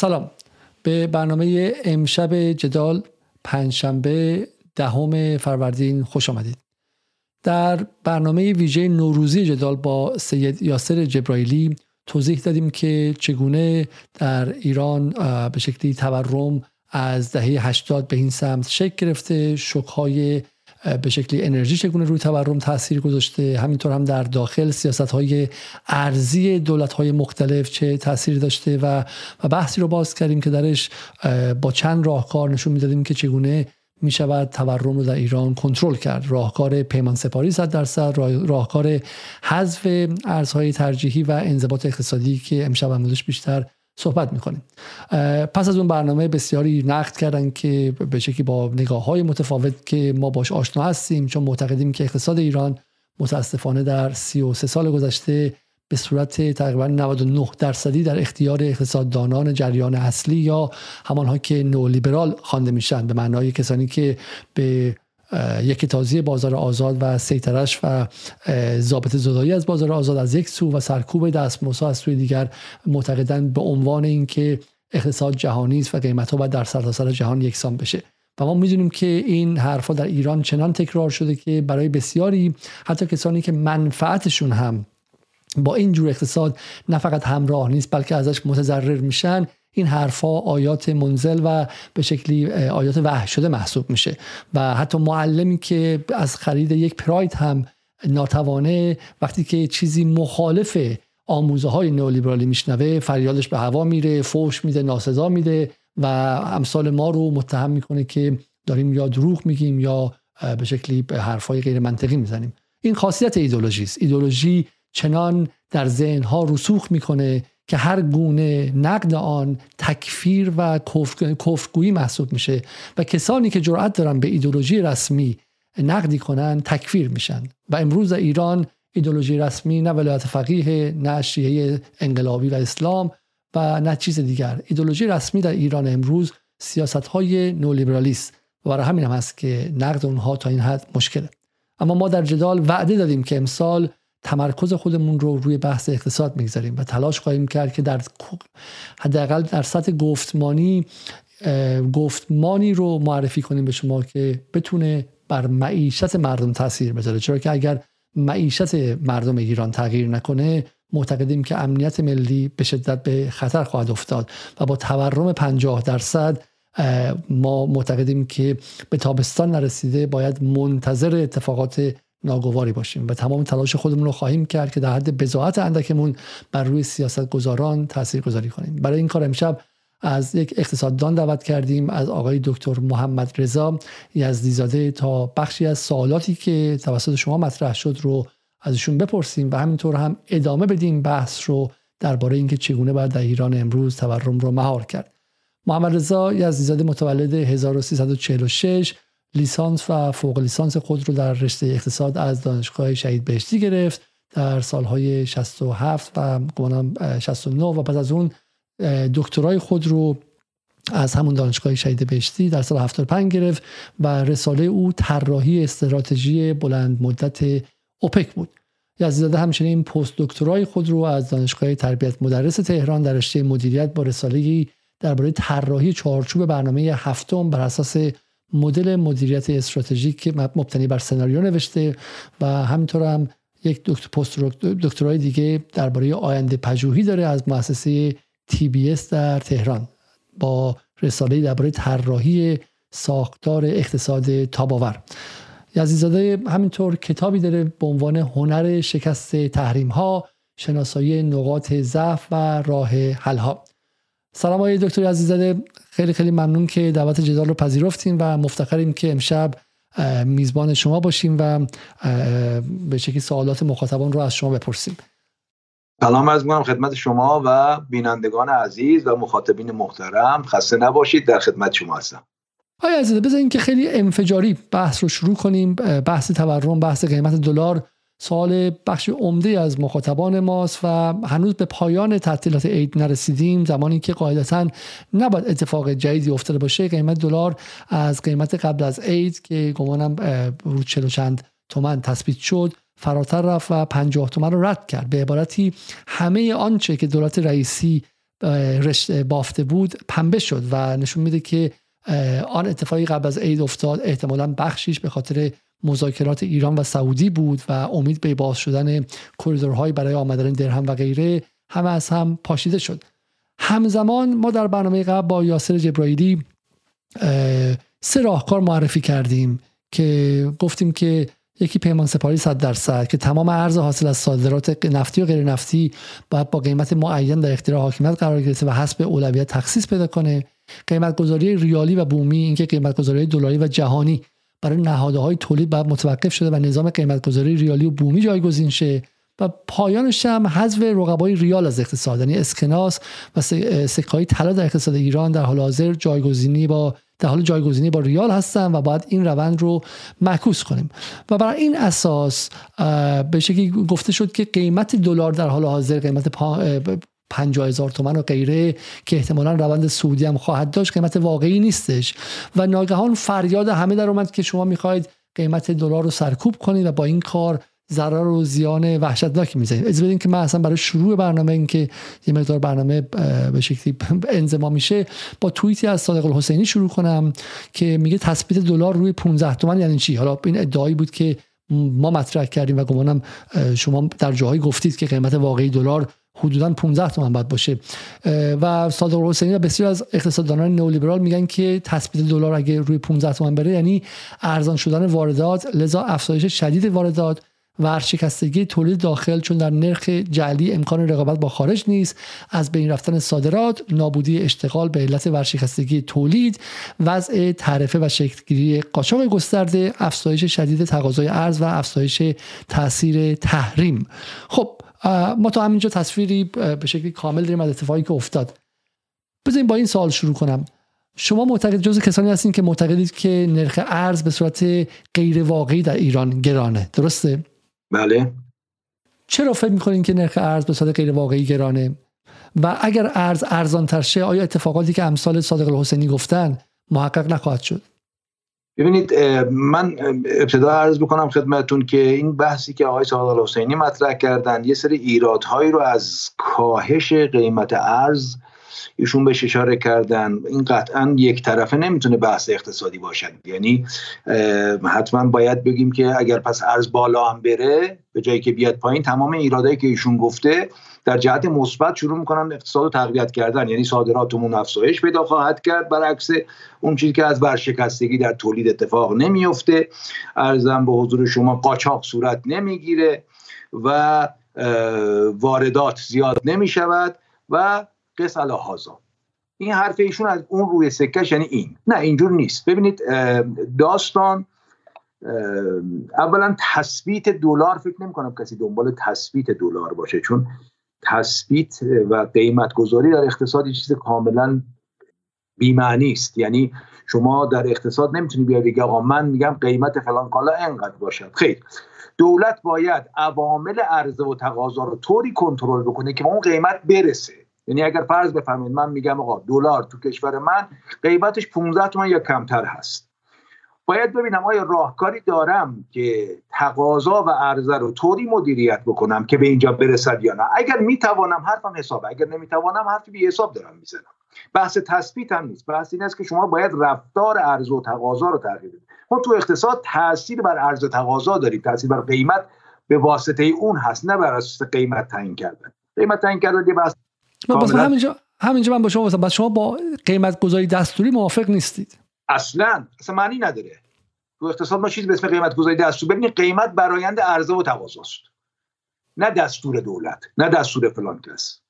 سلام. به برنامه امشب جدال پنجشنبه دهم فروردین خوش آمدید. در برنامه ویژه نوروزی جدال با سید یاسر جبرائیلی توضیح دادیم که چگونه در ایران به شکلی تورم از دهه 80 به این سمت شکل گرفته شکهای به شکلی انرژی چگونه روی تورم تاثیر گذاشته؟ همینطور هم در داخل سیاست های ارزی دولت های مختلف چه تاثیر داشته؟ و و بحثی رو باز کردیم که درش با چند راهکار نشون می‌دادیم که چگونه می شود تورم رو در ایران کنترل کرد. راهکار پیمان سپاری 100 درصد راهکار حذف ارزهای ترجیحی و انضباط اقتصادی که امشب هم بیشتر صحبت می‌کنیم. پس از اون برنامه بسیاری نقد کردن که به شکلی با نگاه های متفاوت که ما باش آشنا هستیم چون معتقدیم که اقتصاد ایران متاسفانه در 33 سال گذشته به صورت تقریبا 99 درصدی در اختیار اقتصاددانان جریان اصلی یا همانها که نولیبرال خوانده میشن به معنای کسانی که به یک تازی بازار آزاد و سیطرش و ضابط زدایی از بازار آزاد از یک سو و سرکوب دستمزدها از سوی دیگر معتقدند به عنوان اینکه اقتصاد جهانی است و قیمتها باید در سرتاسر سر جهان یکسان بشه. و ما می‌دونیم که این حرفها در ایران چنان تکرار شده که برای بسیاری حتی کسانی که منفعتشون هم با این جور اقتصاد نه فقط همراه نیست بلکه ازش متضرر میشن. این حرفها آیات منزل و به شکلی آیات وحش شده محسوب میشه. و حتی معلمی که از خرید یک پراید هم ناتوانه وقتی که چیزی مخالف آموزه های نئولیبرالی میشنوه فریادش به هوا میره فوش میده ناسزا میده و امثال ما رو متهم می‌کنه که داریم یا دروغ میگیم یا به شکلی به حرفای غیر منطقی می‌زنیم. این خاصیت ایدولوژی است. ایدولوژی چنان در ذهن ها رسوخ می‌کنه که هر گونه نقد آن تکفیر و کفرگویی محسوب میشه و کسانی که جرأت دارن به ایدولوژی رسمی نقدی کنن تکفیر میشن. و امروز ایران ایدولوژی رسمی نه ولایت فقیه نه شیعه انقلابی و اسلام و نه چیز دیگر. ایدولوژی رسمی در ایران امروز سیاست های نولیبرالیست و برای همین هم هست که نقد اونها تا این حد مشکله. اما ما در جدال وعده دادیم که امسال تمرکز خودمون رو روی بحث اقتصاد می‌گذاریم و تلاش خواهیم کرد که در حداقل در سطح گفتمانی گفتمانی رو معرفی کنیم به شما که بتونه بر معیشت مردم تاثیر بذاره. چرا که اگر معیشت مردم ایران تغییر نکنه معتقدیم که امنیت ملی به شدت به خطر خواهد افتاد و با تورم 50 درصد ما معتقدیم که به تابستان نرسیده باید منتظر اتفاقات ناگواری باشیم و تمام تلاش خودمون رو خواهیم کرد که در حد بزاعت اندکمون بر روی سیاست گذاران تاثیر گذاری کنیم. برای این کار امشب از یک اقتصاددان دعوت کردیم از آقای دکتر محمد رضا یزدیزاده تا بخشی از سوالاتی که توسط شما مطرح شد رو ازشون بپرسیم و همینطور هم ادامه بدیم بحث رو درباره اینکه چگونه باید در ایران امروز تورم رو مهار کرد. محمد رضا یزدیزاده متولد 1346 لیسانس و فوق لیسانس خود رو در رشته اقتصاد از دانشگاه شهید بهشتی گرفت. در سالهای 67 و گمانم 69 و بعد از اون دکترای خود رو از همون دانشگاه شهید بهشتی در سال 75 گرفت و رساله او طراحی استراتژی بلند مدت اوپک بود. یزدزاده همچنین پست دکترای خود رو از دانشگاه تربیت مدرس تهران در رشته مدیریت با رساله درباره طراحی چارچوب برنامه هفتم بر اساس مدل مدیریت استراتژیک که مبتنی بر سناریو نوشته و همینطور هم یک دکتر پست دکترای دیگه درباره آینده پژوهی داره از مؤسسه تی بی اس در تهران با رساله درباره طراحی ساختار اقتصاد تاباور. یزیزاده همینطور کتابی داره به عنوان هنر شکست تحریم ها شناسایی نقاط ضعف و راه حل ها سلام آقای دکتر عزیزاده خیلی خیلی ممنون که دعوت جدال رو پذیرفتیم و مفتخریم که امشب میزبان شما باشیم و به شکلی سوالات مخاطبان رو از شما بپرسیم. سلام از می‌کنم خدمت شما و بینندگان عزیز و مخاطبین محترم. خسته نباشید در خدمت شما هستم. آیا عزیزه بذارین که خیلی انفجاری بحث رو شروع کنیم بحث تورم بحث قیمت دلار. سوال بخش عمده از مخاطبان ماست و هنوز به پایان تعطیلات عید نرسیدیم زمانی که قاعدتا نباید اتفاق جدیدی افتاده باشه. قیمت دلار از قیمت قبل از عید که گمانم رو چلو چند تومن تثبیت شد فراتر رفت و 50 تومن رو رد کرد. به عبارتی همه آنچه که دولت رئیسی رشته بافته بود پنبه شد و نشون میده که آن اتفاقی قبل از عید افتاد. احتمالا بخشیش به خاطر مذاکرات ایران و سعودی بود و امید به باز شدن کریدورهایی برای آمدن درهم و غیره همه از هم پاشیده شد. همزمان ما در برنامه قبل با یاسر جبرائیلی سه راهکار معرفی کردیم که گفتیم که یکی پیمان سپاری 100 درصد که تمام ارز حاصل از صادرات نفتی و غیر نفتی باید با قیمت معین در اختیار حاکمیت قرار گرفته و حسب اولویت تخصیص پیدا کنه. قیمت گذاری ریالی و بومی اینکه قیمت گذاری دلاری و جهانی برای نهادهای تولید باید متوقف شده و نظام قیمت گذاری ریالی و بومی جایگزین شه و پایانش هم حذف رقبای ریال از اقتصاد یعنی اسکناس و سکه طلا در اقتصاد ایران در حال حاضر جایگزینی با در حال جایگزینی با ریال هستن و باید این روند رو معکوس کنیم. و برای این اساس به شکلی گفته شد که قیمت دلار در حال حاضر قیمت پنجاه هزار تومن و غیره که احتمالا روند سعودی هم خواهد داشت قیمت واقعی نیستش. و ناگهان فریاد همه در اومد که شما می‌خواید قیمت دلار رو سرکوب کنید و با این کار ضرر و زیان وحشتناکی می‌زنید. از بدین که من اصلا برای شروع برنامه این که یه مقدار برنامه به شکلی انزما میشه با توییتی از صادق الحسینی شروع کنم که میگه تثبیت دلار روی 15 تومن یعنی چی؟ حالا این ادعایی بود که ما مطرح کردیم و گمانم شما در جاهایی گفتید که قیمت واقعی دلار حدودا 15 تومن باید باشه. و صادق حسینی و بسیار از اقتصاددانان نئولیبرال میگن که تثبیت دلار اگه روی 15 تومن بره یعنی ارزان شدن واردات لذا افزایش شدید واردات ورشکستگی تولید داخل چون در نرخ جعلی امکان رقابت با خارج نیست. از بین رفتن صادرات نابودی اشتغال به علت ورشکستگی تولید وضع تعرفه و شکلگیری قاچاق گسترده افزایش شدید تقاضای ارز و افزایش تاثیر تحریم. خب ما تا همینجا تصویری به شکلی کامل داریم از اتفاقی که افتاد. بذاریم با این سوال شروع کنم. شما معتقد جز کسانی هستین که معتقدید که نرخ ارز به صورت غیر واقعی در ایران گرانه. درسته؟ بله. چرا فکر می‌کنین که نرخ ارز به صورت غیر واقعی گرانه؟ و اگر ارز ارزان تر آیا اتفاقاتی که امثال صادق الحسینی گفتن محقق نخواهد شد؟ ببینید من ابتدا عرض بکنم خدمتون که این بحثی که آقای صادق الحسینی مطرح کردن یه سری ایرادهایی رو از کاهش قیمت ارز ایشون بهش اشاره کردن. این قطعا یک طرفه نمی‌تونه بحث اقتصادی باشد. یعنی حتما باید بگیم که اگر پس ارز بالا هم بره به جایی که بیاد پایین تمام ایرادایی که ایشون گفته در جهت مثبت شروع می‌کنن اقتصاد رو تقویت کردن. یعنی صادراتمون افزایش پیدا خواهد کرد برعکس اون چیزی که از ورشکستگی در تولید اتفاق نمیفته ارزم به حضور شما قاچاق صورت نمی‌گیره و واردات زیاد نمی‌شود و قص هازا این حرف ایشون از اون روی سکش یعنی این. نه اینجور نیست. ببینید داستان اولا تثبیت دلار فکر نمی کنم کسی دنبال تثبیت دلار باشه. چون تثبیت و قیمت گذاری در اقتصاد چیز کاملا بیمعنی است. یعنی شما در اقتصاد نمی‌تونی بیای بگی آقا من میگم قیمت فلان کالا انقدر باشد. خیر. دولت باید عوامل عرضه و تقاضا رو طوری کنترل بکنه که اون قیمت برسه. یعنی اگر فرض بفهمید من میگم آقا دلار تو کشور من قیمتش 15 تومن یا کمتر هست. باید ببینم آیا راهکاری دارم که تقاضا و عرضه رو طوری مدیریت بکنم که به اینجا برسد یا نه؟ اگر می‌توانم حرفم حسابه. اگر نمی‌توانم حرفی بی حساب دارم می‌زنم. بحث تثبیت هم نیست. بحث این است که شما باید رفتار عرضه و تقاضا رو تغییر بدید. ما تو اقتصاد تاثیر بر عرضه تقاضا داریم. تاثیر بر قیمت به واسطه اون هست نه بر اساس قیمت تعیین کردن. قیمت تعیین کردن یه بحث همینجا همینجا من با شما بس شما با قیمت گذاری دستوری موافق نیستید. اصلا اصلا معنی نداره. تو اقتصاد ما چیزی به اسم قیمت گذاری دستور ببینید قیمت برایند عرضه و تقاضاست. نه دستور دولت نه دستور فلان کس.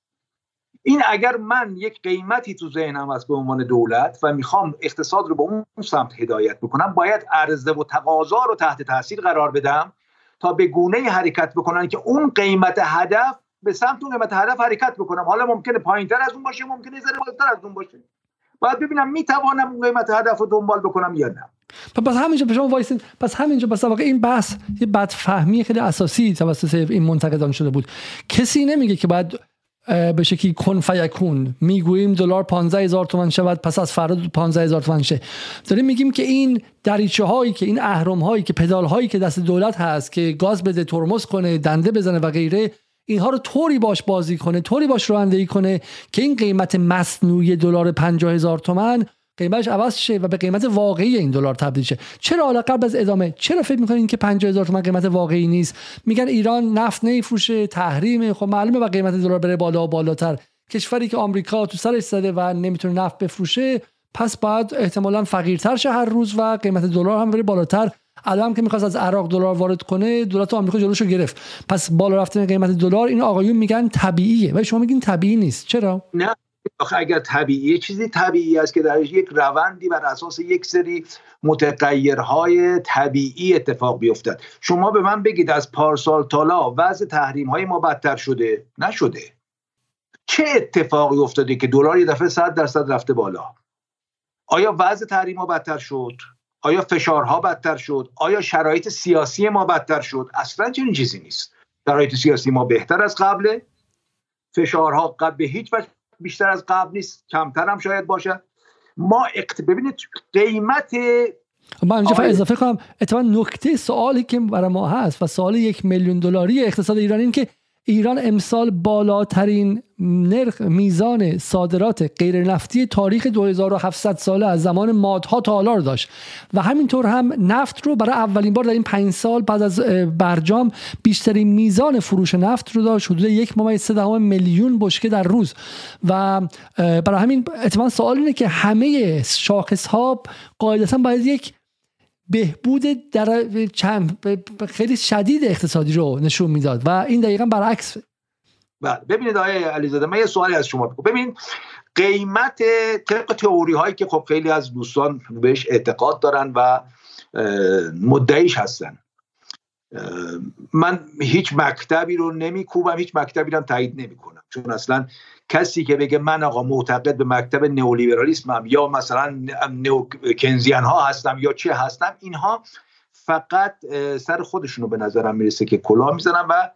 این اگر من یک قیمتی تو ذهنم هست به عنوان دولت و می‌خوام اقتصاد رو به اون سمت هدایت بکنم باید عرضه و تقاضا رو تحت تاثیر قرار بدم تا به گونه حرکت بکنن که اون قیمت هدف به سمت اون قیمت هدف حرکت بکنم. حالا ممکنه پایینتر از اون باشه ممکنه ذره بالاتر از اون باشه. باید ببینم می‌توانم اون قیمت هدف رو دنبال بکنم یا نه. پس همینجا به شما وایسین. پس همینجا پس واقع این بحث یه بدفهمی خیلی اساسی توسط این منتقدان شده بود. کسی نمیگه که باید به شکلی کن فیکون. می‌گوییم دلار 15 هزار تومان شود پس از فردا 15 هزار تومان شه. داریم میگیم که این دریچه هایی که این اهرم هایی که پدال هایی که دست دولت هست که گاز بده ترمز کنه دنده بزنه و غیره اینها رو طوری باش بازی کنه طوری باش رانندگی کنه که این قیمت مصنوعی دلار 50 هزار تومن قیمتش عوض شه و به قیمت واقعی این دلار تبدیل شه. چرا حالا قبل از ادامه چرا فکر می‌کنین که 50 هزار تومان قیمت واقعی نیست؟ میگن ایران نفت نمیفروشه تحریم خب معلومه و قیمت دلار بره بالا و بالاتر. کشوری که آمریکا تو سرش زده و نمی‌تونه نفت بفروشه پس باید احتمالا فقیرتر شه هر روز و قیمت دلار هم بره بالاتر. الان که می‌خواست از عراق دلار وارد کنه دولت آمریکا جلوشو گرفت. پس بالا رفتن قیمت دلار این آقایون میگن طبیعیه. و شما میگین طبیعی نیست. چرا؟ نه. آخه اگر طبیعی چیزی طبیعی است که در یک روندی بر اساس یک سری متغیرهای طبیعی اتفاق بیفتد. شما به من بگید از پارسال تالا وضع تحریم های ما بدتر شده؟ نشده. چه اتفاقی افتاده که دلار یه دفعه 100 درصد رفته بالا؟ آیا وضع تحریم ها بدتر شد؟ آیا فشارها بدتر شد؟ آیا شرایط سیاسی ما بدتر شد؟ اصلا چنین چیزی نیست. شرایط سیاسی ما بهتر از قبله. فشارها قبل به هیچ وجه بیشتر از قبل نیست. کمتر هم شاید باشه. ما اقت... ببینید قیمت من اینجا اضافه کنم. اتفاقا نکته سوالی که برای ما هست و سوال یک میلیون دلاری اقتصاد ایران این که ایران امسال بالاترین نرخ میزان صادرات غیر نفتی تاریخ 2700 ساله از زمان مادها تا حالا رو داشت و همینطور هم نفت رو برای اولین بار در این پنج سال بعد از برجام بیشترین میزان فروش نفت رو داشت حدود یک ممیز سه میلیون بشکه در روز. و برای همین اتفاقا سوال اینه که همه شاخص ها قاعدتا باید یک بهبود در خیلی شدید اقتصادی رو نشون می‌داد و این دقیقا برعکس. بله ببینید آقای علیزاده من یه سوالی از شما بکنم ببینید قیمت طبق تئوری هایی که خب خیلی از دوستان بهش اعتقاد دارن و مدعیش هستن. من هیچ مکتبی رو نمیکوبم هیچ مکتبی رو تایید نمی‌کنم. چون اصلا کسی که بگه من آقا معتقد به مکتب نئولیبرالیسمم یا مثلا نو کنزیان ها هستم یا چه هستم اینها فقط سر خودشونو به نظرم می‌رسه که کلاه می‌زنن و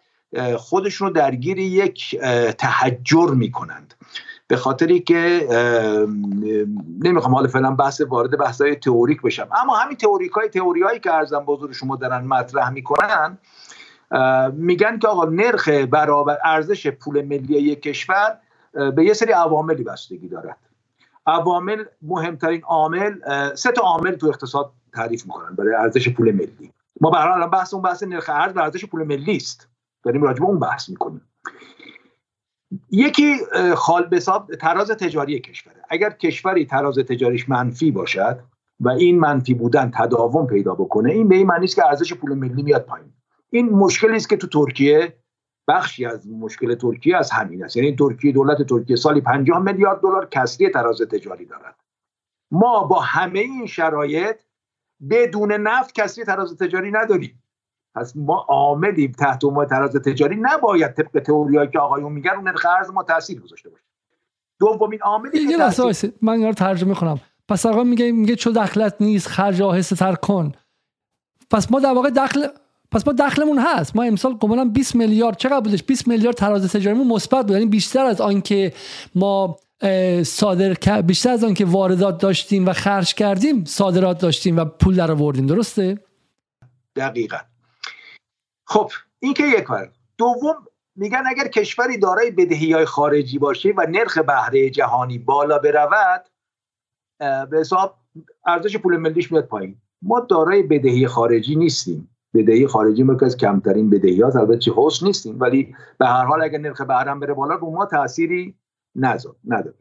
خودشونو درگیر یک تحجر می‌کنند. به خاطری که نمی‌خوام حالا فعلا بحث وارد بحث های تئوریک بشم اما همین تئوریک های تئوری هایی که ارزم بزرگ شما دارن مطرح می‌کنن میگن که آقا نرخ برابر ارزش پول ملی یک کشور به یه سری عواملی بستگی دارد. عوامل مهمترین عامل سه تا عامل تو اقتصاد تعریف می‌کنن برای ارزش پول ملی. ما به هر بحث اون بحث نرخ ارز و ارزش پول ملی است. داریم راجع به اون بحث می‌کنیم. یکی خال حساب تراز تجاری کشوره. اگر کشوری تراز تجاریش منفی باشد و این منفی بودن تداوم پیدا بکنه این به این معنی است که ارزش پول ملی میاد پایین. این مشکلی است که تو ترکیه بخشی از مشکل ترکیه از همین است. یعنی ترکیه دولت ترکیه سالی 50 میلیارد دلار کسری تراز تجاری دارد. ما با همه این شرایط بدون نفت کسری تراز تجاری نداریم. پس ما عاملیم تحت عنوان تراز تجاری. نباید طبق تئوریایی که آقایون میگن اون ارز ما تاثیر گذاشته باشه. دومین عاملی یه تاثیر... من اینا ترجمه کنم پس آقا میگه میگه چون دخلت نیست خرج آهسته تر کن. پس ما در واقع دخل پس ما دخلمون هست. ما امسال گمانم 20 میلیارد چقدر بودش؟ 20 میلیارد تراز تجاریمون مثبت بود. یعنی بیشتر از آنکه ما صادر بیشتر از آنکه واردات داشتیم و خرج کردیم صادرات داشتیم و پول در آوردیم. درسته؟ دقیقا. خب این که یک کار. دوم میگن اگر کشوری دارای بدهی های خارجی باشه و نرخ بهره جهانی بالا برود به حساب ارزش پول ملیش میاد پایین. ما دارای بدهی خارجی نیستیم. بدهی خارجی ما از کمترین بدهی ها البته حسن نیستیم ولی به هر حال اگر نرخ بهرم بره بالا رو ما تأثیری نداره.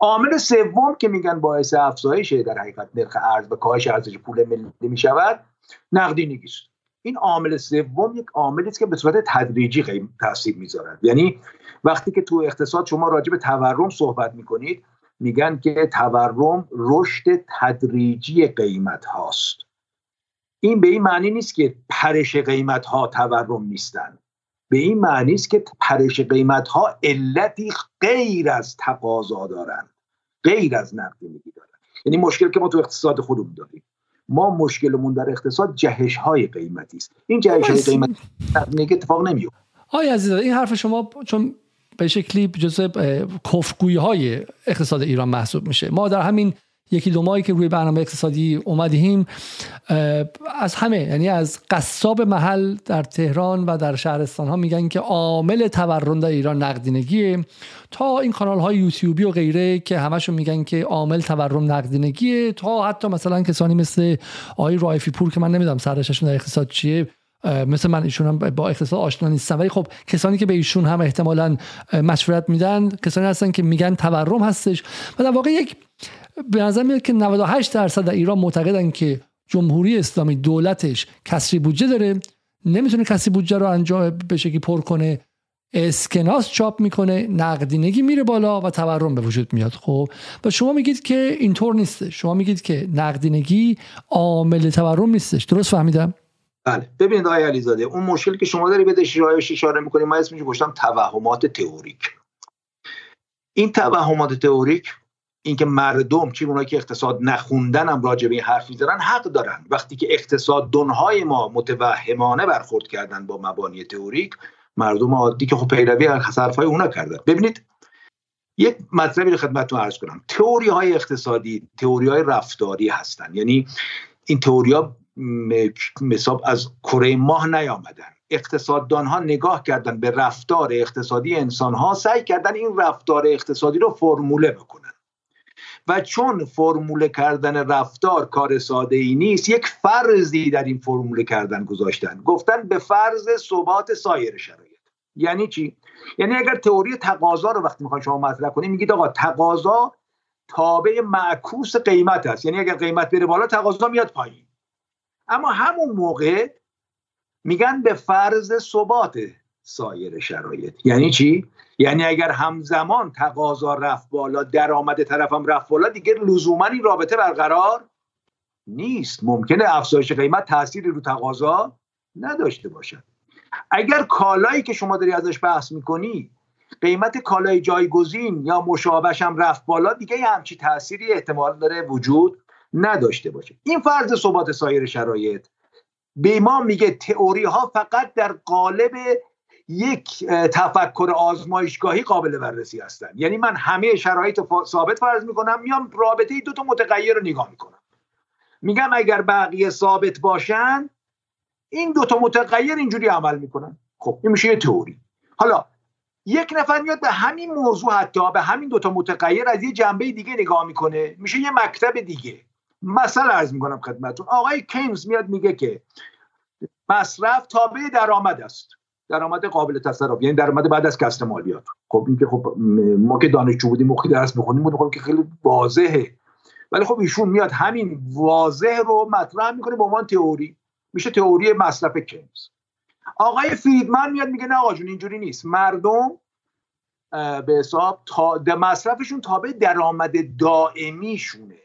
عامل سوم که میگن باعث افزایش در حقیقت نرخ ارز و کاهش ارزش پول ملی می‌شود نقدینگی است. این عامل سوم یک عاملی است که به صورت تدریجی تاثیر می‌ذارد. یعنی وقتی که تو اقتصاد شما راجع به تورم صحبت می‌کنید میگن که تورم رشد تدریجی قیمت هاست این به این معنی نیست که پرش قیمت ها تورم نیستن. به این معنی است که پرش قیمت ها علتی غیر از تقاضا دارن. غیر از نقدینگی دارن. یعنی مشکل که ما تو اقتصاد خودمون داریم. ما مشکلمون در اقتصاد جهش های قیمتی است. این جهش های قیمتی اتفاق نمیفته آیا عزیز این حرف شما چون به شکلی جزء کفگویی های اقتصاد ایران محسوب میشه. ما در همین یکی دو ماهی که روی برنامه اقتصادی اومدیم از همه یعنی از قصاب محل در تهران و در شهرستان ها میگن که عامل تورم در ایران نقدینگیه. تا این کانال های یوتیوبی و غیره که همشون میگن که عامل تورم نقدینگیه. تا حتی مثلا کسانی مثل آقای رایفی پور که من نمی‌دونم سرششون در اقتصاد چیه مثل من ایشون هم با اقتصاد آشنا نیستم ولی خب کسانی که به ایشون هم احتمالا مشورت میدن کسانی هستن که میگن تورم هستش. و در واقع یک به نظر میاد که 98 درصد در ایران معتقدن که جمهوری اسلامی دولتش کسری بودجه داره نمی‌تونه کسری بودجه رو انجام به شکلی پر کنه اسکناس چاپ می‌کنه نقدینگی میره بالا و تورم به وجود میاد. خب و شما میگید که اینطور نیسته شما میگید که نقدینگی عامل تورم نیستش. درست فهمیدم؟ بله. ببینید آقای علیزاده اون مشکلی که شما داری بهش اشاره می‌کنید ما اسمش گفتم توهمات تئوریک. این توهمات تئوریک اینکه مردم چی اونایی که اقتصاد نخوندن هم راجع به این حرف می‌زنن حق دارن. وقتی که اقتصاد دنهای ما متوهمانه برخورد کردن با مبانی تئوریک مردم عادی که خب پیروی از حرفای اونا کردن. ببینید یک مطلبی رو خدمتتون عرض کنم. تئوری های اقتصادی تئوری های رفتاری هستن. یعنی این تئوری ها مثاب از کره ماه نیامدن. اقتصاددان ها نگاه کردن به رفتار اقتصادی انسان ها سعی کردن این رفتار اقتصادی رو فرموله بکنن. و چون فرموله کردن رفتار کار ساده ای نیست یک فرضی در این فرموله کردن گذاشتن. گفتن به فرض ثبات سایر شرایط. یعنی چی؟ یعنی اگر تئوری تقاضا رو وقتی می‌خوان شما مطرح کنید میگید آقا تقاضا تابع معکوس قیمت است. یعنی اگر قیمت بره بالا تقاضا میاد پایین. اما همون موقع میگن به فرض ثبات سایر شرایط. یعنی چی؟ یعنی اگر همزمان تقاضا رفت بالا درآمد طرفم رفت بالا دیگه لزوما این رابطه برقرار نیست. ممکنه افزایش قیمت تأثیری رو تقاضا نداشته باشد. اگر کالایی که شما داری ازش بحث می‌کنی قیمت کالای جایگزین یا مشابهش هم رفت بالا دیگه همچی تأثیری احتمال داره وجود نداشته باشه. این فرض ثبات سایر شرایط. به ما میگه تئوری ها فقط در قالب یک تفکر آزمایشگاهی قابل بررسی هستن. یعنی من همه شرایط ثابت فرض می‌کنم میام رابطه دو تا متغیر رو نگاه می‌کنم. میگم اگر بقیه ثابت باشن این دو تا متغیر اینجوری عمل می‌کنن. خب این میشه یه تئوری. حالا یک نفر میاد به همین موضوع حتی به همین دو تا متغیر از یه جنبه دیگه نگاه می‌کنه میشه یه مکتب دیگه. مثلا عرض می‌کنم خدمتتون. آقای کینز میاد میگه که مصرف تابع درآمد است. درآمد قابل تصرف یعنی درآمد بعد از کسر مالیات. خب این که خب ما که دانشجو بودیم موقعی درس می‌خونیم بود خب که خیلی واضحه. ولی خب ایشون میاد همین واضح رو مطرح می‌کنه به عنوان تئوری. میشه تئوری مصرف کینز آقای فریدمن میاد میگه نه آقا اینجوری نیست. مردم به حساب تا مصرفشون تابع درآمد دائمیشونه.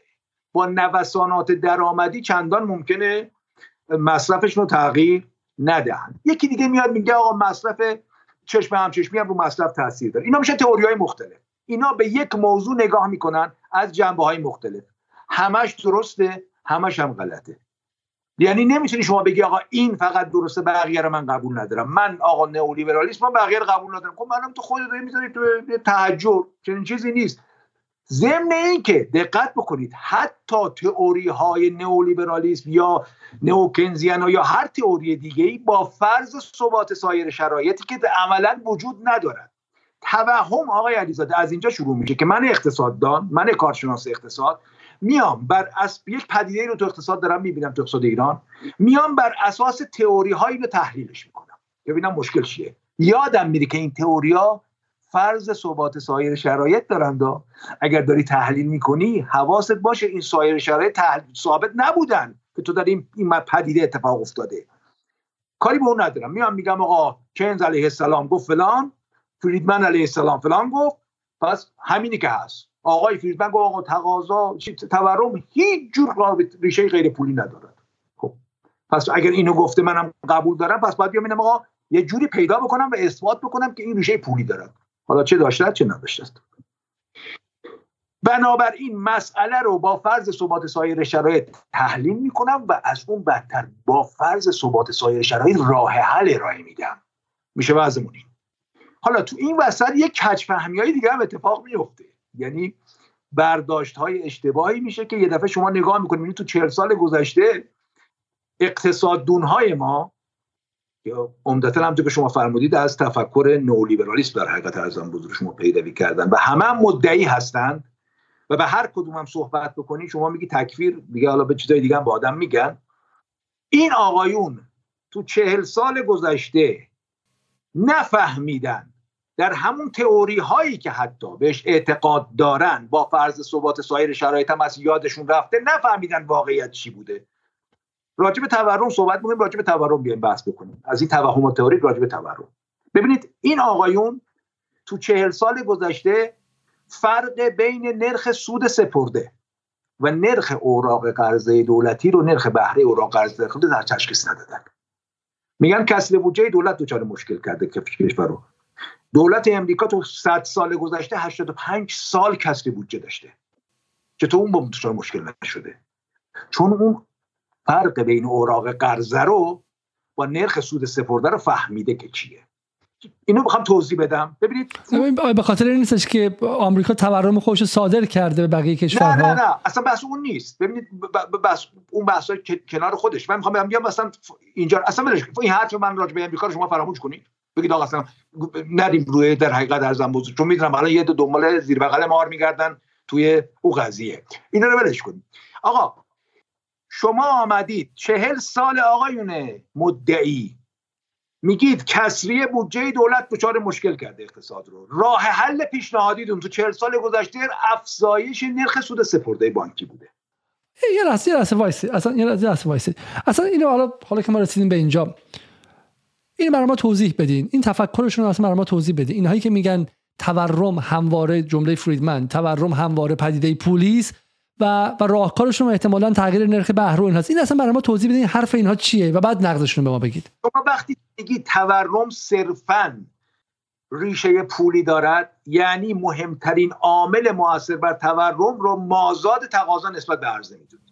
با نوسانات درآمدی چندان ممکنه مصرفشون رو تغییر ندهند. یکی دیگه میاد میگه آقا مصرف چشم همچشمی هم رو مصرف تاثیر داره. اینا میشه تئوری های مختلف. اینا به یک موضوع نگاه می‌کنن از جنبه های مختلف. همش درسته همش هم غلطه. یعنی نمی‌تونی شما بگی آقا این فقط درسته بقیه رو من قبول ندارم. من آقا نئولیبرالیسم من بقیه رو قبول ندارم. خب منم تو خودت می‌ذاری تو تعجب چنین چیزی نیست. ضمن این که دقت بکنید حتی تئوری های نئولیبرالیسم یا نئوکنزیان یا هر تئوری دیگه با فرض ثبات سایر شرایطی که عملا وجود ندارد. توهم آقای علیزاده از اینجا شروع میشه که من اقتصاددان من کارشناس اقتصاد میام بر اس... یک پدیده رو تو اقتصاد دارم می‌بینم تو اقتصاد ایران میام بر اساس تئوری هایی رو تحلیلش می‌کنم. ببینم مشکل چیه. یادم میره که این تئوری ها فرض ثبات سایر شرایط دارند اگر داری تحلیل می‌کنی حواست باشه این سایر شرایط ثابت نبودن که تو داری این پدیده اتفاق افتاده. کاری به اون ندارم. میام میگم آقا کنز علیه السلام گفت فلان فریدمن علیه السلام فلان گفت پس همینی که هست. آقای فریدمن گفت آقا تقاضا تورم هیچ جور ریشه غیر پولی ندارد. خب. پس اگر اینو گفته منم قبول دارم پس باید بیام آقا یه جوری پیدا بکنم و اثبات بکنم که این ریشه پولی دارد. حالا چه داشته چه نداشته است بنابراین مسئله رو با فرض ثبات سایر شرایط تحلیل می‌کنم و از اون بدتر با فرض ثبات سایر شرایط راه حل ارائه میدم. میشه وضعمون حالا تو این وسط یک کج فهمی های دیگه هم اتفاق میفته یعنی برداشت های اشتباهی میشه که یه دفعه شما نگاه می‌کنید تو چهل سال گذشته اقتصاد های ما عمدتا هم که شما فرمودید از تفکر نولیبرالیسم در حقیقت ارزم بزرگ شما پیروی کردن. و همه هم مدعی هستند و به هر کدوم هم صحبت بکنی شما میگی تکفیر دیگه حالا به چیزای دیگه هم با آدم میگن. این آقایون تو چهل سال گذشته نفهمیدن در همون تئوری هایی که حتی بهش اعتقاد دارن با فرض ثبات سایر شرایط هم از یادشون رفته نفهمیدن واقعیت چی بوده. راجب تورم صحبت می‌کنیم راجب تورم بیایم بحث بکنیم. از این توهم تئوری راجب تورم. ببینید این آقایون تو چهل سال گذشته فرق بین نرخ سود سپرده و نرخ اوراق قرضه دولتی رو نرخ بهره اوراق قرضه دولتی در تشخیص ندادن. میگن کسر بودجه دولت دچار مشکل کرده کشور رو. دولت امریکا تو 100 سال گذشته 85 سال کسر بودجه داشته چطور اون با دچار مشکل نشده. چون اون فرق بین اوراق قرضه رو با نرخ سود سپرده رو فهمیده که چیه. اینو می‌خوام توضیح بدم. ببینید به خاطر این نیستش که آمریکا تورم خودش صادر کرده به بقیه کشورها. نه نه. نه اصلا بحث اون نیست. ببینید بحث اون بحث کنار خودش. من می‌خوام بیام مثلا اینجا اصلا بلش این حرف من راجع به امریکا رو شما فراموش کنید. بگید آقا اصلا ندیم روی در حقیقت در بزرگ. چون می‌دونم حالا یه دو دنبال زیر بغل مار میگردن توی او قضیه. اینا رو ولش کنید. آقا شما آمدید. چهل سال آقایون مدعی. میگید کسری بودجه دولت دچار مشکل کرده اقتصاد رو. راه حل پیشنهادیتون تو چهل سال گذشته افزایش نرخ سود سپرده بانکی بوده. یه لحظه یه لحظه وایسی. اصلا یه لحظه وایسی. اصلا اینو حالا حالا که ما رسیدیم به اینجا این برای ما توضیح بدین. این تفکرشون رو اصلا برای ما توضیح بدین. اینهایی که میگن تورم همواره جمله فریدمن تورم همواره پدیده پولیست و و راهکارشون احتمالا تغییر نرخ بهره این هست این اصلا برای ما توضیح بدین حرف اینها چیه و بعد نقدشون به ما بگید. شما وقتی میگی تورم صرفا ریشه پولی دارد یعنی مهمترین عامل موثر بر تورم رو مازاد تقاضا نسبت به عرضه می‌دونید.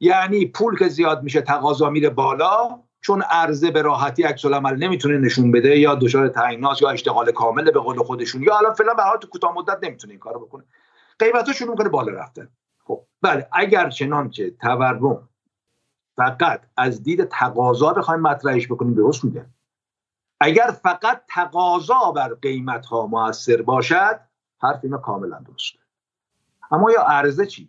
یعنی پول که زیاد میشه تقاضا میره بالا چون عرضه به راحتی عکس العمل نمی‌تونه نشون بده یا دچار تعینات یا اشتغال کامل به قول خودشون یا الان فعلا به تو کوتاه مدت نمی‌تونه این کارو بکنه. قیمتا شروع می‌کنه بالا رفتن. خب بله اگر چنانچه تورم فقط از دید تقاضا بخوایم مطرحش بکنیم درست میگه اگر فقط تقاضا بر قیمت ها موثر باشد حرف اینا کاملا درسته. اما یا عرضه چی؟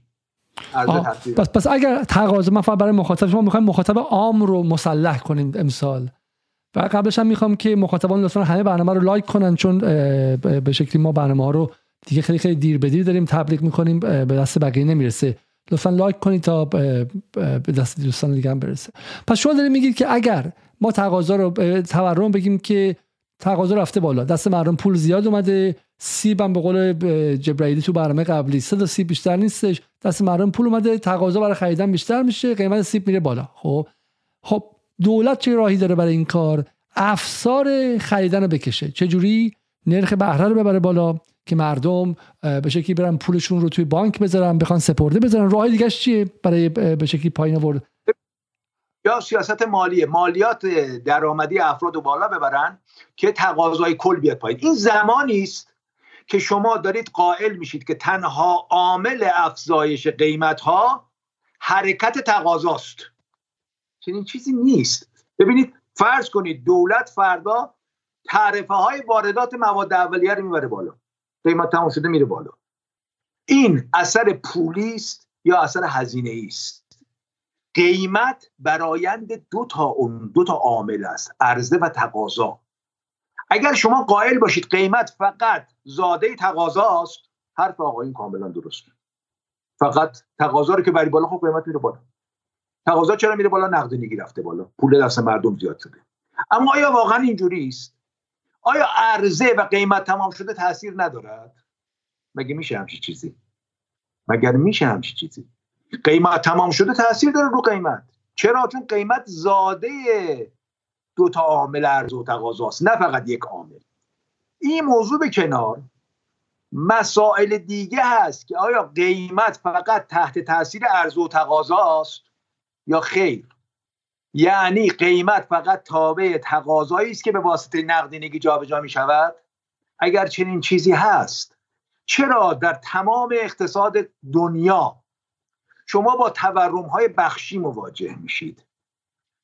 پس پس اگر تقاضا من برای مخاطب شما می‌خوایم مخاطب عام رو مسلح کنیم امسال. و قبلش هم می‌خوام که مخاطبان لطفا همه برنامه رو لایک کنن چون به شکلی ما برنامه ها رو دیگه خیلی خیلی دیر به دیر داریم تبلیغ می‌کنیم به دست بقیه نمی‌رسه. لطفا لایک کنید تا به دست دوستان دیگه هم برسه. پس شما دارید میگید که اگر ما تقاضا رو تورم بگیم که تقاضا رفته بالا دست مردم پول زیاد اومده سیب هم به قول جبرائیلی تو برنامه قبلی صد سیب بیشتر نیستش دست مردم پول اومده تقاضا برای خریدن بیشتر میشه قیمت سیب میره بالا. خب؟ خب دولت چه راهی داره برای این کار؟ افسار خریدن رو بکشه. چه جوری نرخ بهره رو ببره بالا. که مردم به شکلی برن پولشون رو توی بانک بذارن بخوان سپرده بذارن. راه دیگه چیه برای به شکلی پایین آورد؟ یا سیاست مالیه. مالیات درآمدی افراد رو بالا ببرن که تقاضای کل بیاد پایین. این زمانی است که شما دارید قائل میشید که تنها عامل افزایش قیمت ها حرکت تقاضاست. چنین چیزی نیست. ببینید فرض کنید دولت فردا تعرفه های واردات مواد اولیه رو می‌بره بالا. قیمت تمام شده میره بالا. این اثر پولی است یا اثر هزینه است؟ قیمت برایند دو تا اون دو تا عامل است عرضه و تقاضا. اگر شما قائل باشید قیمت فقط زاده تقاضاست حرف آقایون کاملا درسته فقط تقاضا رو که بری بالا خب قیمت میره بالا. تقاضا چرا میره بالا؟ نقدینگی رفته بالا. پول دست مردم زیاد شده. اما آیا واقعا اینجوری است؟ آیا عرضه و قیمت تمام شده تاثیر ندارد؟ مگه میشه همچی چیزی؟ مگر میشه همچی چیزی؟ قیمت تمام شده تاثیر داره رو قیمت. چرا؟ چون قیمت زاده دو تا عامل عرضه و تقاضاست نه فقط یک عامل. این موضوع به کنار مسائل دیگه هست که آیا قیمت فقط تحت تاثیر عرضه و تقاضاست یا خیر؟ یعنی قیمت فقط تابع تقاضایی است که به واسطه نقدینگی جابجا می شود اگر چنین چیزی هست چرا در تمام اقتصاد دنیا شما با تورم های بخشی مواجه میشید؟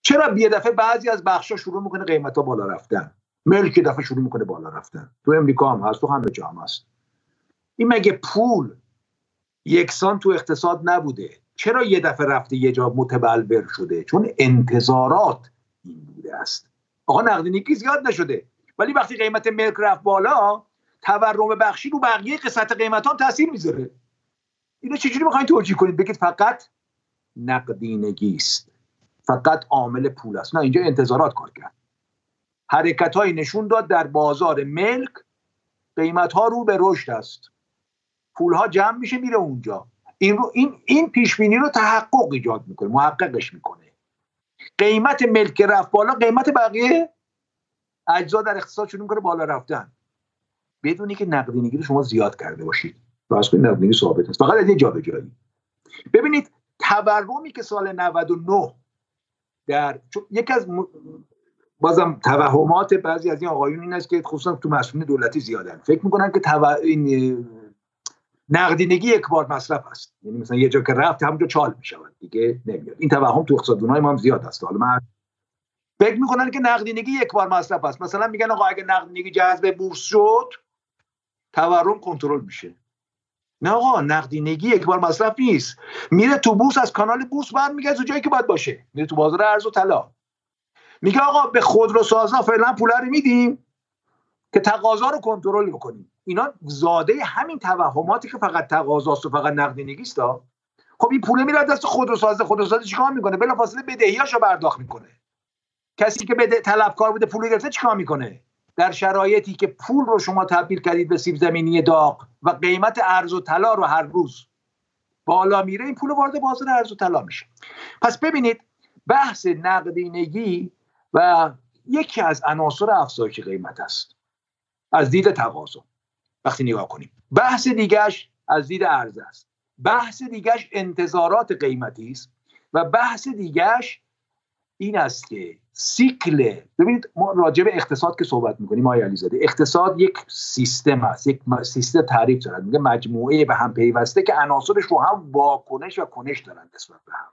چرا یه دفعه بعضی از بخشا شروع می‌کنه قیمت ها بالا رفتن؟ ملک دفعه شروع می‌کنه بالا رفتن. تو امریکا هم هست تو همه جا هم هست. این مگه پول یکسان تو اقتصاد نبوده؟ چرا یه دفعه رفته یه جا متبلور شده؟ چون انتظارات این بوده است. آقا نقدینگی زیاد نشده. ولی وقتی قیمت ملک رفت بالا تورم بخشی رو بقیه قسمت قیمت ها تاثیر می‌ذاره. اینو چجوری می‌خواین توجیه کنید؟ بگید فقط نقدینگی است. فقط عامل پول است. نه اینجا انتظارات کار کرد. حرکت های نشون داد در بازار ملک قیمت ها رو به رشد است. پول ها جمع میشه میره اونجا. این رو این این پیش بینی رو تحقق ایجاد می‌کنه محققش می‌کنه. قیمت ملک رفت بالا قیمت بقیه اجزا در اقتصاد شروع می‌کنه بالا رفتن. بدونی که نقدینگی رو شما زیاد کرده باشید. واسه کنید نقدینگی ثابت است فقط از یه جابجایی. ببینید تورمی که سال 99 در یکی از بازم توهمات بعضی از این آقایون این است که خصوصا تو مسئولین دولتی زیادن. فکر می‌کنن که تو... این نقدینگی یک بار مصرف است. یعنی مثلا یه جا که رفت همونجا چال می‌شود. دیگه نمیاد. این توهم تو اقتصاددانای ما هم زیاد است. حالا من فکر می‌کنن که نقدینگی یک بار مصرف است. مثلا میگن آقا اگه نقدینگی جذب بورس شد تورم کنترل میشه. نه آقا نقدینگی یک بار مصرف نیست. میره تو بورس از کانال بورس برمیگرده تو جایی که باید باشه. میره تو بازار ارز و طلا. میگه آقا به خودروسازا فعلا پول رو میدیم که تقاضا رو کنترل بکنیم. اینا زاده همین توهماتی که فقط تقاضاست و فقط نقدینگی است خب این پول میره دست خودروساز خودروساز چیکار می‌کنه؟ بلافاصله بدهیاشو پرداخت می‌کنه. کسی که بده طلبکار بوده پول گرفته چیکار می‌کنه؟ در شرایطی که پول رو شما تبدیل کردید به سیب زمینی داغ و قیمت ارز و طلا رو هر روز بالا میره این پول وارد بازار ارز و طلا میشه. پس ببینید بحث نقدینگی و یکی از عناصر افزایش قیمت است. از دید تقاضا. وقتی نگاه کنیم. بحث دیگرش از دید ارز است. بحث دیگرش انتظارات قیمتی است و بحث دیگرش این است که سیکل ببینید ما راجع به اقتصاد که صحبت می‌کنیم آقای علیزاده اقتصاد یک سیستم است یک سیستم تعریف دارد میگه مجموعه به هم پیوسته که عناصرش رو هم واکنش و کنش دارن نسبت به هم.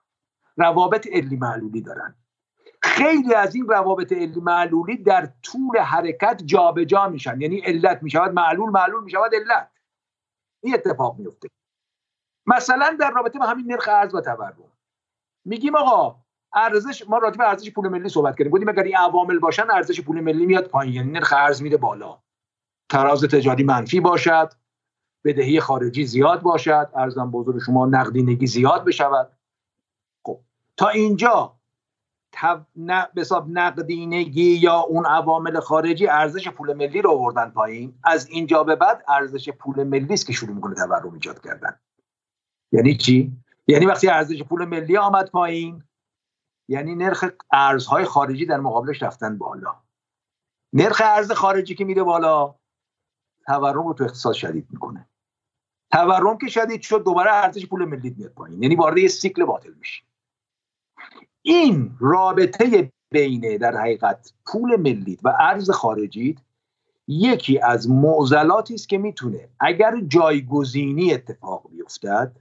روابط علی معلولی دارن. خیلی از این روابط علی معلولی در طول حرکت جابجا جا میشن. یعنی علت می‌شود معلول معلول می‌شود علت. این اتفاق میفته. مثلا در رابطه با همین نرخ ارز و تورم. میگیم آقا ارزش ما راجع به ارزش پول ملی صحبت کردیم. گفتیم اگر این عوامل باشن ارزش پول ملی میاد پایین. یعنی نرخ ارز میره بالا. تراز تجاری منفی باشد. بدهی خارجی زیاد باشد. ارزم بزرگ شما نقدینگی زیاد بشود. خب تا اینجا نقدینگی یا اون عوامل خارجی ارزش پول ملی رو آوردن پایین. از اینجا به بعد ارزش پول ملی است که شروع می‌کنه تورم ایجاد کردن. یعنی چی؟ یعنی وقتی ارزش پول ملی آمد پایین یعنی نرخ ارزهای خارجی در مقابلش رفتن بالا. نرخ ارز خارجی که میره بالا تورم رو تو اقتصاد شدید می‌کنه. تورم که شدید شد دوباره ارزش پول ملی میاد پایین. یعنی وارد یه سیکل باطل میشه این رابطه بین در حقیقت پول ملی و ارز خارجی یکی از معضلاتی است که می‌تونه اگر جایگزینی اتفاق بیفتد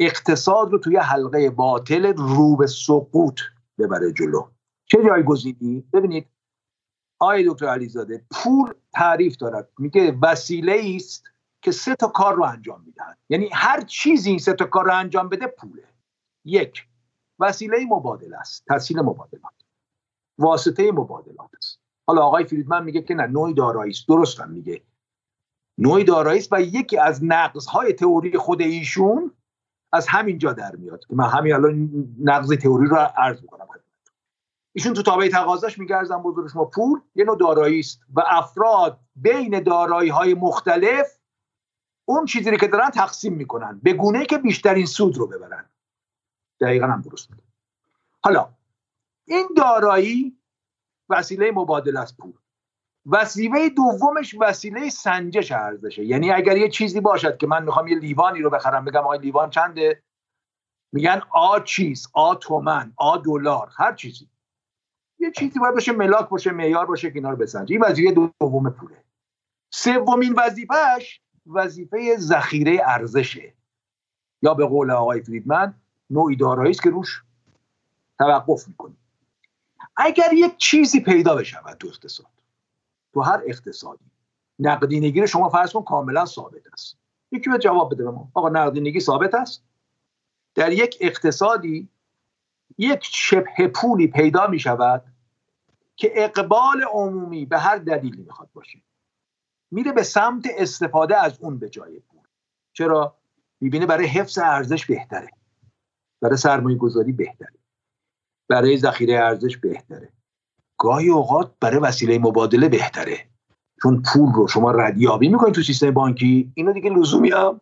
اقتصاد رو توی حلقه باطل رو به سقوط ببره جلو. چه جایگزینی؟ ببینید آقای دکتر علیزاده پول تعریف دارد. میگه وسیله است که سه تا کار رو انجام می‌دهد. یعنی هر چیزی این سه تا کار رو انجام بده پوله. یک وسیله مبادله است. تسهیل مبادلات. واسطه مبادلات است. حالا آقای فریدمن میگه که نه نوعی دارایی است. درست هم میگه. نوعی دارایی است و یکی از نقض های تئوری خود ایشون از همین جا در میاد. من همین الان نقض تئوری رو عرض می‌کنم ایشون تو تابع تقاضاش میگه ارزم بزرگ شما پول یه نوع دارایی است و افراد بین دارایی های مختلف اون چیزی که دارن تقسیم می‌کنن. به گونه که بیشترین سود رو ببرن. دقیقا هم درست میگه حالا این دارایی وسیله مبادله از پول. وسیله دومش وسیله سنجش ارزشه. یعنی اگر یه چیزی باشد که من می‌خوام یه لیوانی رو بخرم بگم آقای لیوان چنده؟ میگن آ چیز آ تومن آ دلار هر چیزی. یه چیزی باید باشه ملاک باشه معیار باشه که اینا رو بسنجه. این وظیفه دوم پوله. سومین وظیفهش وظیفه ذخیره ارزشه. یا به قول آقای فریدمن نوعی دارایی است که روش توقف می‌کنیم اگر یک چیزی پیدا بشود تو اقتصاد تو هر اقتصادی نقدینگی رو شما فرض کن کاملا ثابت است. یکی به جواب بده به ما. آقا نقدینگی ثابت است؟ در یک اقتصادی یک شبه پولی پیدا می شود که اقبال عمومی به هر دلیلی می‌خواد باشه. میره به سمت استفاده از اون به جای پول. چرا؟ می‌بینه برای حفظ ارزش بهتره. برای سرمایه گذاری بهتره. برای ذخیره ارزش بهتره. گاهی اوقات برای وسیله مبادله بهتره. چون پول رو شما ردیابی می‌کنید تو سیستم بانکی اینو دیگه لزومی هم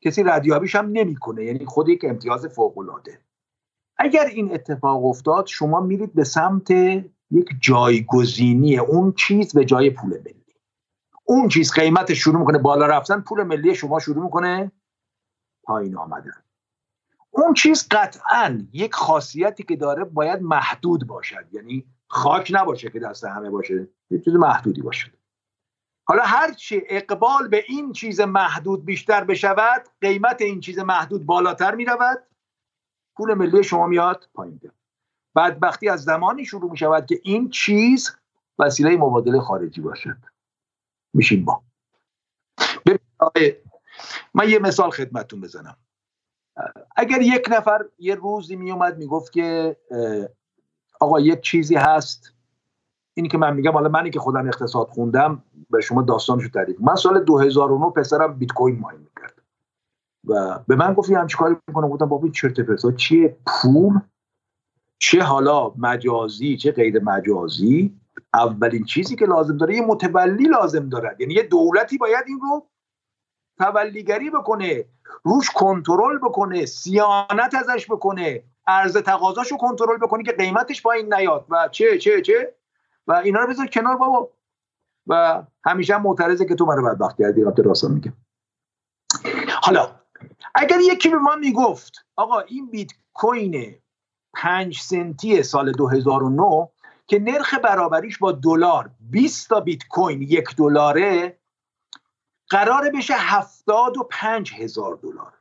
کسی ردیابیش هم نمی‌کنه. یعنی خود یک امتیاز فوق العاده اگر این اتفاق افتاد شما میرید به سمت یک جایگزینی اون چیز به جای پول ملی. اون چیز قیمت شروع می‌کنه بالا رفتن پول ملی شما شروع می‌کنه پایین آمدن. اون چیز قطعا یک خاصیتی که داره باید محدود باشد. یعنی خاک نباشه که دست همه باشه یه چیز محدودی باشه حالا هرچی اقبال به این چیز محدود بیشتر بشود قیمت این چیز محدود بالاتر می رود پول ملی شما میاد پایین. بدبختی از زمانی شروع می شود که این چیز وسیله مبادله خارجی باشد. میشیم با. من یه مثال خدمتتون بزنم. اگر یک نفر یه روزی میومد می‌گفت که آقا یک چیزی هست اینی که من میگم حالا منی که خودم اقتصاد خوندم به شما داستانشو تعریف من سال 2009 پسرم بیت کوین ماین می‌کرد. و به من گفت هم چیکار می‌کنم؟ گفتم بابا چرت پرتا چیه؟ پول؟ چه حالا مجازی چه غیر مجازی؟ اولین چیزی که لازم داره یه متولی لازم دارد. یعنی یه دولتی باید این رو تولیگری بکنه. روش کنترل بکنه سیانت ازش بکنه ارز تقاضاشو کنترل بکنه که قیمتش پایین نیاد. و چه چه چه؟ و اینا رو بذار کنار بابا. و همیشه هم معترضه که تو منو بدبخت کردی رابطه راستان میگم. حالا اگر یکی به ما می‌گفت آقا این بیت کوین پنج سنتی سال 2009 که نرخ برابریش با دلار 20 تا بیت کوین یک دلاره قرار بشه هفتاد و پنج هزار دلار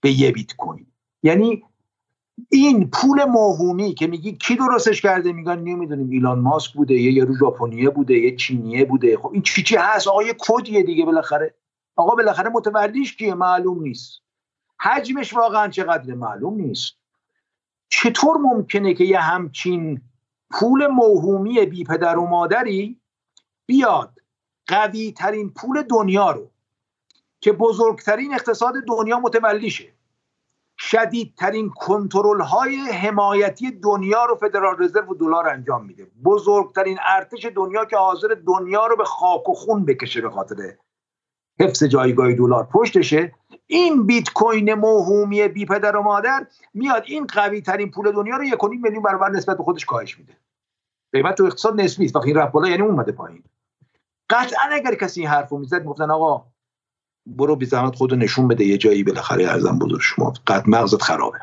به یه بیت کوین یعنی این پول موهومی که میگی کی درستش کرده؟ میگن نمی‌دونیم ایلان ماسک بوده یه یارو ژاپنیه بوده یه چینیه بوده. خب این چی چی هست؟ آقا یه کدیه دیگه بالاخره. آقا بالاخره متولیش کیه؟ معلوم نیست. حجمش واقعا چقدر معلوم نیست. چطور ممکنه که یه همچین پول موهومی بی پدر و مادری بیاد قوی ترین پول دنیا رو که بزرگترین اقتصاد دنیا متولیشه. شدیدترین کنترل های حمایتی دنیا رو فدرال رزرو و دلار انجام میده. بزرگترین ارتش دنیا که حاضر دنیا رو به خاک و خون بکشه به خاطر حفظ جایگاه دلار پشتشه. این بیت کوین موهومی بی پدر و مادر میاد این قوی ترین پول دنیا رو یک میلیون برابر نسبت به خودش کاهش میده. قیمت تو اقتصاد نسبی است وقتی این رفت بالا یعنی اومده پایین. قطعا اگر کسی این حرفو می‌زد می‌گفتن آقا برو بی زحمت خودو نشون بده یه جایی بالاخره ارزم بزرگ شما قد مغزت خرابه.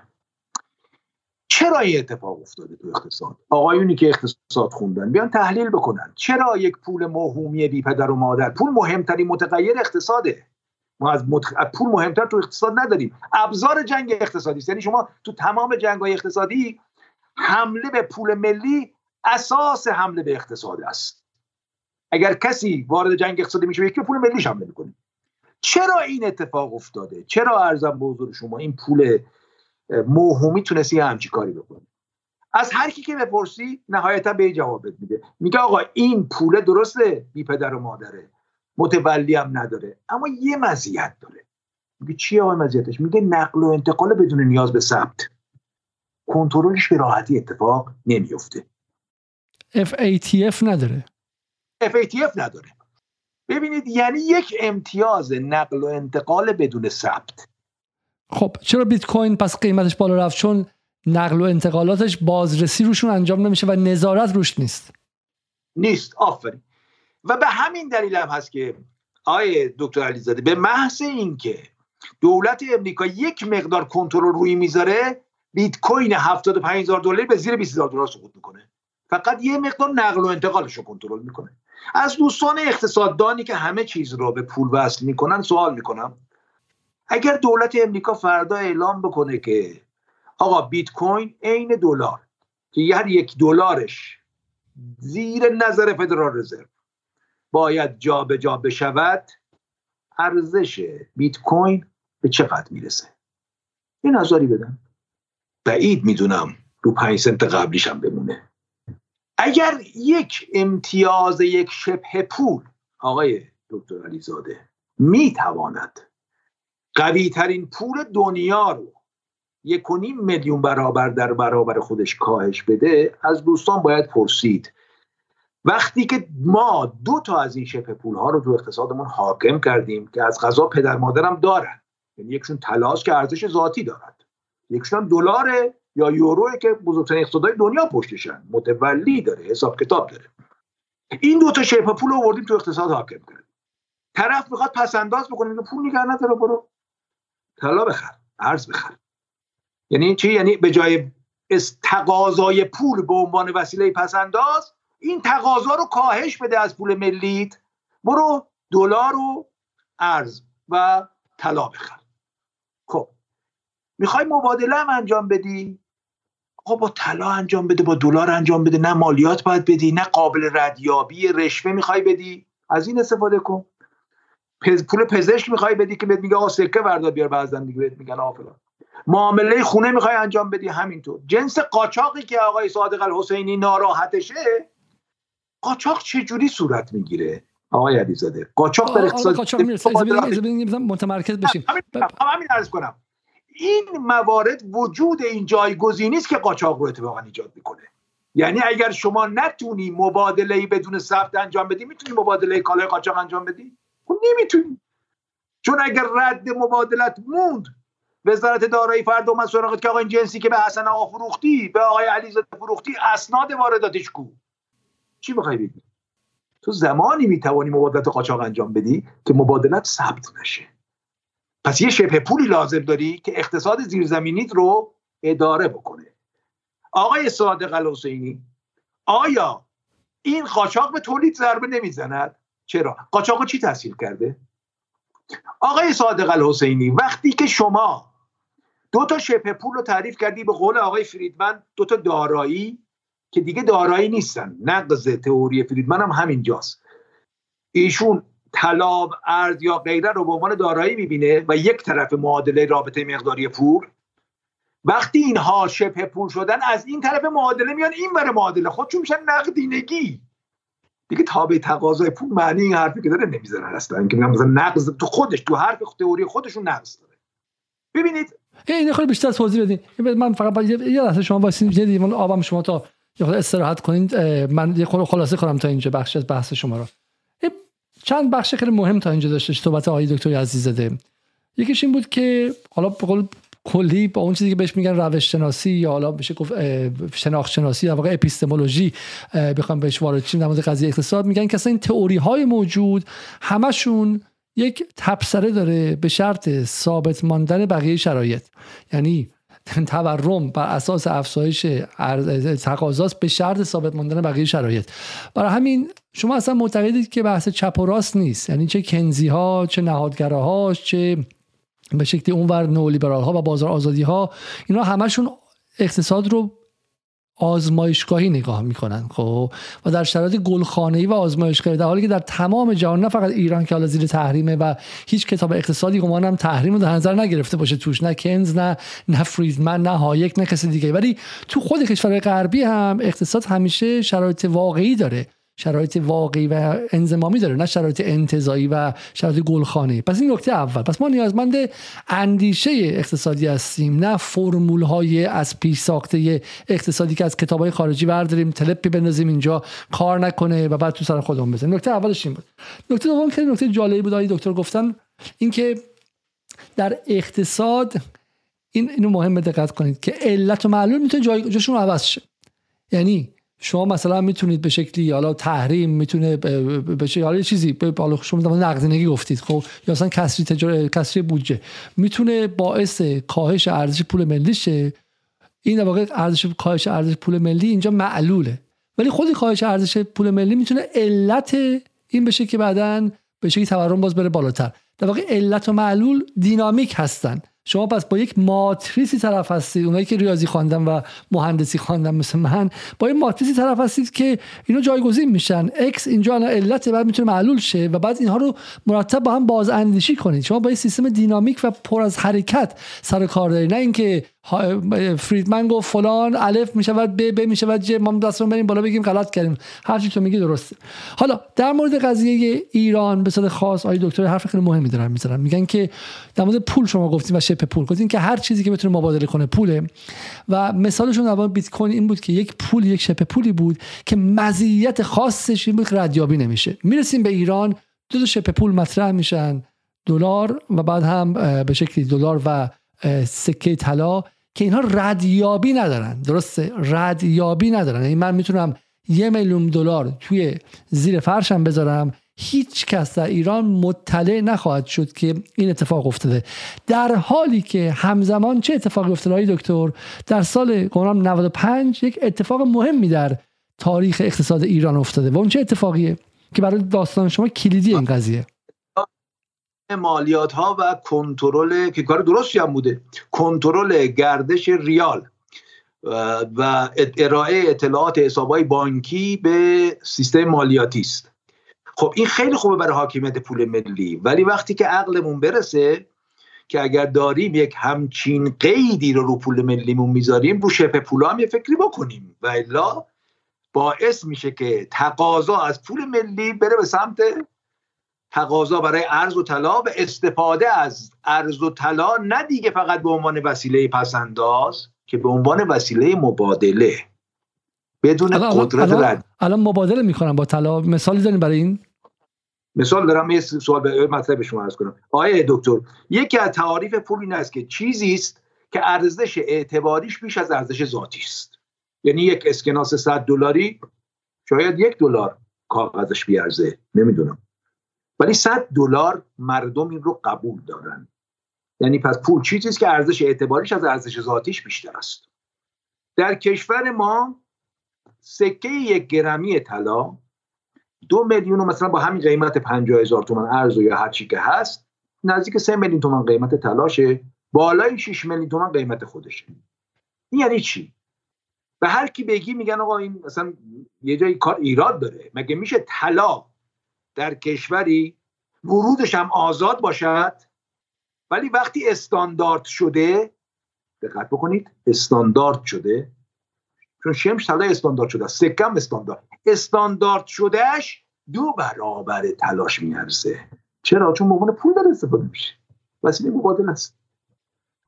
چرا این اتفاق افتاده تو اقتصاد؟ آقایونی که اقتصاد خوندن بیان تحلیل بکنن. چرا یک پول موهومی بی پدر و مادر پول مهمترین متغیر اقتصاده؟ ما از, پول مهمتر تو اقتصاد نداریم. ابزار جنگ اقتصادی است. یعنی شما تو تمام جنگ اقتصادی حمله به پول ملی اساس حمله به اقتصاد است. اگر کسی وارد جنگ اقتصادی میشه یکی پول ملیش حمله می‌کنه. چرا این اتفاق افتاده؟ چرا ارزم به حضور شما این پول موهومی تونستی همچی کاری بکنه از هر کی که بپرسی نهایتا به جواب میده. میگه آقا این پول درسته بی پدر و مادره. متولی هم نداره. اما یه مزیت داره. میگه چیه آقا مزیتش؟ میگه نقل و انتقال بدون نیاز به ثبت. کنترلش به راحتی اتفاق نمیفته FATF نداره. FATF نداره. ببینید یعنی یک امتیاز نقل و انتقال بدون ثبت. خب چرا بیت کوین پس قیمتش بالا رفت؟ چون نقل و انتقالاتش بازرسی روشون انجام نمیشه و نظارت روش نیست. نیست. آفرین. و به همین دلیل هم هست که آیه دکتر علیزاده به محض اینکه دولت امریکا یک مقدار کنترل روی می‌ذاره بیت کوین 75000 دلار به زیر 20000 دلار سقوط می‌کنه. فقط یه مقدار نقل و انتقالش رو کنترل می‌کنه. از دوستان اقتصاددانی که همه چیز رو به پول وصل می‌کنن سوال می‌کنم. اگر دولت امریکا فردا اعلام بکنه که آقا بیت کوین عین دلار که هر یک دلارش زیر نظر فدرال رزرو باید جابجا جا بشود ارزش بیت کوین به چقدر می‌رسه؟ یه نظری بدم. بعید می‌دونم رو پنج سنت قبلیش هم بمونه. اگر یک امتیاز یک شبه پول آقای دکتر علیزاده می‌تواند قوی ترین پول دنیا رو یک و نیم میلیون برابر در برابر خودش کاهش بده از دوستان باید پرسید. وقتی که ما دو تا از این شبه پول ها رو تو اقتصادمون حاکم کردیم که از غذا پدر مادرم دارن یعنی یکشون تلاش که ارزش ذاتی دارد یکشون دلار یا یوروه که بزرگترین اقتصادهای دنیا پشتشن. متولی داره حساب کتاب داره. این دو تا شبه پول آوردیم تو اقتصاد حاکم کردیم. طرف می‌خواد پس انداز بکنه پول نگه نداره برو. طلا بخر ارز بخر. یعنی چی؟ یعنی به جای تقاضای پول به عنوان وسیله پس انداز این تقاضا رو کاهش بده از پول ملیت. برو دلار و ارز و طلا بخر. خب. می‌خوای مبادله هم انجام بدی؟ خب با طلا انجام بده با دلار انجام بده نه مالیات باید بدی نه قابل ردیابی رشوه می‌خوای بدی. از این استفاده کن. پز... پول پزشک می‌خوای بدی که بهت میگه آقا سکه بردار بیار بعضن دیگه بهت میگن آقا معامله خونه می‌خوای انجام بدی همینطور. جنس قاچاقی که آقای صادق الحسینی ناراحتشه قاچاق چه جوری صورت می‌گیره؟ آقای علیزاده قاچاق در اقتصاد قاچاق متمرکز بشیم. همین عرض کنم. این موارد وجود این جایگزینی است که قاچاق رو اتفاقا ایجاد می‌کنه. یعنی اگر شما نتونی مبادله بدون ثبت انجام بدی می‌تونی مبادله کالای قاچاق انجام بدی؟ خب نمی‌تونی. چون اگر رد مبادلت موند وزارت دارایی فرد اومد سراغت که آقا این جنسی که به حسن آقا فروختی به آقای علیزاده فروختی اسناد وارداتش کو. چی می‌خوای بگی؟ تو زمانی می‌توانی مبادلت قاچاق انجام بدی که مبادلت ثبت نشه. پس یه شبه پولی لازم داری که اقتصاد زیرزمینیت رو اداره بکنه. آقای صادق الحسینی آیا این قاچاق به تولید ضربه نمی‌زند؟ چرا؟ قاچاق چی تحصیل کرده؟ آقای صادق الحسینی وقتی که شما دو تا شبه پول رو تعریف کردی به قول آقای فریدمن دو تا دارایی که دیگه دارایی نیستن. نقض تئوری فریدمن هم همینجاست. ایشون طلا ارز یا غیره رو به عنوان دارایی می‌بینه و یک طرف معادله رابطه مقداری پول. وقتی اینها شبه پول شدن از این طرف معادله میان این بره معادله. خودشون میشن نقدینگی دیگه تابع تقاضای پول معنی این حرفی که داره نمی‌زنن اصلا. که مثلا نقض تو خودش تو حرف تئوری خودشون نقض داره. ببینید. این خیلی بیشتر توضیح بدین. من فقط یه لحظه شما واسین یه آبم شما تا یه استراحت کنید من یه خلاصه کنم تا اینجا بخش از بحث شما رو. چند بخش خیلی مهم تا اینجا داشته صحبت آقای دکتر عزیزاده یکیش این بود که حالا به قول کلی با اون چیزی که بهش میگن روش شناسی یا حالا بشه گفت شناخت شناسی یا واقع اپیستمولوژی بخوام بهش وارد شیم در مورد قضیه اقتصاد میگن که این تئوری های موجود همشون یک تبصره داره به شرط ثابت ماندن بقیه شرایط. یعنی تورم بر اساس افزایش تقاضاست به شرط ثابت ماندن بقیه شرایط. برای همین شما اصلا معتقدید که بحث چپ و راست نیست. یعنی چه کنزی ها چه نهادگراهاش چه به شکلی اونور نولیبرال ها و بازار آزادی ها اینا همشون اقتصاد رو آزمایشگاهی نگاه می‌کنن خب؟ و در شرایط گلخانه‌ای و آزمایشگاهی در حالی که در تمام جهان نه فقط ایران که حالا زیر تحریمه و هیچ کتاب اقتصادی هم تحریم رو در نظر نگرفته باشه توش نه کنز نه نه فریدمن نه هایک نه کسی دیگه. ولی تو خود کشورهای غربی هم اقتصاد همیشه شرایط واقعی داره. شرایط واقعی و انزمامی داره نه شرایط انتظایی و شرایط گلخانه پس این نکته اول. پس ما نیازمند اندیشه اقتصادی هستیم نه فرمول های از پیش ساخته اقتصادی که از کتاب های خارجی برداریم تلپی بندازیم اینجا کار نکنه و بعد تو سر خودمون بزنیم. نکته اولش این بود. نکته دوم که نکته جالبی بود دکتر گفتن اینکه در اقتصاد این اینو مهم دقت کنید که علت و معلول می‌تونه جای جاشون عوض شه. یعنی شما مثلا می‌تونید به شکلی حالا تحریم می‌تونه به شکلی حالا چیزی حالا شما نقدینگی گفتید خب؟ یا اصلا کسری تجار... کسری بودجه. می‌تونه باعث کاهش ارزش پول ملی شه. این واقع ارزش کاهش ارزش پول ملی اینجا معلوله. ولی خودی کاهش ارزش پول ملی می‌تونه علت این بشه که بعدا به شکلی تورم باز بره بالاتر. در واقع علت و معلول دینامیک هستن. شما پس با یک ماتریسی طرف هستید اونایی که ریاضی خواندن و مهندسی خواندن مثل من با یک ماتریسی طرف هستید که اینو جایگزین میشن. X اینجا الان علت بعد می‌تونه معلول شه و بعد اینها رو مرتب با هم باز اندیشی کنید. شما با یک سیستم دینامیک و پر از حرکت سر کار دارید. نه اینکه فریدمن گفت فلان الف می‌شود ب ب می‌شود ج ما دستمون بریم بالا بگیم غلط کردیم. هر چی تو میگی درسته. حالا در مورد قضیه ایران به صورت خاص آقای دکتر حرف خیلی مهمی دارن می‌ذارن میگن که در مورد پول شما گفتین و شپ پول. گفتین که هر چیزی که بتونه مبادله کنه پوله. و مثالشون در بیت کوین این بود که یک پول یک شپ پولی بود که مزیت خاصش این بود که ردیابی نمیشه. می‌رسیم به ایران دو تا شپ پول مطرح میشن دلار و بعد هم به شکلی دلار و سکه طلا که اینها ردیابی ندارن. درسته؟ ردیابی ندارن. این یعنی من می‌تونم یه میلیون دلار توی زیر فرشم بذارم. هیچ کس در ایران مطلع نخواهد شد که این اتفاق افتاده. در حالی که همزمان چه اتفاقی افتاده های دکتر؟ در سال قرآن 95 یک اتفاق مهمی در تاریخ اقتصاد ایران افتاده. و اون چه اتفاقیه؟ که برای داستان شما کلیدی این قضیه. مالیات ها و کنترل که کار درستی هم بوده کنترل گردش ریال. و ارائه اطلاعات حسابهای بانکی به سیستم مالیاتی است. خب این خیلی خوبه برای حاکمیت پول ملی. ولی وقتی که عقلمون برسه که اگر داریم یک همچین قیدی رو رو پول ملیمون می‌ذاریم رو شپ پول هم یه فکری بکنیم. و الا باعث میشه که تقاضا از پول ملی بره به سمت تقاضا برای ارز و طلا و استفاده از ارز و طلا نه دیگه فقط به عنوان وسیله پسنداز که به عنوان وسیله مبادله. بدون قدرت الان, رد. الان مبادله می‌کنم با طلا. مثالی داریم برای این؟ مثال دارم یه سوال به مطلب به شما عرض کنم. آیا دکتر یکی از تعاریف پول این است که چیزی است که ارزش اعتباریش بیش از ارزش ذاتی است. یعنی یک اسکناس 100 دلاری شاید یک دلار کاغذش بیارزه. نمی‌دونم. ولی 100 دلار مردم این رو قبول دارن. یعنی پس پول چیزی که ارزش اعتباریش از ارزش ذاتیش بیشتر است. در کشور ما سکه یک گرمی طلا دو میلیون مثلا با همین قیمت 50 هزار تومن ارز یا هر چی که هست نزدیک 3 میلیون تومن قیمت طلاشه بالای 6 میلیون تومن قیمت خودشه. این یعنی چی؟ به هر کی بگی میگن آقا این مثلا یه جایی کار ایراد داره. مگه میشه طلا در کشوری ورودش هم آزاد باشد. ولی وقتی استاندارد شده دقت بکنید استاندارد شده. چون شمش طلا استاندارد شده سکم استاندارد. استاندارد شدهش دو برابر تلاش میارزه. چرا؟ چون به پول داره استفاده میشه. وسیله مبادل است.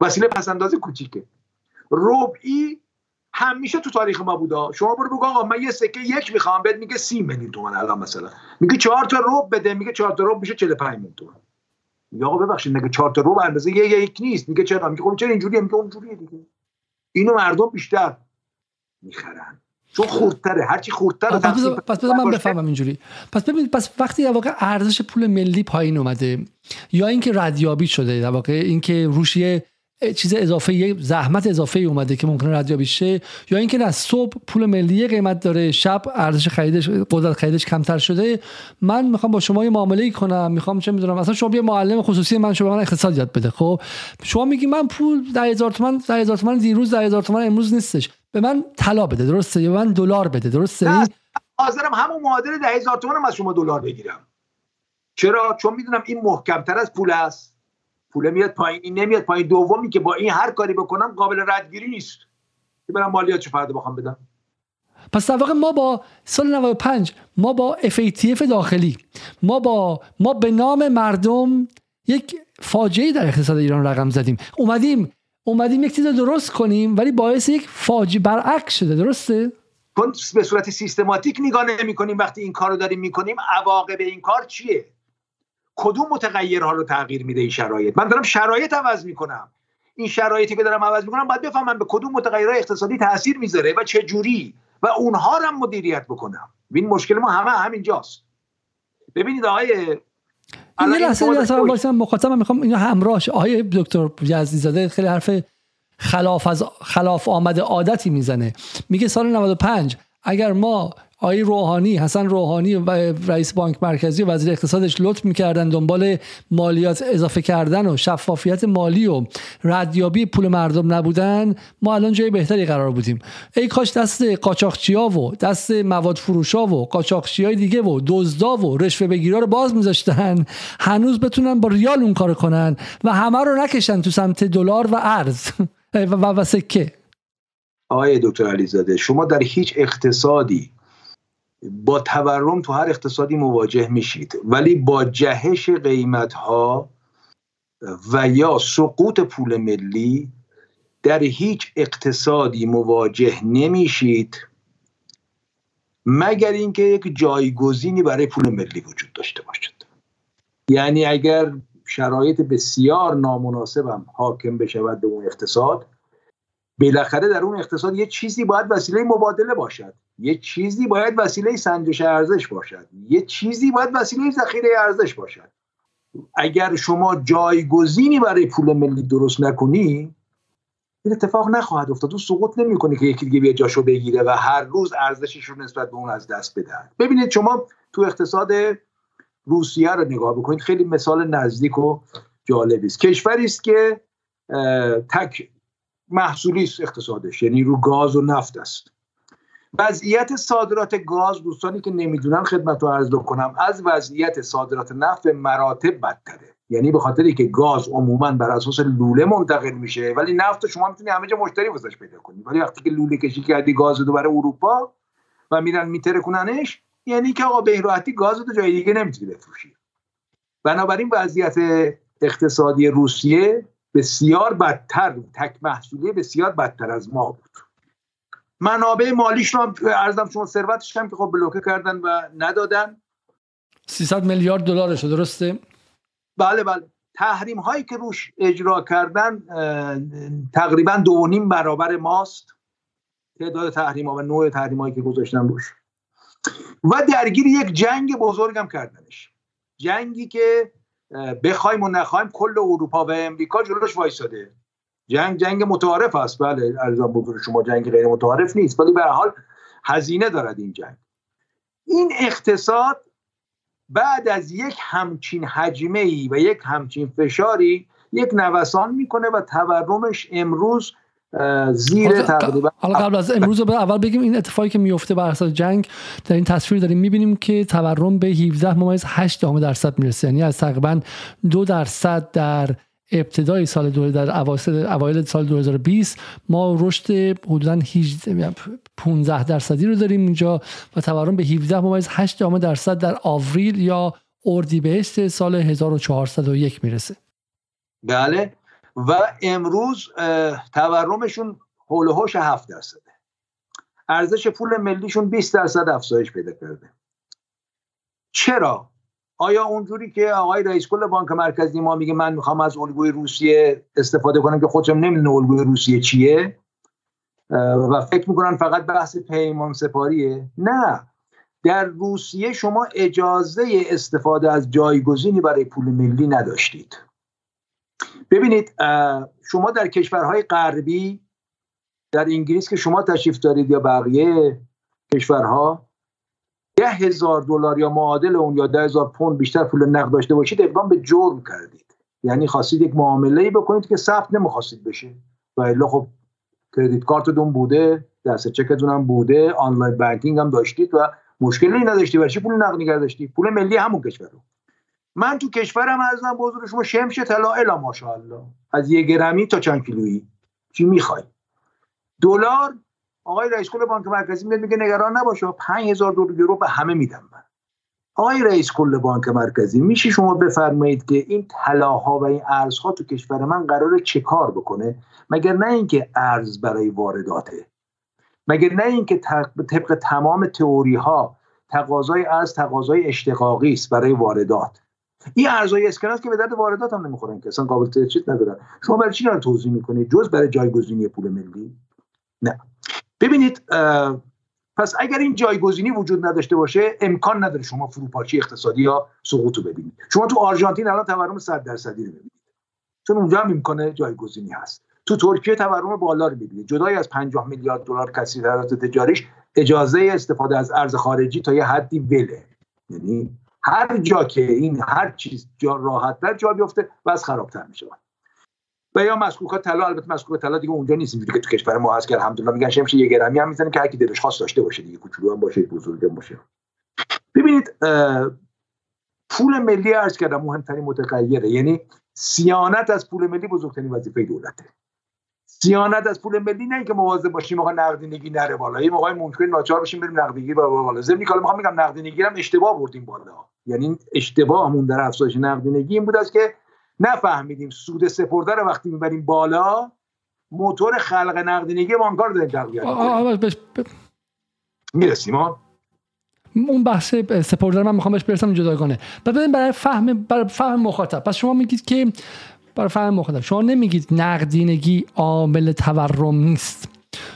وسیله پسنداز کوچیکه. ربعی همیشه تو تاریخ ما بوده. شما برو بگو آقا من یه سکه یک می‌خوام. بهت میگه سی میلیون تومن. الان مثلا. میگه چهار تا رب بده. میگه چهار تا رب میشه 45 میلیون تومن. میگه آقا ببخشید میگه چهار تا رب اندازه یه یک نیست؟ میگه چرا؟ میگه خب چرا اینجوریه؟ میگه اونجوریه دیگه. اینو مردم بیشتر می‌خرن. چون خردتره. هرچی خردتر پس بذار من بفهمم اینجوری. پس ببین پس وقتی در واقع ارزش پول ملی پایین اومده یا اینکه ردیابی شده در واقع اینکه روشیه چیز اضافه یه زحمت اضافه اومده که ممکنه ردیابی شه. یا اینکه نه صبح پول ملی قیمت داره شب ارزش خریدش قدرت خریدش کمتر شده. من می‌خوام با شما یه معامله کنم می‌خوام چه می‌دونم مثلا شما یه معلم خصوصی من شما من اقتصاد یاد بده خب؟ شما میگی من پول 10000 تومان 10000 تومان دیروز 10000 تومان امروز نیستش. به من طلا بده درسته؟ یا من دلار بده درسته؟ حاضرم همون معادل 10000 تومان از شما دلار بگیرم. چرا؟ چون می‌دونم این محکمتر از پول است. پول میاد پایین نمیاد پایین. دومی که با این هر کاری بکنم قابل ردگیری نیست. که برم مالیاتشو فردا بخوام بدم. پس در واقع ما با سال 95 ما با FATF داخلی ما با ما به نام مردم یک فاجعه در اقتصاد ایران رقم زدیم. اومدیم اومدیم یک چیز درست کنیم ولی باعث یک فاجعه برعکس شده. درسته؟ به صورت سیستماتیک نگاه نمی کنیم وقتی این کار رو داریم می‌کنیم عواقب این کار چیه؟ کدوم متغیرها رو تغییر میده این شرایط؟ من دارم شرایط عوض می‌کنم. این شرایطی که دارم عوض می‌کنم باید بفهمم به کدوم متغیرهای اقتصادی تاثیر می‌ذاره و چه جوری و اونها رو هم مدیریت بکنم. این مشکل ما همه همینجاست. ببینید آقای این لحظه مخاطبم می‌خوام اینو همراهش. آقای دکتر یزدی زاده خیلی حرف خلاف از خلاف آمده عادتی می‌زنه. میگه سال 95 اگر ما آقای روحانی حسن روحانی و رئیس بانک مرکزی و وزیر اقتصادش لطف می‌کردن دنبال مالیات اضافه کردن و شفافیت مالی و ردیابی پول مردم نبودن. ما الان جای بهتری قرار بودیم. ای کاش دست قاچاقچیا و دست مواد فروشا و های دیگه و دزدا و رشوه بگیرا رو باز میذاشتن. هنوز بتونن با ریال اون کار کنن و همه رو نکشن تو سمت دلار و ارز. و, و سکه. آقای دکتر علیزاده شما در هیچ اقتصادی با تورم تو هر اقتصادی مواجه میشید. ولی با جهش قیمت ها و یا سقوط پول ملی در هیچ اقتصادی مواجه نمیشید مگر اینکه یک جایگزینی برای پول ملی وجود داشته باشد. یعنی اگر شرایط بسیار نامناسبم حاکم بشود به اون اقتصاد بالاخره در اون اقتصاد یه چیزی باید وسیله مبادله باشد. یه چیزی باید وسیله سنجش ارزش باشد. یه چیزی باید وسیله ذخیره ارزش باشد. اگر شما جایگزینی برای پول ملی درست نکنی این اتفاق نخواهد افتاد. و سقوط نمی‌کنه که یکی دیگه بیا جاشو بگیره و هر روز ارزشش رو نسبت به اون از دست بدهد. ببینید شما تو اقتصاد روسیه رو نگاه بکنید. خیلی مثال نزدیک و جالبی است. کشوری است که تک محصولی است اقتصادش یعنی رو گاز و نفت است. وضعیت صادرات گاز دوستانی که نمی‌دونن خدمت رو عرض کنم از وضعیت صادرات نفت مراتب بدتره. یعنی به خاطری که گاز عموما بر اساس لوله منتقل میشه ولی نفت شما می‌تونی همه جا مشتری واسش پیدا کنی. ولی وقتی که لوله کشی کردی گاز رو برای اروپا و میرن میترکوننش یعنی که آقا به راحتی گاز رو جای دیگه نمی‌تونی بفروشی. بنابراین وضعیت اقتصادی روسیه بسیار بدتر تک محصولی بسیار بدتر از ما بود. منابع مالیش رو ارزم شما ثروتش هم که خب بلوکه کردن و ندادن. 300 میلیارد دلارشه درسته؟ بله بله. تحریم هایی که روش اجرا کردن تقریبا دو نیم برابر ماست. تعداد تحریم ها و نوع تحریم هایی که گذاشتن روش. و درگیر یک جنگ بزرگم کردنش. جنگی که بخوایم و نخوایم کل اروپا و امریکا جلوش وایساده جنگ جنگ متعارف است. بله ارزان بزرگ شما جنگ غیر متعارف نیست ولی به حال هزینه دارد این جنگ. این اقتصاد بعد از یک همچین حجمه ای و یک همچین فشاری یک نوسان می‌کنه و تورمش امروز زیر تقریبا حالا قبل از امروز اول بگیم این اتفاقی که میفته بر اساس جنگ در این تصویر داریم می‌بینیم که تورم به 17 ممیز 8 درصد می‌رسه. یعنی از تقریبا دو درصد در ابتدای سال دو در اوایل سال 2020 ما رشد حدودا 15 درصدی رو داریم اینجا و تورم به 17 ممیز 8 درصد در آوریل یا اردیبهشت سال 1401 می‌رسه. بله. و امروز تورمشون حول و حوش 7 درصده. ارزش پول ملیشون 20 درصد افزایش پیدا کرده. چرا؟ آیا اونجوری که آقای رئیس کل بانک مرکزی ما میگه من می‌خوام از الگوی روسیه استفاده کنم که خودم نمی‌دونه الگوی روسیه چیه؟ و فکر می‌کنن فقط بحث پیمان سپاریه؟ نه. در روسیه شما اجازه استفاده از جایگزینی برای پول ملی نداشتید. ببینید شما در کشورهای غربی در انگلیس که شما تشریف دارید یا بقیه کشورها ده هزار دلار یا معادل اون یا ده هزار پوند بیشتر پول نقد داشته باشید اقدام به جرم کردید. یعنی خواستید یک معامله ای بکنید که ثبت نمی‌خواستید بشه. و الا خب کردیت کارتتون بوده دست چکتون هم بوده آنلاین بانکینگ هم داشتید و مشکلی نداشتی برای پول نقد نگه پول ملی همون کشور رو. من تو کشورم ازم بزرگ شما شمش طلا الا ماشاءالله. از یه گرمی تا چند کیلویی. چی می‌خوای؟ دلار؟ آقای رئیس کل بانک مرکزی میاد میگه نگران نباشه 5000 دلار یورو به همه میدم من. آقای رئیس کل بانک مرکزی میشه شما بفرمایید که این طلاها و این ارزها تو کشور من قراره چه کار بکنه؟ مگر نه اینکه ارز برای وارداته. مگر نه اینکه طبق تمام تئوری ها تقاضای ارز تقاضای اشتقاقی است برای واردات. این ارزهای اسکناس که به درد واردات هم نمی‌خورن که. اصلا قابل ترچیت ندارن. شما برای چی توضیح می‌کنید؟ جز برای جایگزینی پول ملی؟ نه. ببینید پس اگر این جایگزینی وجود نداشته باشه امکان نداره شما فروپاشی اقتصادی یا سقوط رو ببینید. شما تو آرژانتین الان تورم 100 درصدی رو ببینید. چون اونجا هم امکان جایگزینی هست. تو ترکیه تورم بالا رو می‌بینید. جدای از 50 میلیارد دلار کسی تجاریش اجازه استفاده از ارز خارجی تا یه حدی بله. یعنی هر جا که این هر چیز جا راحت در جا بیفته بس خرابتر میشه. و یا مسکوکات طلا البته مسکوکات طلا دیگه اونجا نیست که تو کشور ما هست که الحمدلله میگن شمش یه گرمی هم می‌زنیم که هر کی دلش خواست داشته باشه دیگه کوچولو هم باشه بزرگ باشه. ببینید پول ملی ارز کردم مهمترین متغیره. یعنی سیانت از پول ملی بزرگترین وظیفه دولته. سیانت از پول ملی نه اینکه مواظب باشیم موقع نقدینگی نره بالا. یه موقع ممکن ناچار باشیم بریم نقدینگی بالا. ضمن که می‌خوام میگم نقدینگی هم اشتباه بردیم بالا. یعنی اشتباهمون در افزایش نقدینگی این بود است که نفهمیدیم سود سپرده رو وقتی می‌بریم بالا موتور خلق نقدینگی بانکار داریم تقویت می‌رسیم اون بحث سپرده من می‌خوام بهش برسم جداگانه ببین برای فهم برای فهم مخاطب. پس شما میگید که برای فهم مخاطب. شما نمیگید نقدینگی عامل تورم نیست.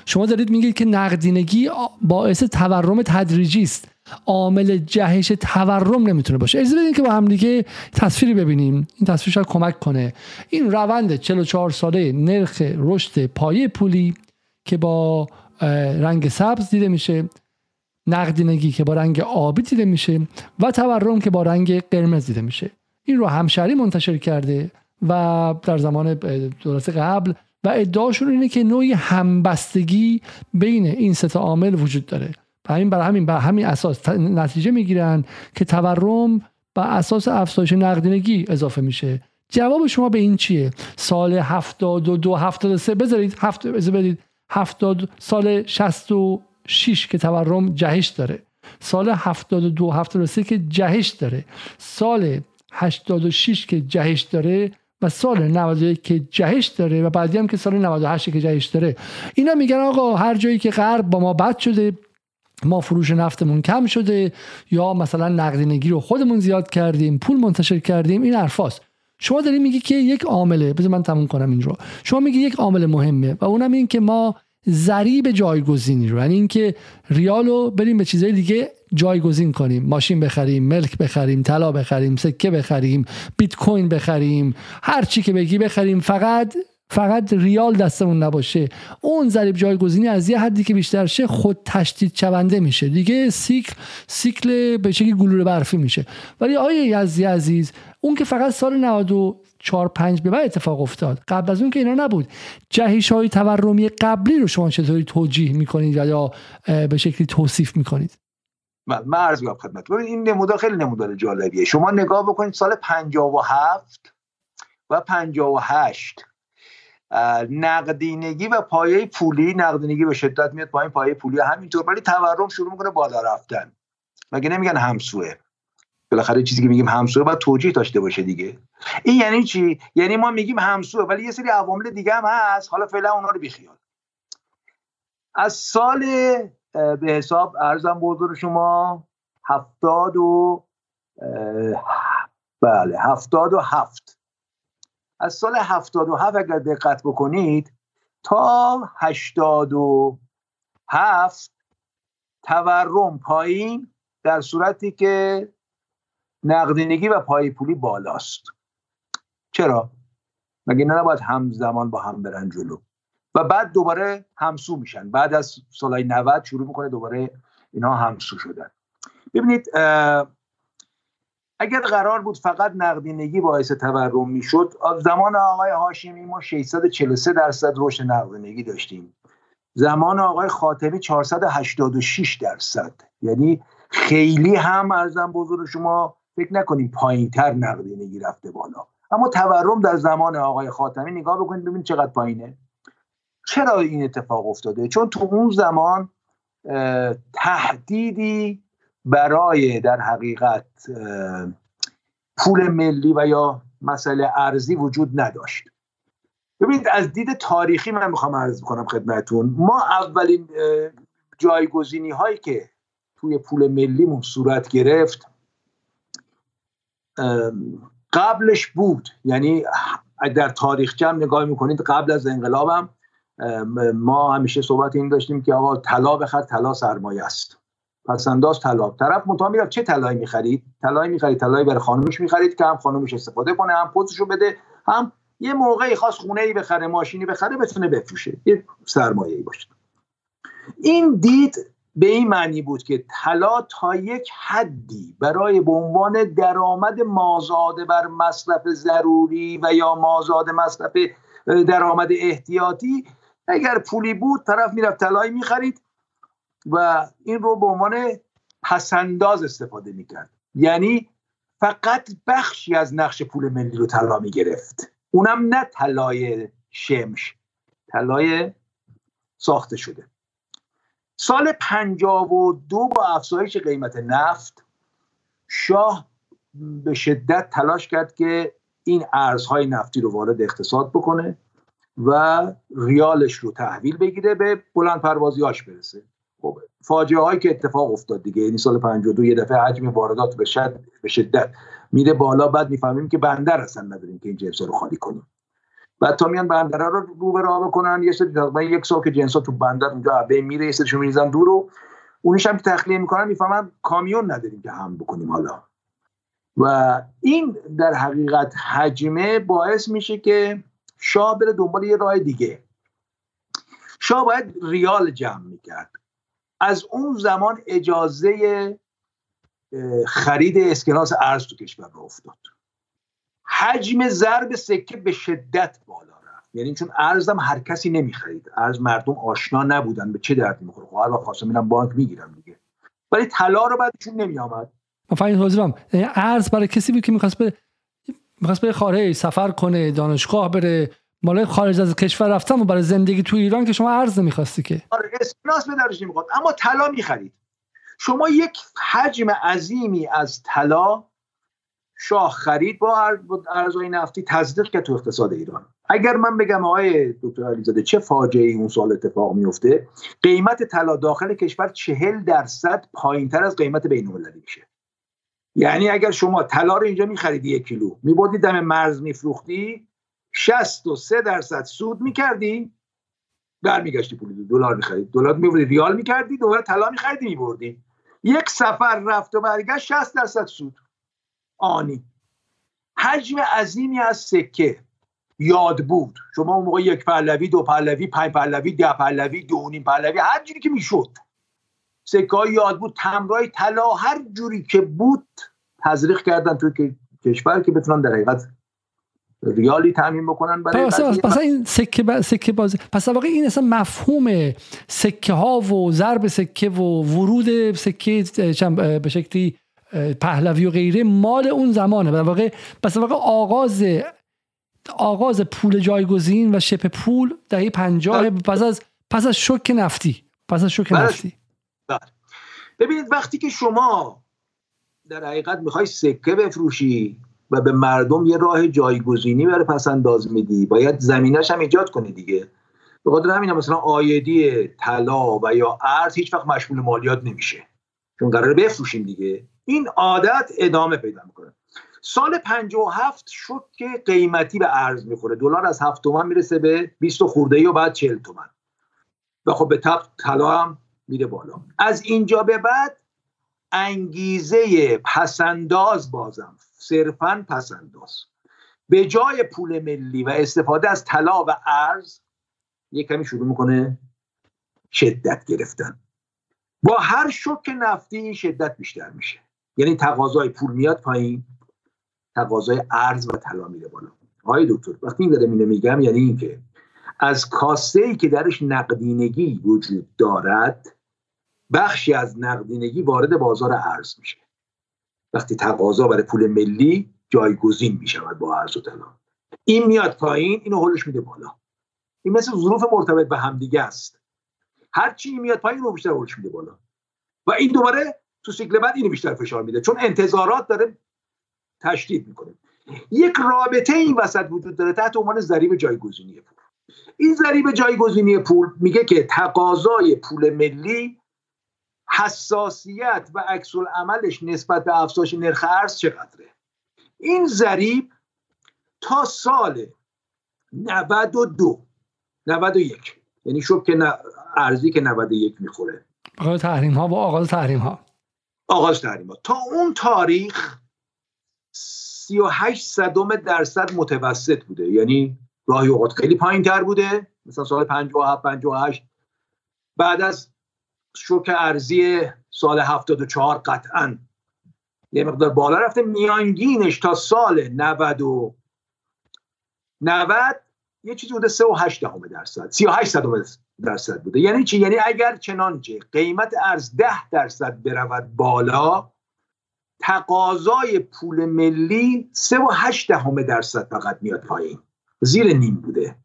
شما دارید میگید که نقدینگی باعث تورم تدریجی است. عامل جهش تورم نمی‌تونه باشه. اجازه بدین که با هم دیگه تصویری ببینیم. این تصویر شاید کمک کنه. این روند 44 ساله نرخ رشد پایه پولی که با رنگ سبز دیده میشه نقدینگی که با رنگ آبی دیده میشه و تورم که با رنگ قرمز دیده میشه. این رو همشری منتشر کرده و در زمان دولت قبل و ادعاشون اینه که نوعی همبستگی بین این سه عامل وجود داره. و همین برای همین بر همین اساس نتیجه می‌گیرن که تورم بر اساس افزایش نقدینگی اضافه میشه. جواب شما به این چیه؟ سال 72 73 بذارید هفت بدید. 70 سال 66 که تورم جهش داره. سال 72 73 که جهش داره. سال 86 که جهش داره و سال 91 که جهش داره و بعدی هم که سال 98 که جهش داره. اینا میگن آقا هر جایی که غرب با ما بد شده ما فروش نفتمون کم شده یا مثلا نقدینگی رو خودمون زیاد کردیم پول منتشر کردیم این حرفاست شما داری میگی که یک عامله بذار من تموم کنم این رو. شما میگی یک عامل مهمه و اونم این که ما ضریب جایگزینی رو یعنی اینکه ریالو بریم به چیزهای دیگه جایگزین کنیم. ماشین بخریم ملک بخریم طلا بخریم سکه بخریم بیت کوین بخریم هر چی که بگی بخریم. فقط فقط ریال دستمون نباشه. اون ضریب جایگزینی از یه حدی که بیشتر شه خود تشدید شونده میشه. دیگه سیکل سیکل به شکلی گلوله برفی میشه. ولی آیه یزدی عزیز اون که فقط سال 94 5 به بعد اتفاق افتاد قبل از اون که اینا نبود. جهش های تورمی قبلی رو شما چطوری توجیه می‌کنید یا به شکلی توصیف می‌کنید؟ من عرض خدمت این نمودار خیلی نمودار جالبیه. شما نگاه بکنید سال 57 و 58 نقدینگی و پایه پولی نقدینگی به شدت میاد پایین پایه پولی همینطور ولی تورم شروع می‌کنه بالا رفتن. مگه نمیگن همسوه؟ بالاخره چیزی که میگیم همسوه باید توجیه داشته باشه دیگه. این یعنی چی؟ یعنی ما میگیم همسوه ولی یه سری عوامل دیگه هم هست. حالا فعلا اونا رو بیخیال. از سال به حساب ارزم بزرگ شما هفتاد و بله هفتاد و هفت. از سال 77 اگر دقت بکنید تا 87 تورم پایین در صورتی که نقدینگی و پای پولی بالاست. چرا؟ مگه نه نباید همزمان با هم برن جلو؟ و بعد دوباره همسو میشن. بعد از سالهای 90 شروع می‌کنه دوباره اینها همسو شدن. ببینید اگر قرار بود فقط نقدینگی باعث تورم می‌شد زمان آقای هاشمی ما 643 درصد رشد نقدینگی داشتیم. زمان آقای خاتمی 486 درصد. یعنی خیلی هم ارزم بزرگ شما فکر نکنیم پایین تر نقدینگی رفته بالا. اما تورم در زمان آقای خاتمی نگاه بکنید ببینید چقدر پایینه. چرا این اتفاق افتاده؟ چون تو اون زمان تهدیدی برای در حقیقت پول ملی و یا مسئله ارزی وجود نداشت. ببینید از دید تاریخی من می‌خوام عرض کنم خدمتون ما اولین جایگزینی هایی که توی پول ملیمون صورت گرفت قبلش بود. یعنی در تاریخ جمع نگاه می‌کنید قبل از انقلابم ما همیشه صحبت این داشتیم که آقا طلا بخر طلا سرمایه است. پس انداز طلا. طرف مطمئن می‌رفت چه طلایی می‌خرید؟ طلایی می‌خرید طلایی برای خانومش می‌خرید که هم خانومش استفاده کنه هم پوزشو بده هم یه موقعی خاص خونه ای بخره ماشینی بخره بتونه بفروشه. یه سرمایه باشه. این دید به این معنی بود که طلا تا یک حدی برای به عنوان درآمد مازاده بر مصرف ضروری و یا مازاد مصرف درآمد احتیاطی اگر پولی بود طرف می‌رفت طلایی می‌خرید. و این رو به عنوان پسنداز استفاده می‌کرد. یعنی فقط بخشی از نقش پول ملی رو طلا می‌گرفت. اونم نه طلای شمش طلای ساخته شده. سال دو با افزایش قیمت نفت شاه به شدت تلاش کرد که این ارزهای نفتی رو وارد اقتصاد بکنه و ریالش رو تحویل بگیره به بلند پروازیاش برسه. خب فاجعه هایی که اتفاق افتاد دیگه یعنی سال 52 یه دفعه حجم واردات به شدت به شدت میره بالا بعد می‌فهمیم که بندر اصلا نداریم که این جنس رو خالی کنیم. بعد تا میان بندر رو رو به راه بکنن یه سری تقریبا یک سال که جنسا تو بندر اونجا به میره یه سریشون میریزن دور و اونش هم که تخلیه می‌کنن می‌فهمن کامیون نداریم که هم بکنیم حالا. و این در حقیقت حجمه باعث میشه که شاه بره دنبال یه راه دیگه. شاه باید ریال جمع می‌کرد. از اون زمان اجازه خرید اسکناس ارز تو کشور رو افتاد. حجم ضرب سکه به شدت بالا رفت. یعنی چون ارزم هر کسی نمی‌خرید. ارز مردم آشنا نبودن به چه دردی می‌خوره. خب هر وقت خواستم میرم بانک می‌گیرم دیگه. ولی طلا رو بعدشون نمیآمد. فقط توضیح یعنی ارز برای کسی بود که می‌خواست به می‌خواست به خارج سفر کنه دانشگاه بره مال خارج از کشور رفتم و برای زندگی تو ایران که شما ارز نمی‌خواستی که. آره اسکناس به درش نمی‌خواد اما طلا می‌خرید. شما یک حجم عظیمی از طلا شاه خرید با ارزهای نفتی تصدیق که تو اقتصاد ایران. اگر من بگم آقای دکتر علیزاده چه فاجعه اون سال اتفاق میفته قیمت طلا داخل کشور چهل درصد پایین تر از قیمت بین المللی میشه. یعنی اگر شما طلا رو اینجا میخریدی یک کیلو میبردی دم مرز میفروختی 63 درصد سود می‌کردی برمیگشتی پول دلار می‌خرید دلار میبردی ریال می‌کردی دوباره طلا میخریدی میبردی. یک سفر رفت و برگشت 60 درصد سود. آنی. حجم عظیمی از سکه. یاد بود. شما اون موقع یک پهلوی دو پهلوی پنج پهلوی ده پهلوی دو نیم پهلوی هر جوری که می‌شد. سکه یاد بود. تمرای طلا هر جوری که بود تزریق کردن توی کشور که بتونن در حقیقت ریالی تعمین بکنن برای پس, پس این سکه با... سکه بازی پس واقعا این اصلا مفهوم سکه ها و ضرب سکه و ورود سکه به شکلی پهلوی و غیره مال اون زمانه در واقع پس واقع آغاز آغاز پول جایگزین و شپ پول دهه 50 بله. پس از پس از شوک نفتی پس از شوک بله. نفتی بله. ببینید وقتی که شما در حقیقت می‌خوای سکه بفروشی و به مردم یه راه جایگزینی برای پس انداز میدی. باید زمینش هم ایجاد کنی دیگه. به خاطر همین مثلا آیدی طلا و یا ارز هیچ وقت مشمول مالیات نمیشه. چون قراره بفروشیم دیگه. این عادت ادامه پیدا می‌کنه. سال 57 شد که قیمتی به ارز می‌خوره. دلار از 7 تومن می‌رسه به 20 خورده ای و بعد 40 تومن. و خب به تب طلا هم میره بالا. از اینجا به بعد انگیزه پسنداز بازم صرفا پسنداز به جای پول ملی و استفاده از طلا و ارز یک کمی شروع می‌کنه شدت گرفتن. با هر شک نفتی این شدت بیشتر میشه. یعنی تقاضای پول میاد پایین تقاضای ارز و طلا میره بالا. آقای دکتر وقتی این دارم میگم یعنی اینکه از کاسه ای که درش نقدینگی وجود دارد بخشی از نقدینگی وارد بازار ارز میشه. وقتی تقاضا برای پول ملی جایگزین می‌شود با ارز و طلا این میاد پایین اینو هولش میده بالا. این مثل ظروف مرتبط به همدیگه است. هر چی میاد پایین رو بیشتر هولش میده بالا. و این دوباره تو سیکل بعد اینو بیشتر فشار میده چون انتظارات داره تشدید می‌کنه. یک رابطه این وسط وجود داره تحت عنوان ضریب جایگزینی پول. این ضریب جایگزینی پول میگه که تقاضای پول ملی حساسیت و عکس عملش نسبت به افزایش نرخ ارز چقدره؟ این ضریب تا سال 92 91 یعنی شب که ارزی که 91 می‌خوره. آغاز تحریم ها و آغاز تحریم ها آغاز تحریم ها تا اون تاریخ 38 صدم درصد متوسط بوده. یعنی راهی اوقات خیلی پایین تر بوده. مثلا سال 57 58 بعد از شوک ارزی سال 74 قطعا. یه مقدار بالا رفته. میانگینش تا سال 90 و 90 یه چیزی بوده 3 و 8 دهم درصد. 38 صدم درصد بوده. یعنی چی؟ یعنی اگر چنانچه قیمت ارز 10 درصد برود بالا تقاضای پول ملی 3 و 8 دهم درصد فقط میاد پایین. زیر نیم بوده.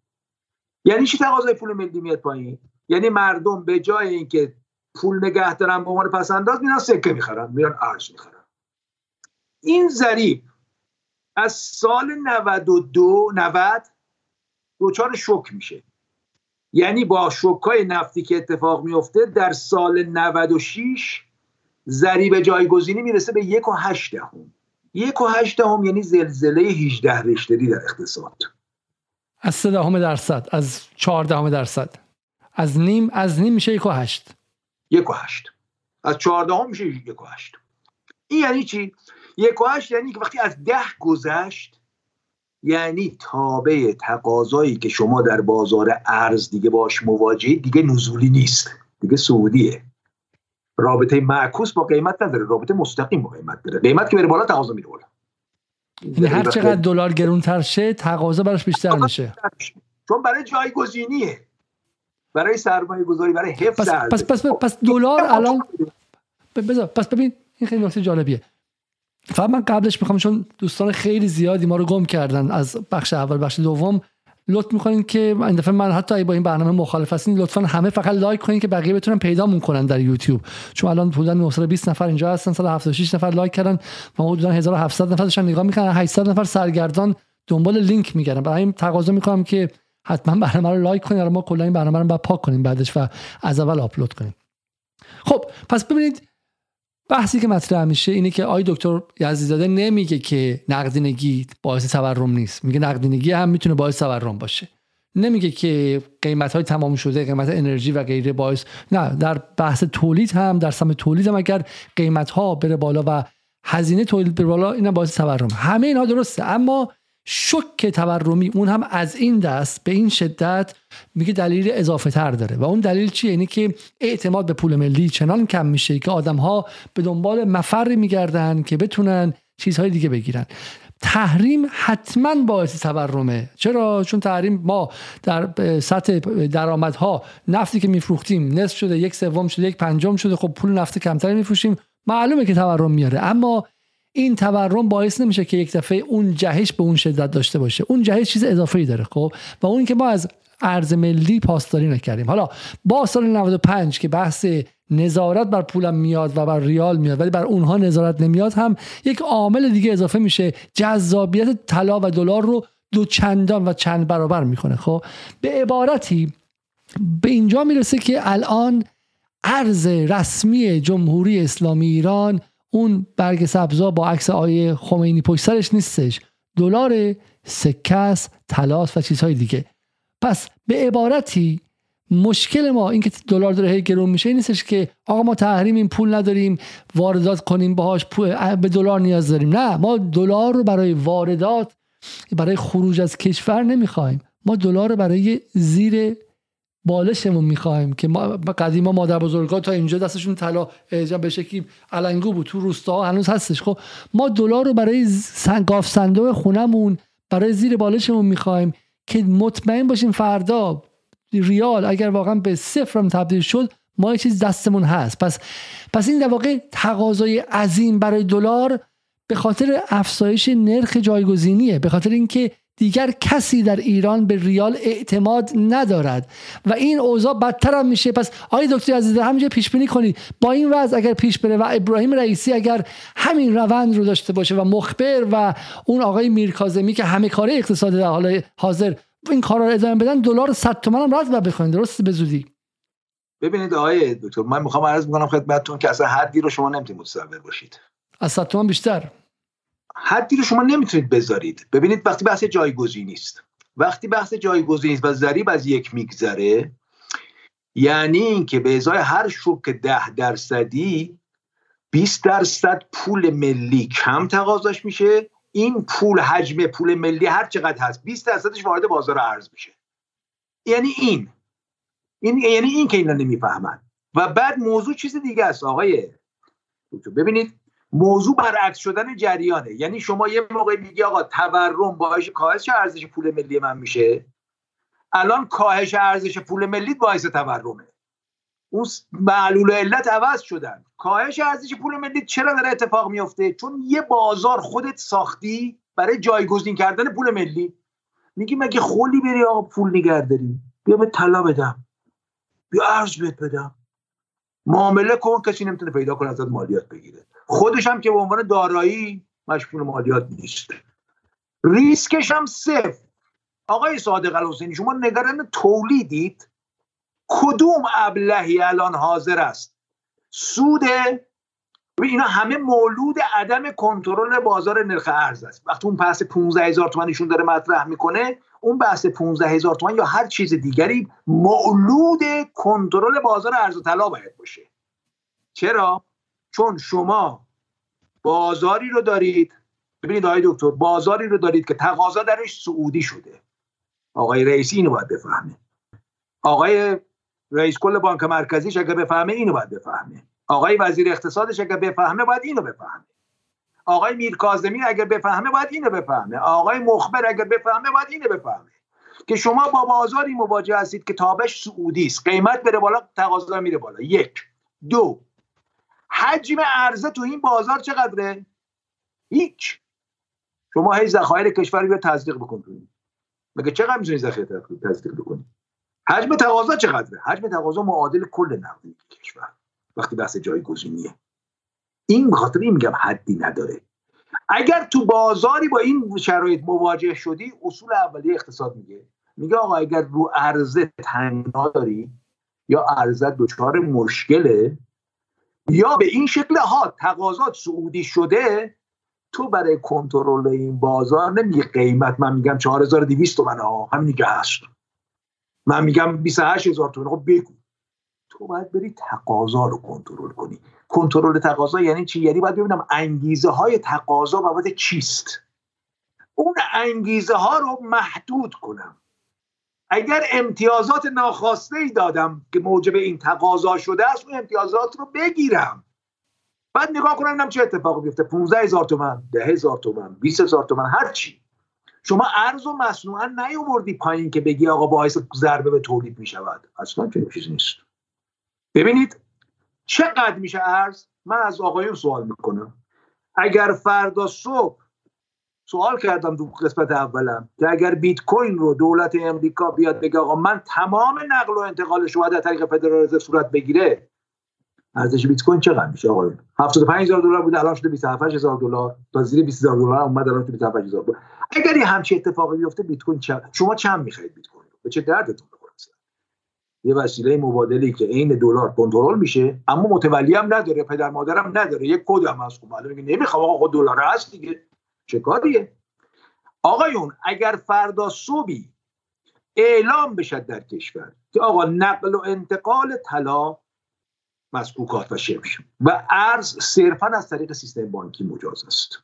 یعنی چی تقاضای پول ملی میاد پایین؟ یعنی مردم به جای اینکه پول نگه دارن به عنوان پس انداز میرن سکه می‌خرن میرن ارز می‌خرن. این ضریب از سال 92 90 دچار شک میشه. یعنی با شکای نفتی که اتفاق میفته در سال 96 ضریب جایگزینی می‌رسه به یک و هشت دهم. یک و هشت دهم یعنی زلزله 18 رشتری در اقتصاد. از سه دهم درصد از چهار دهم درصد. از نیم از نیم میشه یک و هشت. یک و هشت. از چهار دهم میشه یک و هشت. این یعنی چی؟ یک و هشت یعنی که وقتی از ده گذشت یعنی تابع تقاضایی که شما در بازار ارز دیگه باش مواجهی دیگه نزولی نیست دیگه سعودیه. رابطه معکوس با قیمت نداره رابطه مستقیم با قیمت داره. قیمت که بره بالا تقاضا میره بالا. یعنی هر چقدر دلار گرونتر شه تقاضا براش بیشتر میشه. چون برای جایگزینیه. برای سرمایه گذاری برای حفظ پس پس پس, پس دلار الان بذار پس ببین این خیلی نکته جالبیه. فقط من قبلش می‌خوام چون دوستان خیلی زیادی ما رو گم کردن از بخش اول بخش دوم لطف می‌کنین که این دفعه من حتی با این برنامه مخالف هستین لطفا همه فقط لایک کنین که بقیه بتونن پیدا کنن در یوتیوب. چون الان حدودا 920 نفر اینجا هستن سال 76 نفر لایک کردن و حدودا 1700 نفر داشتن نگاه می‌کنن. 800 نفر سرگردان دنبال لینک میگردن. برای این تقاضا می‌کنم که حتما برنامه رو لایک کنین ما کلا این برنامه رو بعد پاک کنیم بعدش و از اول آپلود کنیم. خب پس ببینید بحثی که مطرح میشه اینه که آی دکتر یزدیزاده نمیگه که نقدینگی باعث تورم نیست. میگه نقدینگی هم می‌تونه باعث تورم باشه. نمیگه که قیمت های تمام شده قیمت انرژی و غیره باعث نه در بحث تولید هم در سمت تولید هم اگر قیمت ها بره بالا و هزینه تولید بره بالا این باعث تورم. همه اینها درسته اما شک تورمی اون هم از این دست به این شدت میگه دلیل اضافه تر داره و اون دلیل چیه؟ اینه که اعتماد به پول ملی چنان کم میشه که آدم ها به دنبال مفر میگردن که بتونن چیزهای دیگه بگیرن. تحریم حتما باعث تورمه. چرا؟ چون تحریم ما در سطح درآمدها نفتی که میفروختیم نصف شده یک سوم شده یک پنجم شده خب پول نفت کمتری میفروشیم معلومه که تورم میاره. اما این تورم باعث نمیشه که یک دفعه اون جهش به اون شدت داشته باشه. اون جهش چیز اضافه ای داره خب؟ و اون که ما از ارز ملی پاسداری نکردیم. حالا با سال 95 که بحث نظارت بر پولم میاد و بر ریال میاد ولی بر اونها نظارت نمیاد هم یک عامل دیگه اضافه میشه. جذابیت طلا و دلار رو دو چندان و چند برابر می‌کنه خب؟ به عبارتی به اینجا می‌رسه که الان ارز رسمی جمهوری اسلامی ایران اون برگ سبزا با عکس آیه خمینی پشت سرش نیستش. دلار سکس تلاس و چیزهای دیگه. پس به عبارتی مشکل ما اینکه دلار داره هی گرون میشه نیستش که آقا ما تحریم این پول نداریم واردات کنیم باهاش به دلار نیاز داریم. نه ما دلار رو برای واردات برای خروج از کشور نمی‌خوایم. ما دلار رو برای زیر بالشمون می‌خوایم که ما قدیما مادر بزرگا تا اینجا دستشون طلا به شکلی علنگو بود. تو روستا هنوز هستش. خب ما دلار رو برای گاف صندوق خونمون برای زیر بالشمون می‌خوایم که مطمئن باشیم فردا ریال اگر واقعا به صفرم تبدیل شد ما یه چیز دستمون هست. پس پس این در واقع تقاضای عظیم برای دلار به خاطر افزایش نرخ جایگزینیه. به خاطر اینکه دیگر کسی در ایران به ریال اعتماد ندارد. و این اوضاع بدتر هم میشه. پس آقای دکتر عزیز همینجا پیش بینی کنید. با این وضع اگر پیش بره و ابراهیم رئیسی اگر همین روند رو داشته باشه و مخبر و اون آقای میرکاظمی که همه کاره اقتصاد در حال حاضر این کارا رو ادامه بدن دلار 100 تومن هم رد بخواین. درست به زودی. ببینید آقای دکتر من می‌خوام عرض می‌کنم خدمتتون که اصلا حدی رو شما نمی‌تونید متصور باشید. از 100 تومن بیشتر. حدی رو شما نمی‌تونید بذارید. ببینید وقتی بحث جایگزینی است وقتی بحث جایگزینی است و ضریب از یک میگذره یعنی اینکه به ازای هر شوک ده درصدی 20 درصد پول ملی کم تقاضاش میشه. این پول حجم پول ملی هر چقدر هست 20 درصدش وارد بازار ارز میشه. یعنی این. این یعنی این که اینا نمی‌فهمن. و بعد موضوع چیز دیگه است آقای ببینید موضوع برعکس شدن جریانه. یعنی شما یه موقع میگی آقا تورم باعث کاهش ارزش پول ملی من میشه. الان کاهش ارزش پول ملی باعث تورمه. اون معلول علت عوض شدن. کاهش ارزش پول ملی چرا داره اتفاق میفته؟ چون یه بازار خودت ساختی برای جایگزین کردن پول ملی. میگی مگه خولی بری آقا پول نگرداری بیا به طلا بدم. بیا ارز بهت بدم. معامله کن کسی نمی‌تونه پیدا کنه ازت مالیات بگیره. خودش هم که به عنوان دارایی مشمول مالیات نیست. ریسکش هم صفر. آقای صادق الحسینی شما نگران تولیدید کدوم ابلهی الان حاضر است؟ سود اینا همه مولود عدم کنترل بازار نرخ ارز است. وقتی اون بحث 15 هزار تومن ایشون داره مطرح می‌کنه اون بحث 15 هزار تومن یا هر چیز دیگری مولود کنترل بازار ارز و طلا باید باشه. چرا؟ چون شما بازاری رو دارید. ببینید آقای دکتر بازاری رو دارید که تقاضا درش سعودی شده. آقای رئیسی اینو باید بفهمه. آقای رئیس کل بانک مرکزیش اگه بفهمه اینو باید بفهمه. آقای وزیر اقتصادش اگه بفهمه باید اینو بفهمه. آقای میر کاظمی اگر بفهمه باید اینو بفهمه. آقای مخبر اگر بفهمه باید اینو بفهمه. که شما با بازاری مواجه هستید که تابش سعودی است. قیمت بره بالا تقاضا میره بالا. یک. دو. حجم عرضه تو این بازار چقدره؟ هیچ. شما هی ذخایر کشور رو تصدیق بکن تو این. مگه چقدر می‌تونی ذخیره تصدیق بکنی؟ حجم تقاضا چقدره؟ حجم تقاضا معادل کل نقدی کشور. وقتی بحث جایگزینیه. این بخاطر این میگم حدی نداره. اگر تو بازاری با این شرایط مواجه شدی اصول اولیه اقتصاد میگه. میگه آقا اگر رو عرضه تنها داری یا عرضه دچار مشکله یا به این شکل ها تقاضات سعودی شده تو برای کنترل این بازار نمیگه قیمت. من میگم 4200 تومن ها. همین دیگه هست. من میگم 28000 تومن خب بگو. تو باید بری تقاضا رو کنترل کنی. کنترل تقاضا یعنی چی؟ یعنی باید ببینم انگیزه های تقاضا بابت چیست. اون انگیزه ها رو محدود کنم. اگر امتیازات ناخواسته ای دادم که موجب این تقاضا شده است اون امتیازات رو بگیرم. بعد نگاه کنم چه اتفاقی بیفته. 15 هزار تومن ده هزار تومن 20 هزار تومن هر چی. شما ارز و مصنوعا نیاوردی پایین که بگی آقا باعث ضربه به تولید می شود اصلا چنین چیزی نیست. ببینید چقدر میشه ارز من از آقایون سوال می‌کنم. اگر فردا صبح سوال کردم تو قسمت اولم که اگر بیت کوین رو دولت امریکا بیاد بگه آقا من تمام نقل و انتقالش رو از طریق فدرال رزرو صورت بگیره ارزش بیت کوین چقدر میشه آقایون؟ 75000 دلار بود الان شده 27000 دلار. تا زیر 20000 دلار اومد الان شده 27000 دلار. اگر یه همچین اتفاقی بیفته بیت کوین چه شما چند می‌خرید بیت کوین به چه دردتون یه وسیله مبادلی که عین دلار کنترل میشه اما متولی هم نداره پدر مادرم نداره یک کد هم هست. خب معلومه که نمی‌خوام آقا دلار هست دیگه. چه کاریه؟ آقایون اگر فردا صبحی اعلام بشد در کشور که آقا نقل و انتقال طلا مسکوکات و شمش و ارز صرفا از طریق سیستم بانکی مجاز است.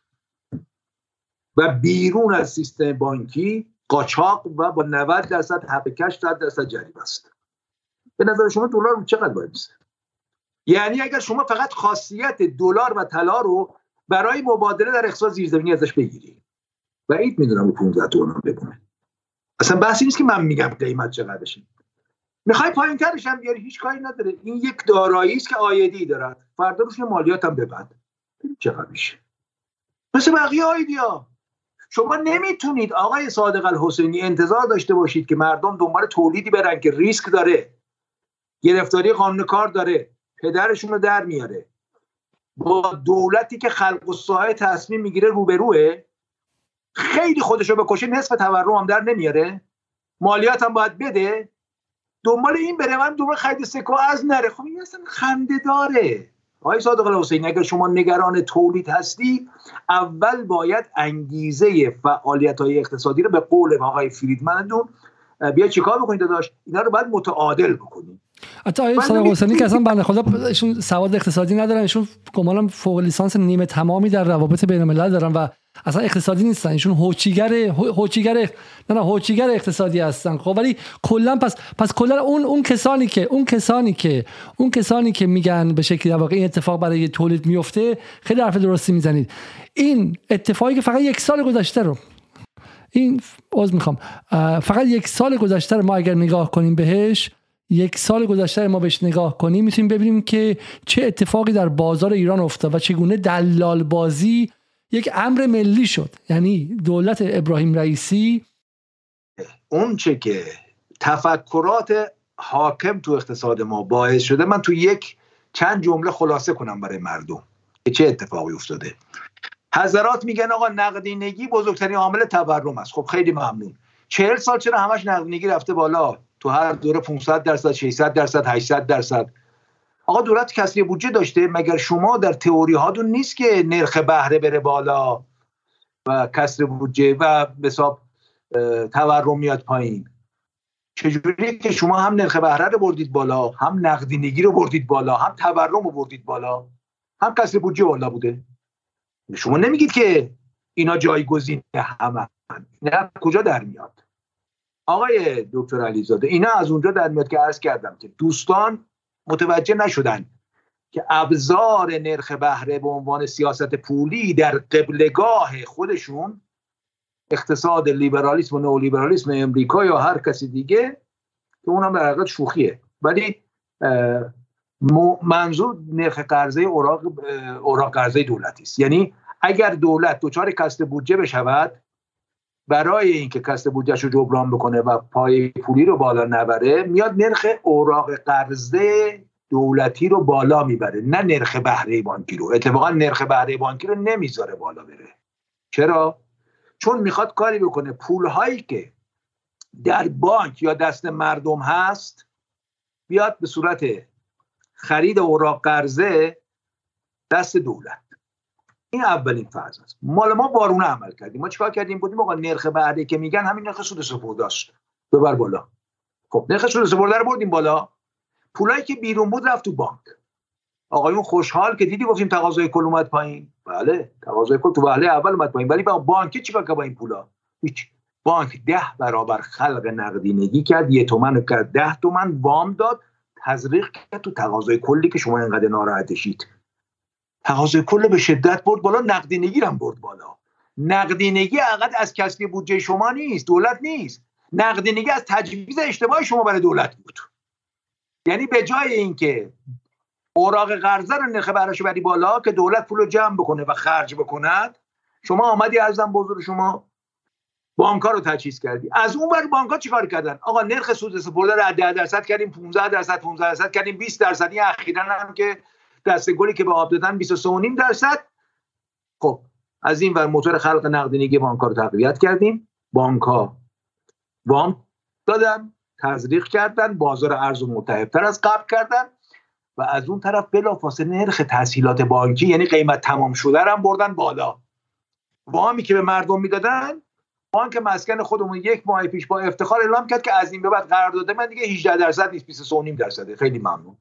و بیرون از سیستم بانکی قاچاق و با 90 درصد حق کش 100 درصد جریمه است. به نظر شما دلار چقدر باید یعنی اگر شما فقط خاصیت دلار و طلا رو برای مبادله در اقتصاد زیرزمینی ازش بگیری. بعید می‌دونم رو 15 تومن بمونه. اصلا بحثی نیست که من میگم قیمت چقدر بشه می‌خوای پایین ترش هم بیاری هیچ کاری نداره. این یک دارایی است که آیدی دارد فردا روش مالیات هم ببند. چقدر میشه. مثل بقیه آیدیا شما نمی‌تونید آقای صادق الحسینی انتظار داشته باشید که مردم دنبال تولیدی برن که ریسک داره. گرفتاری قانون کار داره. پدرشون رو در میاره. با دولتی که خلق و ساحه تصمیم می‌گیره روبروه خیلی خودشو بکشه نصف تورم هم در نمیاره. مالیات هم باید بده. دنبال این بره من دنبال خرید سکو از نره. خب این اصلا خنده داره. آقای صادق الحسینی اگر شما نگران تولید هستی اول باید انگیزه فعالیت های اقتصادی رو به قول آقای فریدمندون بیا چیکار بکنید داشت اینا رو باید متعادل بکنید حتی آقای صادق حسینی که اصلا بنده خدا ایشون سواد اقتصادی ندارن ایشون گمانم فوق لیسانس نیمه تمامی در روابط بین الملل دارن و اصلا اقتصادی نیستن. ایشون هوچیگر هوچیگر نه نه هوچیگر اقتصادی هستن. خب ولی کلا پس پس کلا اون اون کسانی که اون کسانی که اون کسانی که میگن به شکلی واقع این اتفاق برای تولید میفته خیلی حرف درستی می‌زنید. این اتفاقی که فقط یک سال گذشته رو این عذر می‌خوام. فقط یک سال گذشته رو ما اگر نگاه کنیم بهش یک سال گذشته ما بهش نگاه کنیم می‌تونیم ببینیم که چه اتفاقی در بازار ایران افتاد و چگونه دلال بازی یک امر ملی شد. یعنی دولت ابراهیم رئیسی اون چه که تفکرات حاکم تو اقتصاد ما باعث شده من تو یک چند جمله خلاصه کنم برای مردم که چه اتفاقی افتاده. حضرات میگن آقا نقدینگی بزرگترین عامل تورم است. خب خیلی ممنون. چهل سال چرا همش نقدینگی رفته بالا؟ تو هر دوره 500 درصد 600 درصد 800 درصد. آقا دولت کسری بودجه داشته مگر شما در تئوری هاتون نیست که نرخ بهره بره بالا و کسر بودجه و حساب تورم میاد پایین؟ چجوری که شما هم نرخ بهره رو بردید بالا هم نقدینگی رو بردید بالا هم تورم رو بردید بالا هم کسر بودجه بالا بوده؟ شما نمیگید که اینا جایگزین همه. نه کجا در میاد؟ آقای دکتر علیزاده اینا از اونجا در میاد که عرض کردم که دوستان متوجه نشدن که ابزار نرخ بهره به عنوان سیاست پولی در قبلگاه خودشون اقتصاد لیبرالیسم و نئولیبرالیسم امریکا یا هر کسی دیگه که اونم در حقیقت شوخیه. ولی منظور نرخ قرضه اوراق اوراق قرضه دولتی است. یعنی اگر دولت دچار کسر بودجه بشود برای اینکه کسب بودجهش رو جبران بکنه و پای پولی رو بالا نبره میاد نرخ اوراق قرضه دولتی رو بالا می‌بره نه نرخ بهره بانکی رو. اتفاقا نرخ بهره بانکی رو نمی‌ذاره بالا بره. چرا؟ چون می‌خواد کاری بکنه. پول هایی که در بانک یا دست مردم هست بیاد به صورت خرید اوراق قرضه دست دولت. این اولین فرض است. مال ما بارونه عمل کردیم. ما چیکار کردیم؟ بودیم آقا نرخ بعدی که میگن همین نرخ سود سپرده است. ببر بالا. خب نرخ سود سپرده رو بردیم بالا. پولایی که بیرون بود رفت تو بانک. آقایون خوشحال که دیدی گفتیم تقاضای کل اومد پایین. بله تقاضای کل تو وهله اول اومد پایین. ولی با بانک چیکار کرد با این پولا؟ هیچ. بانک ده برابر خلق نقدینگی کرد. یه تومن کرد ده تومن وام داد. تزریق کرد تو تقاضای کلی که شما اینقدر ناراحتشید تقاضای کل به شدت برد بالا نقدینگی هم برد بالا. نقدینگی فقط از کسری بودجه شما نیست دولت نیست. نقدینگی از تجویز اشتباه شما برای دولت بود. یعنی به جای اینکه اوراق قرضه رو نرخ براش بری بالا که دولت پول رو جمع بکنه و خرج بکند شما آمدی ارزم بزرگ شما بانکا رو تجهیز کردی. از اون بر بانکا چیکار کردن؟ آقا نرخ سود سپرده رو 10 درصد کردیم 15 درصد 15 درصد کردیم 20 درصد این اخیرا هم که دسته گلی که به آب دادن 23.5 درصد. خب از این ور موتور خلق نقدینگی بانک رو تقویت کردیم. بانک ها وام دادن تزریق کردن بازار ارز متحبتر از قبل کردن و از اون طرف بلافاصله نرخ تسهیلات بانکی یعنی قیمت تمام شده هم بردن بالا. وامی که به مردم می‌دادن بانک مسکن خودمون یک ماه پیش با افتخار اعلام کرد که از این به بعد قرار داده من دیگه 18 درصد نیست 23.5 درصده. خیلی ممنون.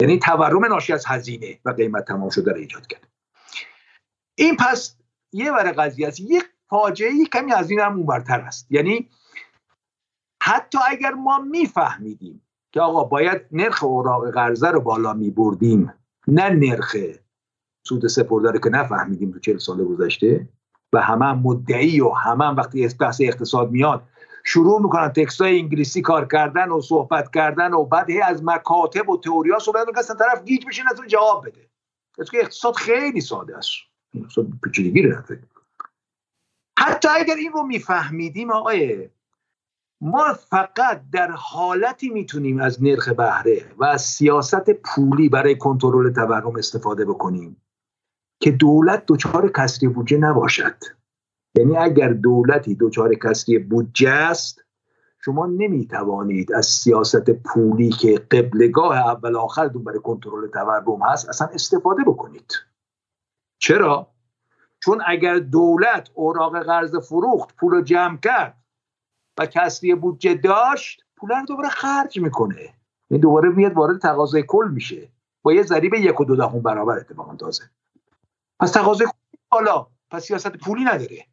یعنی تورم ناشی از هزینه و قیمت تمام شده رو ایجاد کرد. این پس یه ور قضیه است. یک فاجعه کمی از این هم اونورتر است. یعنی حتی اگر ما میفهمیدیم که آقا باید نرخ اوراق قرضه رو بالا می بردیم نه نرخ سود سپرده که نفهمیدیم تو چهل سال گذشته و همه هم مدعی و همه هم وقتی بحث اقتصاد میاد شروع می‌کنن تکست های انگلیسی کار کردن و صحبت کردن و بعد هی از مکاتب و تئوری ها صحبت می‌کنن طرف گیج بشین از جواب بده. که اقتصاد خیلی ساده است. پیچیدگی نداره حتی اگر این رو میفهمیدیم آقای ما فقط در حالتی می‌تونیم از نرخ بهره و از سیاست پولی برای کنترل تورم استفاده بکنیم که دولت دچار کسری بودجه نباشد. یعنی اگر دولتی دچار کسری بودجه است شما نمی‌توانید از سیاست پولی که قبلگاه اول آخرتون برای کنترل تورم هست اصلا استفاده بکنید. چرا؟ چون اگر دولت اوراق قرض فروخت پول رو جمع کرد و کسری بودجه داشت پول رو دوباره خرج می‌کنه. این دوباره میاد وارد تقاضای کل میشه. با یه ضریب یک و دو دهم برابر اتفاقا تازه. پس تقاضای کل بالا. پس سیاست پولی نداره.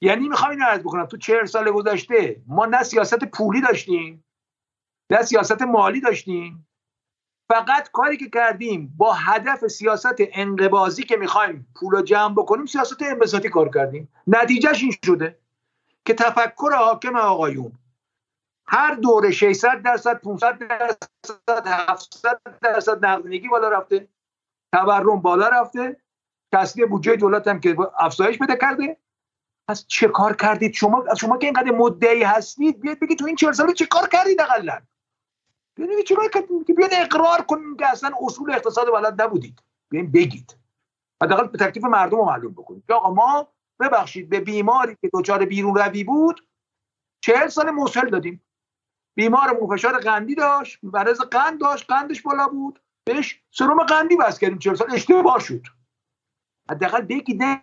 یعنی می‌خوام اینو عرض بکنم. تو چهل سال گذشته ما نه سیاست پولی داشتیم نه سیاست مالی داشتیم. فقط کاری که کردیم با هدف سیاست انقبازی که می‌خوایم پول رو جمع بکنیم سیاست انبساطی کار کردیم. نتیجهش این شده که تفکر حاکم آقایون هر دوره 600 درصد 500 درصد 700 درصد نقدینگی بالا رفته تورم بالا رفته کسری بودجه دولت هم که افزایش بده کرده. پس چه کار کردید؟ شما شما که اینقدر مدعی هستید بیاید بگید تو این 40 ساله چه کار کردید اقلا؟ بیاید چه کار کردید؟ که بیاید اقرار کنید که اصلا اصول اقتصاد بلد نبودید. بیاید بگید. حداقل به تکلیف مردم رو معلوم بکنید. که آقا ما ببخشید به بیماری که دچار بیرون روی بود چهل سال مسهل دادیم. بیمار فشار قندی داشت مرض قند داشت قندش بالا بود. بهش سرم قندی بس کردیم چهل سال اشتباه شد. حداقل بگید نه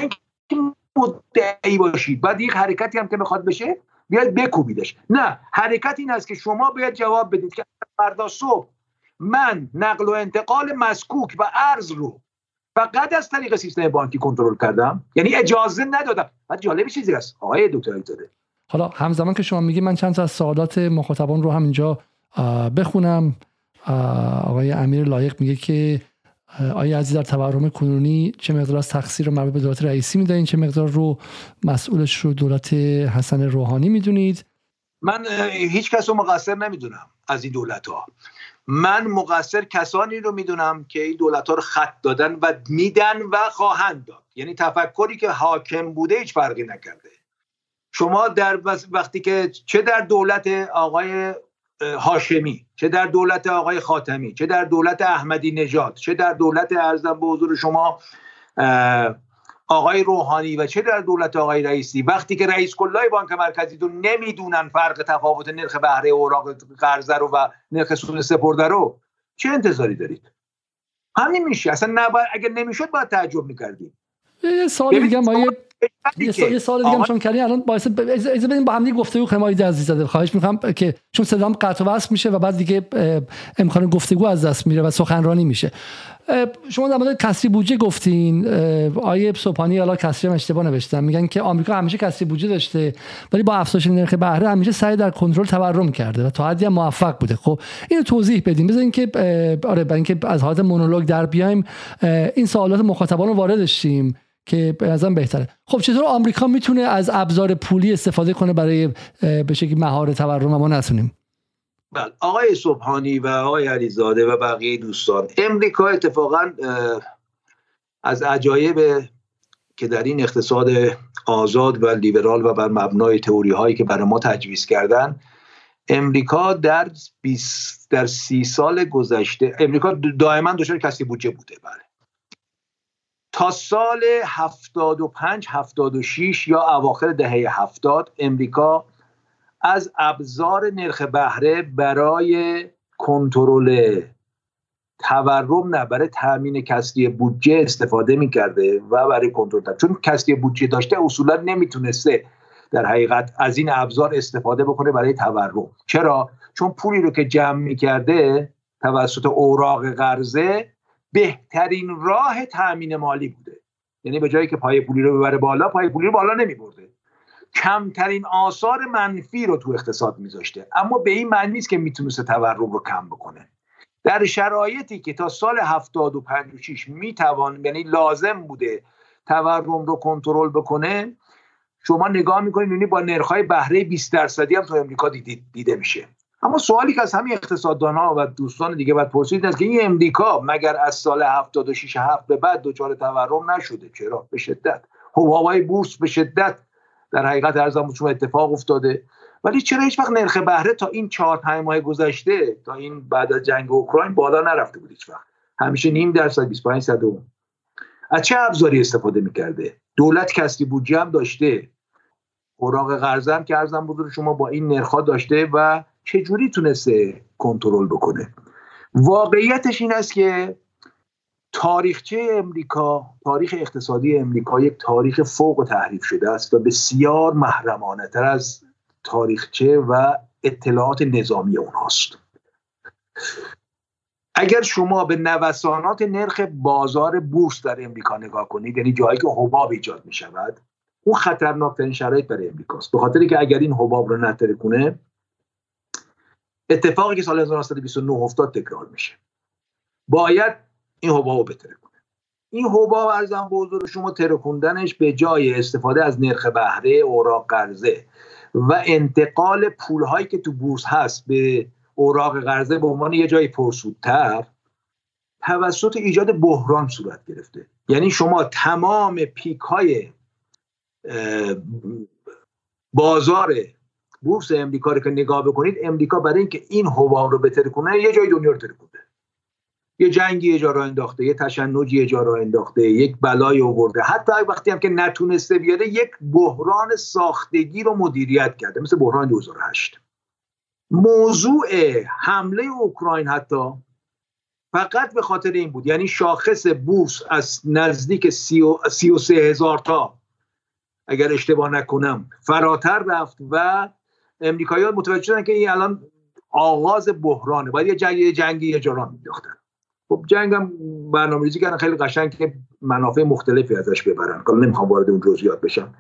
مدعی باشید. بعد یک حرکتی هم که می‌خواد بشه بیاید بکوبیدش. نه حرکت این است که شما باید جواب بدید که فردا صبح من نقل و انتقال مسکوک و ارز رو فقط از طریق سیستم بانکی کنترل کردم. یعنی اجازه ندادم. بعد جالب چیزی است آقای دکتر ایزاده حالا همزمان که شما میگی من چند تا از سوالات مخاطبان رو هم اینجا بخونم. آقای امیر لایق میگه که آیا عزیز در تورم کنونی چه مقدار از تقصیر رو مربوط به دولت رئیسی می‌دهید چه مقدار رو مسئولش رو دولت حسن روحانی می‌دونید؟ من هیچ کس رو مقصر نمی‌دونم از این دولت ها من مقصر کسانی رو می‌دونم که این دولت ها رو خط دادن و میدن و خواهند داد. یعنی تفکری که حاکم بوده هیچ فرقی نکرده. شما در وقتی که چه در دولت آقای هاشمی چه در دولت آقای خاتمی چه در دولت احمدی نژاد چه در دولت ارزم به حضور شما آقای روحانی و چه در دولت آقای رئیسی. وقتی که رئیس کلای بانک مرکزی رو نمی‌دونن فرق تفاوت نرخ بهره اوراق قرضه رو و نرخ سود سپرده رو چه انتظاری دارید؟ همین میشه. اصلا نباید اگر نمی‌شد باید تعجب می‌کردیم. یه سال دیگه ما یه یه سال دیگه هم چون کردین الان باعث اجازه بدین با هم دیگه گفتگو کنیم آقای عزیزاده خواهش می‌کنم که چون صدام قطع و وصل میشه و بعد دیگه امکان گفتگو از دست میره و سخنرانی میشه. شما در مورد کسری بودجه گفتین آیه صبحانی حالا کسری هم اشتباه نوشتن. میگن که آمریکا همیشه کسری بودجه داشته ولی با افزایش نرخ بهره همیشه سعی در کنترل تورم کرده و تا حدی هم موفق بوده. خب اینو توضیح بدیم بذارین که آره برای اینکه از حالت مونولوگ در بیایم این سوالات مخاطبان رو وارد شیم. که به نظرم بهتره. خب چطور آمریکا می‌تونه از ابزار پولی استفاده کنه برای به شکلی مهار تورم ما نتونیم؟ بله. آقای صبحانی و آقای علیزاده و بقیه دوستان امریکا اتفاقا از عجایب که در این اقتصاد آزاد و لیبرال و بر مبنای تئوری هایی که برای ما تجویز کردن امریکا در 20 در سی سال گذشته امریکا دائما دچار کسی بودجه بوده. بله. تا سال 75 76 یا اواخر دهه 70 امریکا از ابزار نرخ بهره برای کنترل تورم نه برای تامین کسری بودجه استفاده می‌کرده و برای کنترل چون کسری بودجه داشته اصولا نمی‌تونسته در حقیقت از این ابزار استفاده بکنه برای تورم. چرا؟ چون پولی رو که جمع می‌کرده توسط اوراق قرضه بهترین راه تامین مالی بوده. یعنی به جایی که پای پولی رو ببره بالا پای پولی رو بالا نمیبرده. کمترین آثار منفی رو تو اقتصاد میذاشته. اما به این معنی نیست که می‌تونسته تورم رو کم بکنه. در شرایطی که تا سال 75 و 6 می‌توان یعنی لازم بوده تورم رو کنترل بکنه شما نگاه می‌کنید یعنی با نرخ‌های بهره 20 درصدی هم تو امریکا دیده میشه. اما سوالی که از همین اقتصاددان ها و دوستان دیگه باید پرسید است که این امریکا مگر از سال 76 7 به بعد دچار تورم نشده؟ چرا؟ به شدت. هوای بورس به شدت در حقیقت ارزم چون اتفاق افتاده. ولی چرا هیچ وقت نرخ بهره تا این چهار پنج ماه گذشته تا این بعد از جنگ اوکراین بالا نرفته بود هیچ وقت؟ همیشه نیم درصد 25 صدم از چه ابزاری استفاده می‌کرده؟ دولت کسری بودجه هم داشته. اوراق قرضه هم که ارزم بود شما با این نرخ داشته و چجوری تونسته کنترل بکنه؟ واقعیتش این است که تاریخچه امریکا تاریخ اقتصادی امریکا یک تاریخ فوق تحریف شده است و بسیار محرمانه تر از تاریخچه و اطلاعات نظامی اونهاست. اگر شما به نوسانات نرخ بازار بورس در امریکا نگاه کنید یعنی جایی که حباب ایجاد می شود اون خطرناکترین شرایط برای امریکاست. به خاطر که اگر این حباب رو نتره کنه اتفاقی که سال 1929 افتاد تکرار میشه. باید این حباب بتره کنه این حباب ارزم به حضور شما ترکوندنش به جای استفاده از نرخ بهره اوراق قرضه و انتقال پول هایی که تو بورس هست به اوراق قرضه به عنوان یه جای پرسودتر توسط ایجاد بحران صورت گرفته. یعنی شما تمام پیک های بازار بورس امریکا رو که نگاه بکنید امریکا برای اینکه این حباب رو بهتر کنه یه جای دنیا رو ترکونده یه جنگی یه جا انداخته یه تشنجی یه جا انداخته یک بلای آورده. حتی وقتی هم که نتونسته بیاره یک بحران ساختگی رو مدیریت کرده مثل بحران 2008 موضوع حمله اوکراین حتی فقط به خاطر این بود. یعنی شاخص بورس از نزدیک سی و سه هزار تا اگر اشتباه نکنم فراتر رفت و امریکایی متوجه شدن که این الان آغاز بحرانه. باید یه جنگ جنگی یه جرا میداختن خب جنگ هم برنامه ریزی کردن. خیلی قشنگ که منافع مختلفی ازش ببرن. که نمی‌خوام وارد اون جزئیات بشم.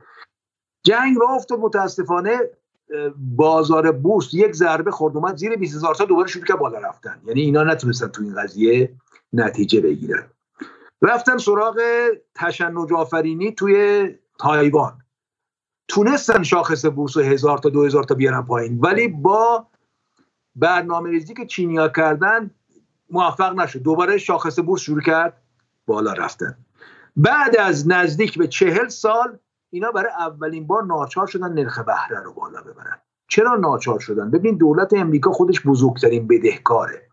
جنگ را افتاد متاسفانه بازار بورس یک ضربه خورد اومد زیر 20 هزار تا دوباره شروع کرد بالا رفتن. یعنی اینا نتونستن تو این قضیه نتیجه بگیرن. رفتن سراغ تشنج آفرینی توی تایوان. تونستن شاخص بورس رو هزار تا دو هزار تا بیارن پایین. ولی با برنامه ریزی که چینیا کردن موفق نشد. دوباره شاخص بورس شروع کرد بالا رفتن. بعد از نزدیک به چهل سال اینا برای اولین بار ناچار شدن نرخ بهره رو بالا ببرن. چرا ناچار شدن؟ ببین دولت امریکا خودش بزرگترین بدهکاره.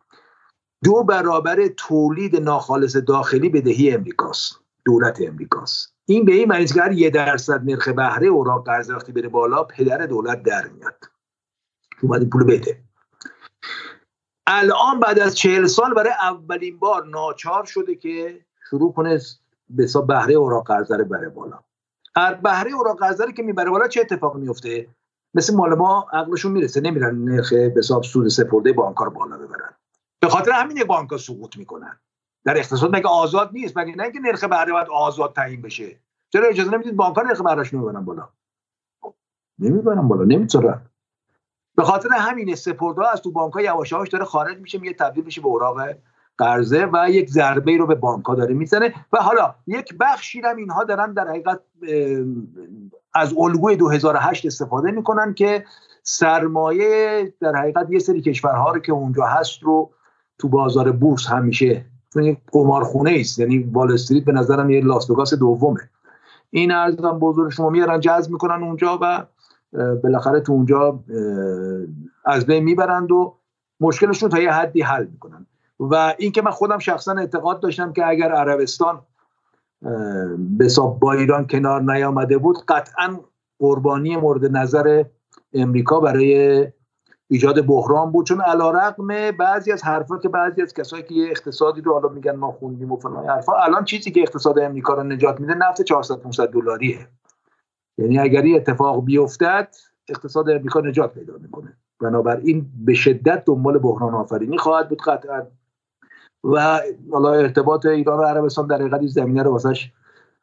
دو برابر تولید ناخالص داخلی بدهی امریکاست. دولت امریکاست. این به این معنی هر یه درصد نرخ بهره اوراق قرض وقتی بره بالا پدر دولت در میاد. اومد پول بده. الان بعد از چهل سال برای اولین بار ناچار شده که شروع کنه به حساب بهره اوراق قرضه رو بره بالا. بهره اوراق قرضه که می‌بره بالا چه اتفاقی میفته مثل مال ما عقلشون می‌رسه نمیرن نرخ به حساب سود سپرده بانک رو بالا ببرن. به خاطر همین بانک سقوط می‌کنن. در اقتصاد مگه آزاد نیست؟ مگه نه اینکه نرخ بهره باید آزاد تعیین بشه؟ چرا اجازه نمی‌دید بانک ها نرخ بهرهشون می‌برن بالا؟ نمی‌برن بالا نمی‌ذارن به خاطر همین سپرده از تو بانک ها یواش داره خارج میشه میگه تبدیل میشه به اوراق قرضه و یک ضربه رو به بانک ها داره می‌زنه و حالا یک بخشی هم اینها دارن در حقیقت از الگوی 2008 استفاده می‌کنن که سرمایه در حقیقت یه سری کشورها رو که اونجا هست رو تو بازار بورس همیشه چون قمارخونه است یعنی وال استریت به نظرم یه لاس وگاس دومه. این ارزم بزرگ شما میارن جذب می‌کنن اونجا و بالاخره تو اونجا از بین می‌برند و مشکلشون تا یه حدی حل می‌کنن. و اینکه من خودم شخصا اعتقاد داشتم که اگر عربستان به با ایران کنار نیامده بود قطعا قربانی مورد نظر امریکا برای ایجاد بحران بود. چون علا رقم بعضی از حرفا که بعضی از کسایی که یه اقتصادی رو حالا میگن ما خوندیم و فلان حرفا الان چیزی که اقتصاد امریکا رو نجات میده نفت 400 500 دلاریه. یعنی اگر این اتفاق بیفتد اقتصاد امریکا نجات پیدا می‌کنه. بنابراین به شدت دنبال بحران آفرینی خواهد بود قطعا. و حالا ارتباط ایران و عربستان در حقیقت زمینه رو واسش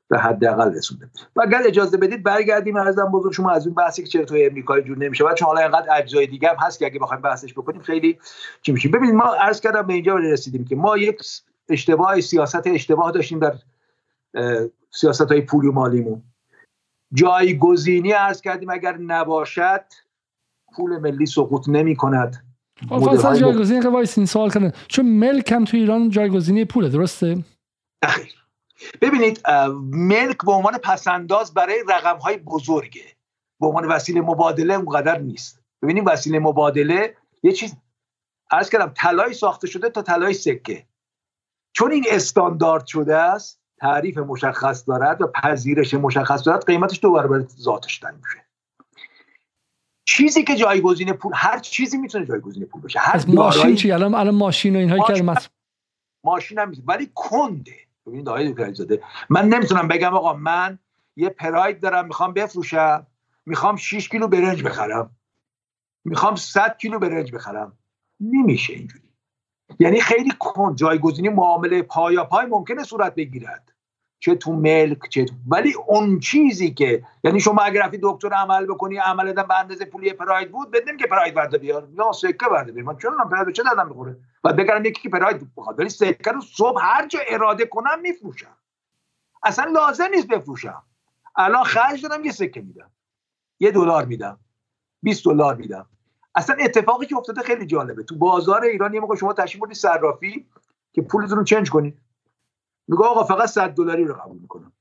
به حداقل رسونده. و اگر اجازه بدید برگردیم ارزم بزرگ. شما از این بحثی که چرا توی امریکا جور نمیشه. و چون حالا اینقدر اجزای دیگه هم هست که اگه بخوایم بحثش بکنیم خیلی چی میشه. ببینید ما عرض کردم به اینجا رسیدیم که ما یک اشتباه سیاست اشتباه داشتیم در سیاست های پولی و مالیمون. جایگزینی عرض کردیم اگر نباشد پول ملی سقوط نمی کند فاصل جایگزینی که این سوال کردن چون ملک هم تو ایران جایگزینی پوله درسته؟ اخیر ببینید ملک به عنوان پسنداز برای رقم های بزرگه. به عنوان وسیله مبادله اونقدر نیست. ببینید وسیله مبادله یه چیز عرض کردم طلای ساخته شده تا طلای سکه. چون این استاندارد شده است تعریف مشخص دارد و پذیرش مشخص دارد قیمتش دو برابر ذاتش تعیین میشه. چیزی که جایگزین پول هر چیزی می‌تونه جایگزین پول بشه. هر ماشین چی؟ الان الان ماشین و اینهایی که. ماشین هم ولی کنده. ببینید آقای زاده من نمی‌تونم بگم آقا من یه پراید دارم می‌خوام بفروشم. می‌خوام 6 کیلو برنج بخرم. می‌خوام 100 کیلو برنج بخرم. نمیشه اینجوری. یعنی خیلی کن جایگزینی معامله پایا پای ممکنه صورت بگیرد. چه تو ملک چه تو ولی اون چیزی که یعنی شما اگر رفتی دکتر عمل بکنی عمل به اندازه پولی پراید بود بدونیم که پراید برده بیار یا سکه برده بیار من چون پراید چه دادم بخوره و بگرم یکی که بخواد ولی سکه رو صبح هر جا اراده کنم میفروشم. اصلا لازم نیست بفروشم. الان خرج دادم یه سکه میدم. یه دلار میدم. 20 دلار میدم. اصلا اتفاقی که افتاده خیلی جالبه. تو بازار ایران یه موقع شما تشریف بردی صرافی که پولتون رو چنج کنید میگه آقا فقط 100 دلاری رو قبول می‌کنم.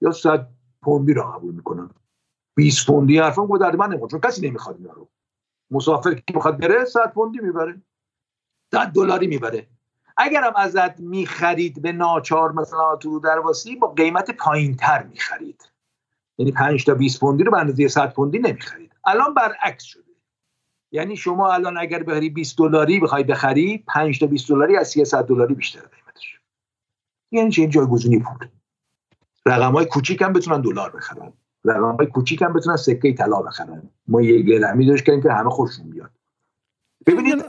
یا 100 پوندی رو قبول می‌کنم. 20 پوندی حرفم گفت در من نمی‌خواد کسی نمی‌خواد اینا رو. مسافر که می‌خواد بره 100 پوندی می‌بره. 100 دلاری می‌بره. اگرم ازت می‌خرید به ناچار مثلا تو درواسی با قیمت پایینتر می‌خرید. یعنی 5 تا 20 پوندی رو به اندازه 100 پوندی نمی‌خرید. الان برعکس شده. یعنی شما الان اگر بخری 20 دلاری بخوای بخری 5 تا 20 دلاری از 300 دلاری بیشتره قیمتش. یعنی چه جایگزینی پول. رقم های کوچیک هم بتونن دلار بخرن. رقم های کوچیک هم بتونن سکه طلا بخرن. ما یه گرمی درست کردیم که همه خوششون بیاد ببینید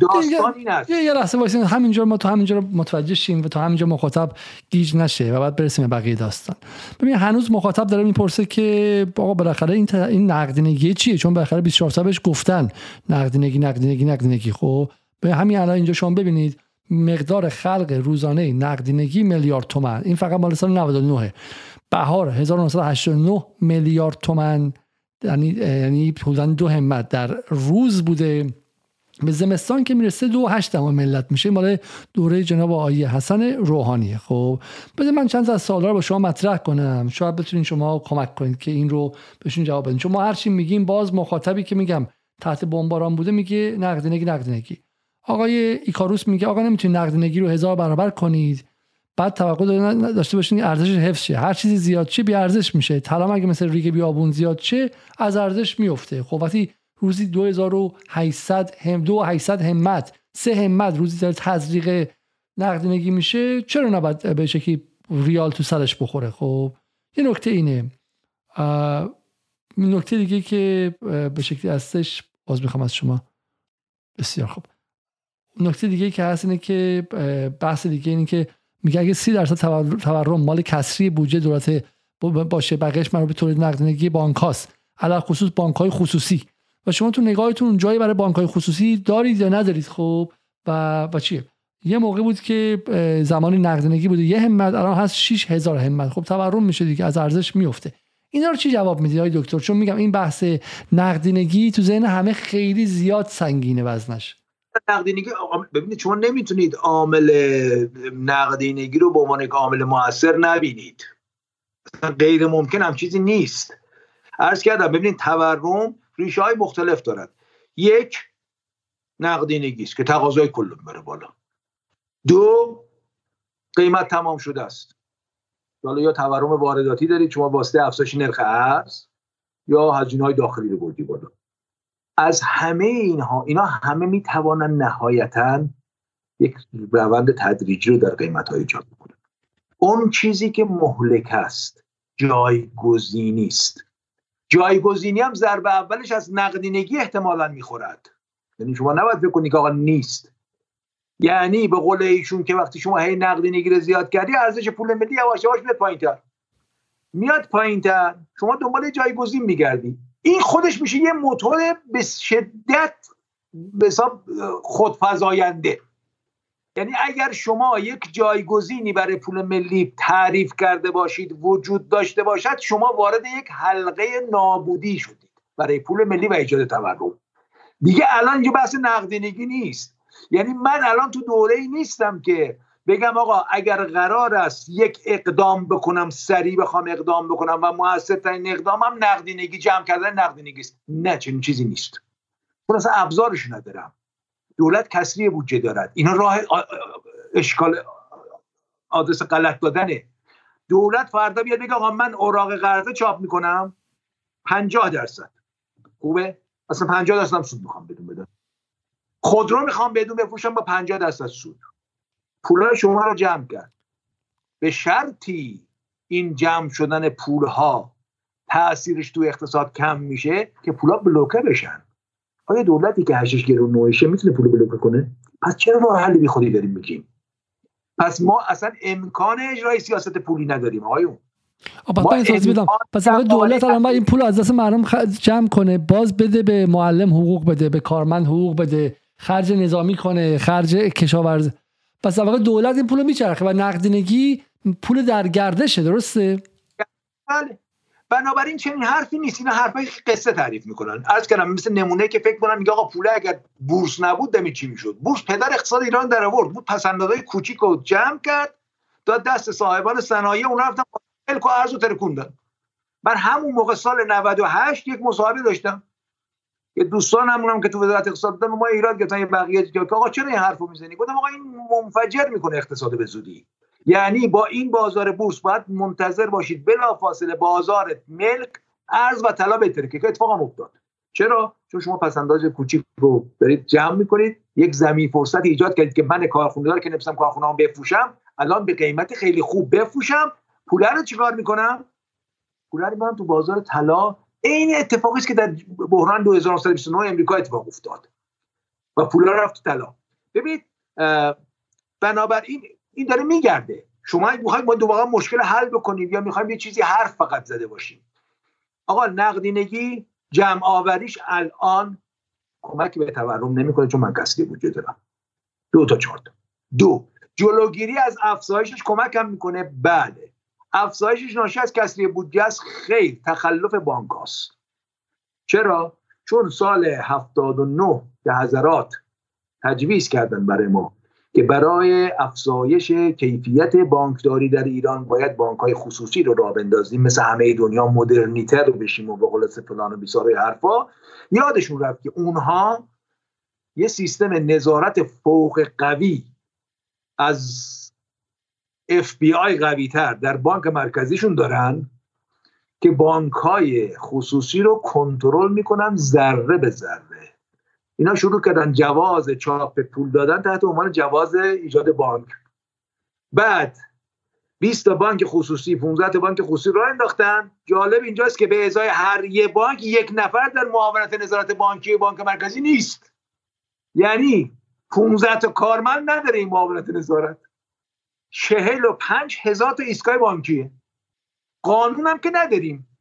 داستان این است. یه, یه لحظه وایسین. همینجا ما تو همینجا رو متوجه شیم و تو همینجا مخاطب گیج نشه و بعد برسیم به بقیه داستان. ببین هنوز مخاطب داره می‌پرسه که آقا بالاخره این این نقدینگی چیه؟ چون بالاخره 24 تا بهش گفتن نقدینگی نقدینگی نقدینگی. خب به همین الان اینجا شما ببینید مقدار خلق روزانه نقدینگی میلیارد تومن. این فقط مال سال 99 بهار 1989 میلیارد تومن یعنی یعنی حدودا دو همت در روز بوده. به زمستان که می‌رسه دو هشت ملت میشه مال دوره جناب آقای حسن روحانیه. خب بده من چند از سوالا رو با شما مطرح کنم. شاید بتونین شما کمک کنید که این رو بهشون جواب بدین. چون ما هرچی میگیم باز مخاطبی که میگم تحت بمباران بوده میگه نقدینگی نقدینگی. آقای ایکاروس میگه آقا نمی‌تونید نقدینگی رو هزار برابر کنید. بعد توقع داشته باشین ارزش حفظ شه. هر چیزی زیاد چه بی ارزش میشه. طلا اگه مثل ریگ بیابون زیاد چه از ارزش میفته. خب وقتی روزی 2800 هم 2800 همت. سه همت روزی داره تزریق نقدینگی میشه. چرا نباید به شکلی ریال تو سرش بخوره؟ خب یه نکته اینه. نکته دیگه که به شکلی هستش باز می‌خوام از شما بسیار خوب. نکته دیگه که هست اینه که بحث دیگه اینه که میگه اگه سی درصد تورم مال کسری بودجه دولت باشه بقیش مربوط به تولید نقدینگی بانک هاست علاوه خصوص بانک های خصوصی. و شما تو نگاهتون جایی برای بانک های خصوصی دارید یا ندارید خب؟ و و چیه؟ یه موقع بود که زمانی نقدینگی بوده یه همت الان هست 6000 همت. خب تورم میشه دیگه از ارزش میفته. اینا رو چی جواب می‌دید های دکتر؟ چون میگم این بحث نقدینگی تو ذهن همه خیلی زیاد سنگینه وزنش. نقدینگی ببینید شما نمی‌تونید عامل نقدینگی رو به عنوان یک عامل موثر نبینید. غیر ممکن هم چیزی نیست. عرض کردم ببینید تورم ریشه های مختلف دارد یک نقدینگی است که تقاضای کل بره بالا. دو قیمت تمام شده است. حالا یا تورم وارداتی دارید شما واسطه افزایش نرخ ارز یا هزینه های داخلی رو بردی بالا. از همه اینها اینا همه می‌توانند نهایتا یک روند تدریجی رو در قیمت های ایجاد بکنه اون چیزی که مهلک است جایگزینی است. جایگزینی هم ضربه اولش از نقدینگی احتمالا می‌خورد. یعنی شما نباید بکنید که آقا نیست. یعنی به قول ایشون که وقتی شما هی نقدینگی رو زیاد کردی ارزش پول ملی یواش یواش میاد پایینتر. میاد پایینتر. شما دنبال جایگزین میگردی. این خودش میشه یه موتور به شدت به حساب خودفزاینده. یعنی اگر شما یک جایگزینی برای پول ملی تعریف کرده باشید وجود داشته باشد شما وارد یک حلقه نابودی شدید برای پول ملی و ایجاد تورم. دیگه الان اینجا بحث نقدینگی نیست. یعنی من الان تو دوره ای نیستم که بگم آقا اگر قرار است یک اقدام بکنم سریع بخوام اقدام بکنم و موثرترین اقدامم نقدینگی جمع کردن نقدینگی است. نه چنین چیزی نیست. چون اصلا ابزارش ندارم. دولت کسری بودجه دارد. اینا راه اشکال آدرس غلط دادنه دولت فردا بیاد بگه آقا من اوراق قرضه چاپ می‌کنم. 50 درصد. خوبه؟ اصلا 50 درصد سود می‌خوام بدون بدم. خودرو می‌خوام بدون بفروشم با 50 درصد سود. پولای شما رو جمع کرد. به شرطی این جمع شدن پولها تاثیرش تو اقتصاد کم میشه که پولا بلوکه بشن. آیا دولتی که هشش گرون نوشه می‌تونه پول بلوکه کنه؟ پس چرا راه حل بی خودی داریم میگیم؟ پس ما اصلا امکان اجرای سیاست پولی نداریم آیون پس بدم پس دولت الان این پول از دست مردم جمع کنه باز بده به معلم حقوق بده به کارمند حقوق بده خرج نظامی کنه خرج کشاورز. پس واقع دولت این پول رو میچرخه و نقدینگی پول در گردشه درسته؟ بله. بنابراین چنین حرفی نیست. اینا حرفای قصه تعریف می‌کنن. عرض کردم مثل نمونه که فکر کنم میگه آقا پوله اگر بورس نبود دمی چی می‌شد؟ بورس پدر اقتصاد ایران در آورد. بود پسندازهای کوچیک رو جمع کرد داد دست صاحبان صنایع اون رفتن ملک و ارز و ترکوندن من همون موقع سال 98 یک مصاحبه داشتم. که دوستان همونم که تو وزارت اقتصاد بودن ما ایراد گرفتن یه بقیه که آقا چرا این حرفو می‌زنی؟ گفتم آقا این منفجر می‌کنه اقتصاد به زودی. یعنی با این بازار بورس باید منتظر باشید بلا فاصله بازار ملک ارز و طلا بترکه که اتفاق افتاد. چرا؟ چون شما پسنداز کوچیک رو برید جمع می‌کنید یک زمین فرصت ایجاد کردید که من کارخونه دار که نفسم کارخونه هم بفروشم الان به قیمت خیلی خوب بفروشم. پول رو چیکار می‌کنم؟ پول رو تو بازار طلا. این اتفاقی است که در بحران 2929 امریکا اتفاق افتاد و پول رفت تو طلا. ببینید بنابراین این داره میگرده. شما می‌خواید ما دوباره مشکل حل بکنیم یا می‌خوایم یه چیزی حرف فقط زده باشیم. آقا نقدینگی جمع آوریش الان کمک به تورم نمی‌کنه چون من کسی بودجه دارم دو تا چهار دو جلوگیری از افزایشش کمک هم می‌کنه. بله. افزایشش ناشی از کسری بودجه است. خیر تخلف بانک چرا؟ چون سال 79 که حضرات تجویز کردن برای ما. که برای افزایش کیفیت بانکداری در ایران باید بانک های خصوصی رو راه بندازیم مثل همه دنیا مدرنیتر رو بشیم و به قول فلان و بیسار حرفا. یادشون رفت که اونها یه سیستم نظارت فوق قوی از اف بی آی قوی تر در بانک مرکزیشون دارن که بانک های خصوصی رو کنترل می‌کنن ذره به ذره. اینا شروع کردن جواز چاپ پول دادن تحت عنوان جواز ایجاد بانک. بعد 20 تا بانک خصوصی 15 تا بانک خصوصی راه انداختن. جالب اینجاست که به ازای هر یه بانک یک نفر در معاونت نظارت بانکی بانک مرکزی نیست. یعنی 15 تا کارمند نداره این معاونت نظارت. چهل و پنج هزار تا ایستگاه بانکیه. قانون هم که نداریم.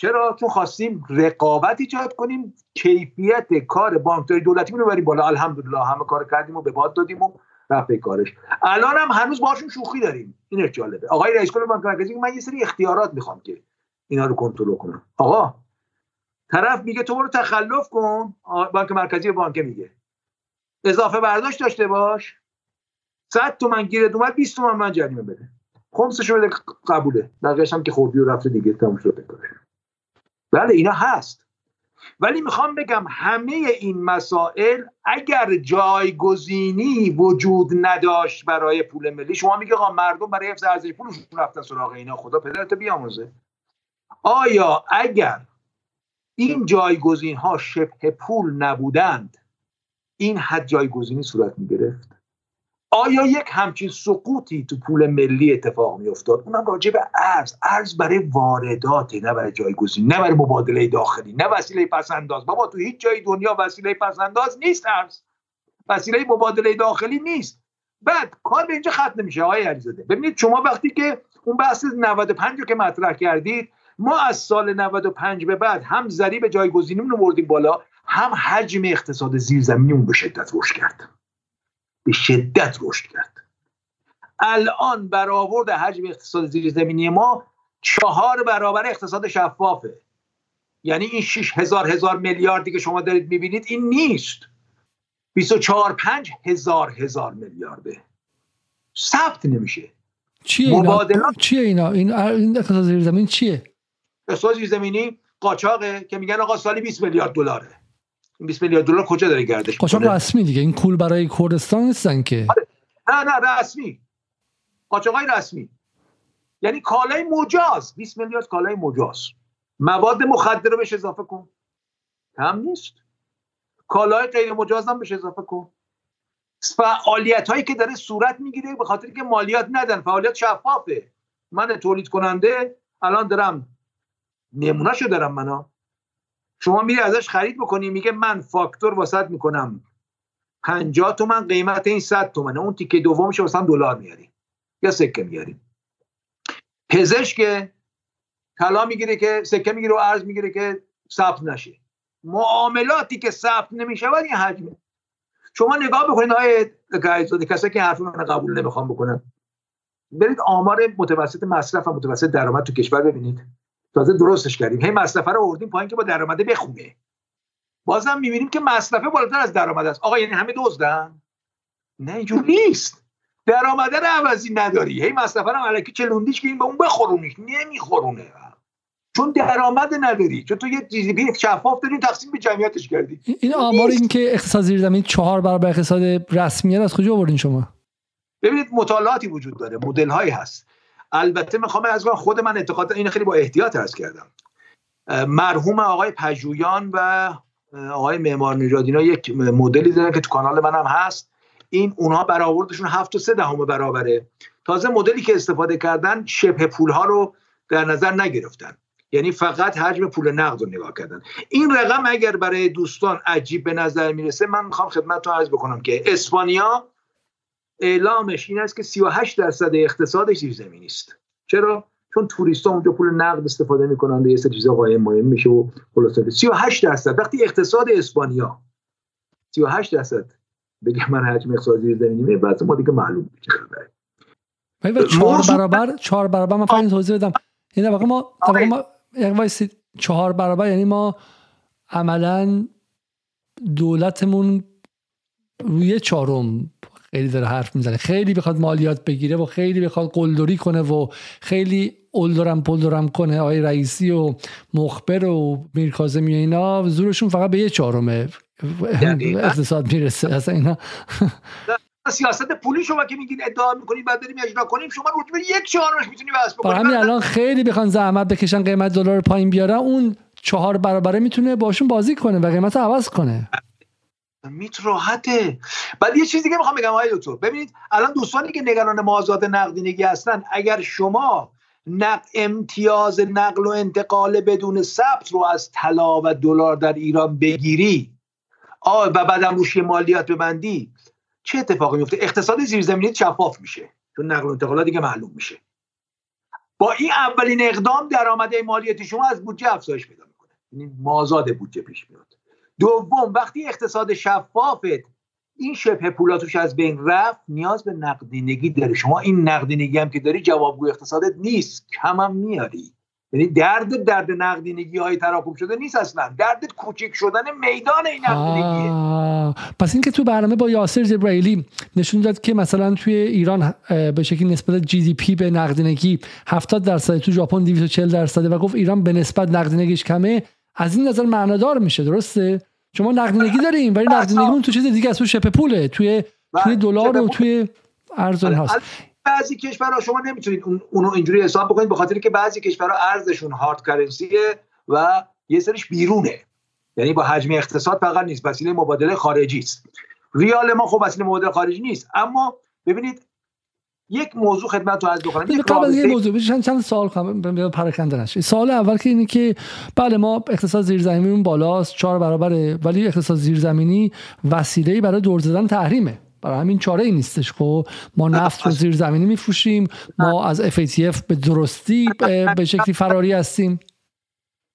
چرا؟ چون خواستیم رقابت ایجاد کنیم کیفیت کار بانکداری دولتی رو بریم بالا. الحمدلله همه کار کردیم و به باد دادیم و رفت کارش. الان هم هنوز باشون شوخی داریم. این جالبه. آقای رئیس کل بانک مرکزی من یه سری اختیارات می‌خوام که اینا رو کنترل کنم. آقا طرف میگه تو برو تخلف کن. بانک مرکزی بانک میگه. اضافه برداشت داشته باش. 100 تومن گیرت اومد 20 تومن من جریمه بده. خمسشو بده قبوله. بقیه‌اش هم که خوردی و رفته دیگه تموم شده بله اینا هست. ولی می‌خوام بگم همه این مسائل اگر جایگزینی وجود نداشت برای پول ملی شما میگه آقا مردم برای حفظ ارزش پولشون رفتن سراغ اینا خدا پدرت بیاموزه. آیا اگر این جایگزین ها شبه پول نبودند این حد جایگزینی صورت می‌گرفت؟ آیا یک همچین سقوطی تو پول ملی اتفاق میافتاد؟ اونم راجع به ارز. ارز برای واردات نه برای جایگزین نه برای مبادله داخلی نه وسیله پسنداز بابا تو هیچ جای دنیا وسیله پسنداز نیست ارز. وسیله مبادله داخلی نیست. بعد کار به اینجا ختم نمیشه آقای علیزاده. ببینید شما وقتی که اون بحث 95 رو که مطرح کردید ما از سال 95 به بعد هم ضریب جایگزینیمون رو بردیم بالا هم حجم اقتصاد زیرزمینیمون به شدت رشد کرد. به شدت رشد کرد الان برآورد حجم اقتصاد زیرزمینی ما چهار برابر اقتصاد شفافه یعنی این 6 هزار هزار میلیاردی که شما دارید می‌بینید این نیست 24 5 هزار هزار میلیارده ثبت نمیشه چیه اینا؟ چیه اینا؟ این اقتصاد زیرزمین چیه؟ اقتصاد زیرزمینی قاچاقه که میگن آقا سالی 20 میلیارد دلاره 20 میلیارد دلار کجا داره گردش قاچاق رسمی دیگه این کول برای کردستان نیستن که. آره. نه نه رسمی. قاچاقای رسمی. یعنی کالای مجاز. 20 میلیارد کالای مجاز. مواد مخدر رو بهش اضافه کن. کم نیست. کالای غیر مجاز هم بهش اضافه کن. فعالیت هایی که داره صورت می‌گیره به خاطر که مالیات ندن. فعالیت شفافه. من تولید کننده الان دارم نمونه شو دارم منا شما میری ازش خرید بکنی میگه من فاکتور واسط می‌کنم. 50 تومن قیمت این 100 تومنه. اون تیکه دومش واسه دلار میاری. یا سکه میاری. پزشک طلا می‌گیره که سکه می‌گیره و ارز می‌گیره که ثبت نشه. معاملاتی که ثبت نمی‌شود این حجمه شما نگاه بکنید های گایزاده کسایی که حرف من قبول نمی‌خوام بکنن. برید آمار متوسط مصرف و متوسط درآمد تو کشور ببینید. تازه درستش کردیم. هی مصرفه رو آوردیم پایین که با درآمده بخونه. بازم می‌بینیم که مصرفه بالاتر از درآمد است. آقا یعنی همه دزدن؟ نه اینجور نیست. درآمده رو عوضی نداری. هی مصرفه رو علکی چلوندیش که این به اون بخورونیش. نمیخورونه. چون درآمد نداری. چون تو یه چیزی بی شفاف داری تقسیم به جمعیتش کردی. این آمار این که اقتصاد زیر زمین چهار برابر اقتصاد رسمی از کجا آوردین شما؟ ببینید مطالعاتی وجود داره. مدل هایی هست. البته می‌خوام از خود من اعتقاد این خیلی با احتیاط عرض کردم. مرحوم آقای پژویان و آقای معمار نژاد یک مدلی دارن که تو کانال منم هست. این اونها برآوردشون هفت و سه دهم برابره. تازه مدلی که استفاده کردن شبه پول ها رو در نظر نگرفتن. یعنی فقط حجم پول نقد رو نگاه کردن. این رقم اگر برای دوستان عجیب به نظر می‌رسه من می‌خوام خدمتتون عرض بکنم که اسپانیا اعلامش این است که 38 درصد اقتصادش زیرزمینی است. چرا؟ چون توریست ها اونجا پول نقد استفاده می‌کنن یه سری چیزا قایم مهم میشه و خلاصه. 38 درصد. وقتی اقتصاد اسپانیا 38 درصد. بگم من حجم اقتصاد زیرزمینی بعد ما دیگه معلوم میشه خبره. چهار برابر چهار برابر من فقط توضیح بدم. این واقع ما واقع ما یعنی چهار برابر یعنی ما عملا دولتمون روی چهارم خیلی داره حرف می‌زنه. خیلی بخواد مالیات بگیره و خیلی بخواد قلدری کنه و خیلی اولدرم پلدرم کنه. آقای رئیسی و مخبر و میرکازمی و اینا زورشون فقط به یه چهارم اقتصاد می‌رسه. اصلا اینا سیاست پولی شما که میگین ادعا می‌کنید بعد بریم اجرا کنیم شما رو یک چهارمش می‌تونی بس بکنید همین الان خیلی بخوان زحمت بکشن قیمت دلار پایین بیاره اون چهار برابره می‌تونه باشون بازی کنه و قیمت عوض کنه. میت راحته. بعد یه چیزی دیگه می‌خوام بگم آقای دکتر. ببینید الان دوستانی که نگران مازاد نقدینگی هستن اگر شما نق... امتیاز نقل و انتقال بدون ثبت رو از طلا و دلار در ایران بگیری آ و بعدم روش مالیات ببندی چه اتفاقی میفته؟ اقتصاد زیرزمینی شفاف میشه چون نقل و انتقالات دیگه معلوم میشه. با این اولین اقدام درآمد مالیاتی شما از بودجه افزایش پیدا می‌کنه. یعنی مازاد بودجه پیش میاد. دوم وقتی اقتصاد شفافت این شبه پولاتوش از بین رفت نیاز به نقدینگی داره. شما این نقدینگی هم که داری جوابگوی اقتصادت نیست کم هم میاری. یعنی درد درد نقدینگی های تراکم شده نیست اصلا. دردت کوچک شدن میدان این نقدینگیه. پس اینکه تو برنامه با یاسر جبرائیلی نشون داد که مثلا توی ایران به شکلی نسبت جی دی پی به نقدینگی 70 درصد تو ژاپن 240 درصده و گفت ایران به نسبت نقدینگیش کمه. از این نظر معنادار میشه درسته؟ شما نقدینگی داریم ولی نقدینگی تو چیز دیگه از تو شپ پوله توی توی دلار و توی ارزون هست بعضی کشورها شما نمی‌تونید اونو اینجوری حساب بکنید به خاطر که بعضی کشورها ارزشون هارد کرنسیه و یه سریش بیرونه. یعنی با حجم اقتصاد فقط نیست وسیله مبادله خارجی است. ریال ما خب وسیله مبادله خارجی نیست اما ببینید یک موضوع خدمت رو عرض بکنم. یک قبل یه موضوع چند چند سوال کنم پراکنده نشه. سوال اول که اینه که بله ما اقتصاد زیرزمینیمون بالاست چهار برابره ولی اقتصاد زیرزمینی وسیله برای دور زدن تحریمه. برای همین چاره ای نیستش خب. ما نفت رو زیر زمینی میفروشیم ما از FATF به درستی به شکلی فراری هستیم.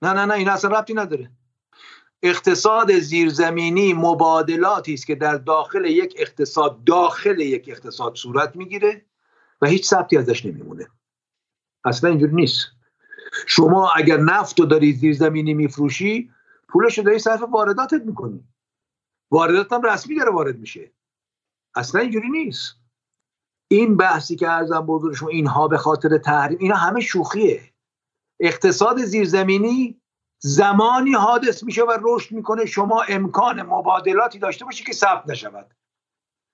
نه نه نه این اصلا ربطی نداره. اقتصاد زیرزمینی مبادلاتی است که در داخل یک اقتصاد داخل یک اقتصاد صورت می‌گیره. و هیچ ثبتی ازش نمیمونه. اصلا اینجوری نیست. شما اگر نفت رو داری زیرزمینی میفروشی پولش رو داری صرف وارداتت می‌کنی. واردات هم رسمی داره وارد میشه. اصلا اینجوری نیست. این بحثی که ارزم بزرگ شما اینها به خاطر تحریم اینا همه شوخیه. اقتصاد زیرزمینی زمانی حادث میشه و رشد می‌کنه. شما امکان مبادلاتی داشته باشی که ثبت نشود.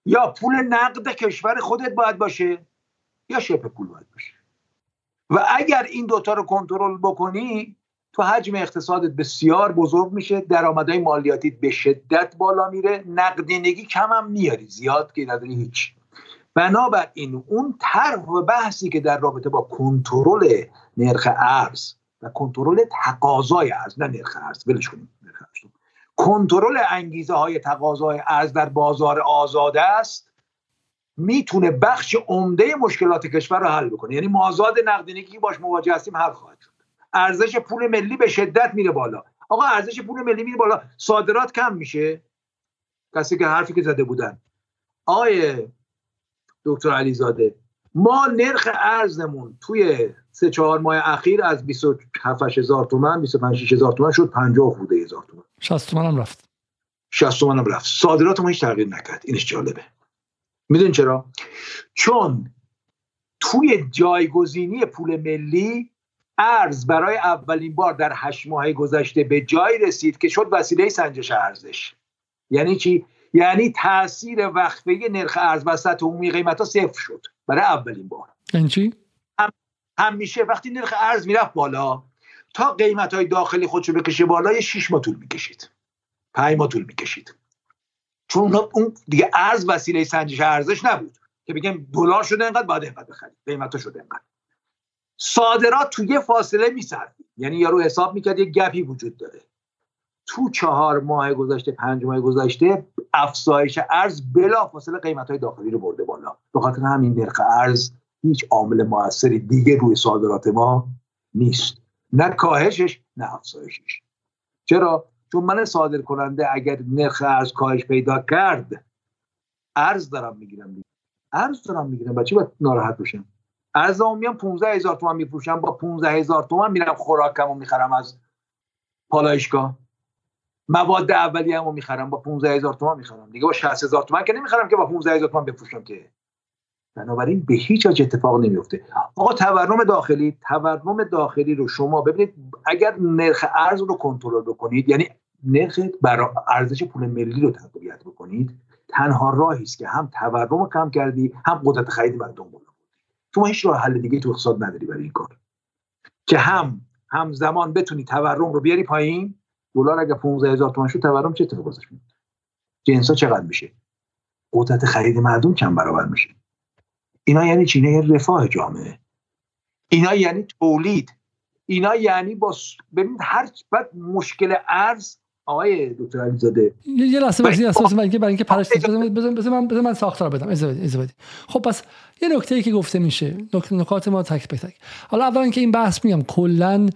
یا پول نقد کشور خودت باید باشه. یا شبه پول باید باشه. و اگر این دوتا رو کنترل بکنی تو حجم اقتصادت بسیار بزرگ میشه درآمدهای مالیاتی به شدت بالا میره نقدینگی کم هم میاری زیاد که نداری هیچ. بنابراین اون طرح و بحثی که در رابطه با کنترل نرخ ارز و کنترل تقاضای ارز نه نرخ ارز ولش کنیم کنترل انگیزه های تقاضای ارز در بازار آزاد است. می‌تونه بخش عمده مشکلات کشور رو حل بکنه. یعنی مازاد نقدینگی که باش مواجه هستیم حل خواهد شد. ارزش پول ملی به شدت میره بالا. آقا ارزش پول ملی میره بالا. صادرات کم میشه. کسی که حرفی که زده بودن. آقای دکتر علیزاده ما نرخ ارزمون توی سه چهار ماه اخیر از 27 هزار تومن 25 هزار تومن شد 50 خورده هزار تومن 60 تومن هم رفت. 60 تومن هم رفت. صادرات ما هیچ تغییر نکرد. اینش جالبه. میدون چرا؟ چون توی جایگزینی پول ملی ارز برای اولین بار در هشت ماه گذشته به جای رسید که شد وسیله سنجش ارزش. یعنی چی؟ یعنی تاثیر وقفه نرخ ارز وسط عمومی قیمت ها صفر شد برای اولین بار. یعنی چی؟ هم همیشه وقتی نرخ ارز می‌رفت بالا تا قیمت های داخلی خودشو بکشه بالا یه 6 ماه طول می‌کشید. 5 ماه طول می‌کشید. چون اون دیگه ارز وسیله سنجش ارزش نبود که بگم دلار شده انقدر باید انقدر بخرید قیمت شده انقدر. صادرات تو یه فاصله میسرد. یعنی یارو حساب می‌کرد یه گپی وجود داره. تو چهار ماه گذشته پنج ماه گذشته افزایش ارز بلا فاصله قیمت های داخلی رو برده بالا. به خاطر همین نرخ ارز هیچ عامل موثری دیگه روی صادرات ما نیست. نه کاهشش نه افزایشش. چرا؟ چون من صادر کننده اگر نرخ ارز کاهش پیدا کرد ارز دارم می‌گیرم ارز دارم می‌گیرم. بچه باید ناراحت بشم ارز میام 15 هزار تومن میفروشم با 15 هزار تومن میرم خوراکمو می‌خرم از پالایشگاه. مواد اولیه رو می‌خرم با 15 هزار تومان می‌خرم دیگه. با 60 هزار تومان که نمی‌خرم که با 15 هزار تومان بفروشم که. بنابراین به هیچ وجه اتفاق نمیفته. آقا تورم داخلی تورم داخلی رو شما ببینید اگر نرخ ارز رو کنترل بکنید یعنی نرخ بر ارزش پول ملی رو تقویت بکنید تنها راهی است که هم تورم رو کم کردی هم قدرت خرید مردم بالا شما هیچ راه حل دیگه تو اقتصاد نداری برای این کار. که هم همزمان بتونی تورم رو بیاری پایین دلار اگه 15 هزار تومان شد تورم چه اتفاقی میفته جنسا چقدر میشه؟ قدرت خرید مردم کم برابر میشه. اینا یعنی چی؟ یعنی رفاه جامعه. اینا یعنی تولید. اینا یعنی با ببینید هر بعد مشکل ارز آقای دکتر علیزاده. یه لحظه واسه اساس برای اینکه برای اینکه پرش بزن بزن من بزن من ساختار بدم. اجازه بدید خب پس یه نکته ای که گفته میشه. نکات ما تک به تک. حالا اولا که این بحث میگم کلا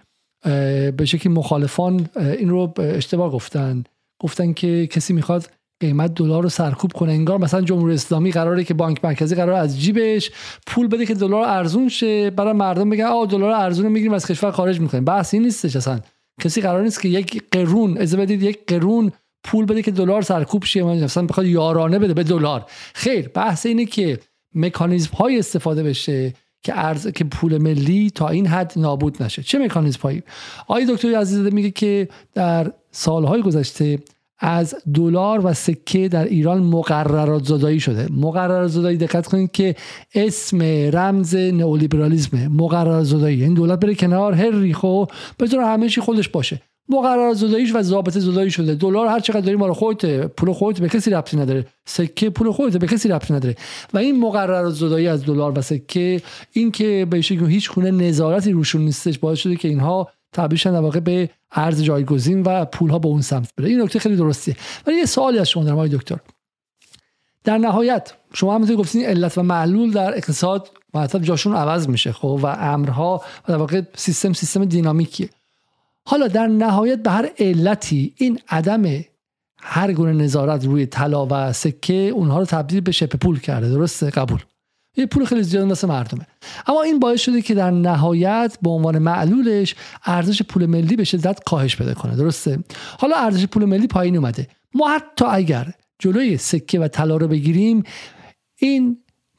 به شکلی مخالفان این رو اشتباه گفتن. گفتن که کسی می‌خواد قیمت دلار رو سرکوب کنه. انگار مثلا جمهوری اسلامی قراره که بانک مرکزی قرار از جیبش پول بده که دلار ارزون شه. برای مردم بگن آ دلار ارزون می‌گیریم از کشور خارج می‌کنیم. بحث این نیستش اصلا. کسی قرار نیست که یک قرون از بدید یک قرون پول بده که دلار سرکوب شه. مثلا بخواد یارانه بده به دلار. خیر بحث اینه که مکانیزم های استفاده بشه که ارز که پول ملی تا این حد نابود نشه. چه مکانیزم هایی آقای دکتر عزیزاده میگه که در سالهای گذشته از دلار و سکه در ایران مقررات زدایی شده. مقررات زدایی دقت کنید که اسم رمز نئولیبرالیسمه مقررات زدایی این یعنی دولت بره کنار هر ریخو بذاره همه چی خودش باشه. مقررات زداییش و ضابطه زدایی شده. دلار هر چقدر داری مال خودت پول خودت به کسی ربطی نداره. سکه پول خودت به کسی ربطی نداره. و این مقررات زدایی از دلار و سکه این که به هیچ گونه نظارتی روشون نیستش باعث شده که اینها تبدیل شدن واقع به ارز جایگزین و پول ها به اون سمت بره. این نکته خیلی درستیه ولی یه سوالی از شما دارم دکتر. در نهایت شما همونطور گفتین علت و معلول در اقتصاد مرتب جاشون عوض میشه خب و امرها و در واقع سیستم سیستم دینامیکیه. حالا در نهایت به هر علتی این عدم هر گونه نظارت روی طلا و سکه اونها رو تبدیل به شپ پول کرده. درسته؟ قبول. یه پول خیلی زیاد مثل مردمه. اما این باعث شده که در نهایت به عنوان معلولش ارزش پول ملی به شدت کاهش پیدا کنه. درسته؟ حالا ارزش پول ملی پایین اومده. ما حتی اگر جلوی سکه و طلا رو بگیریم این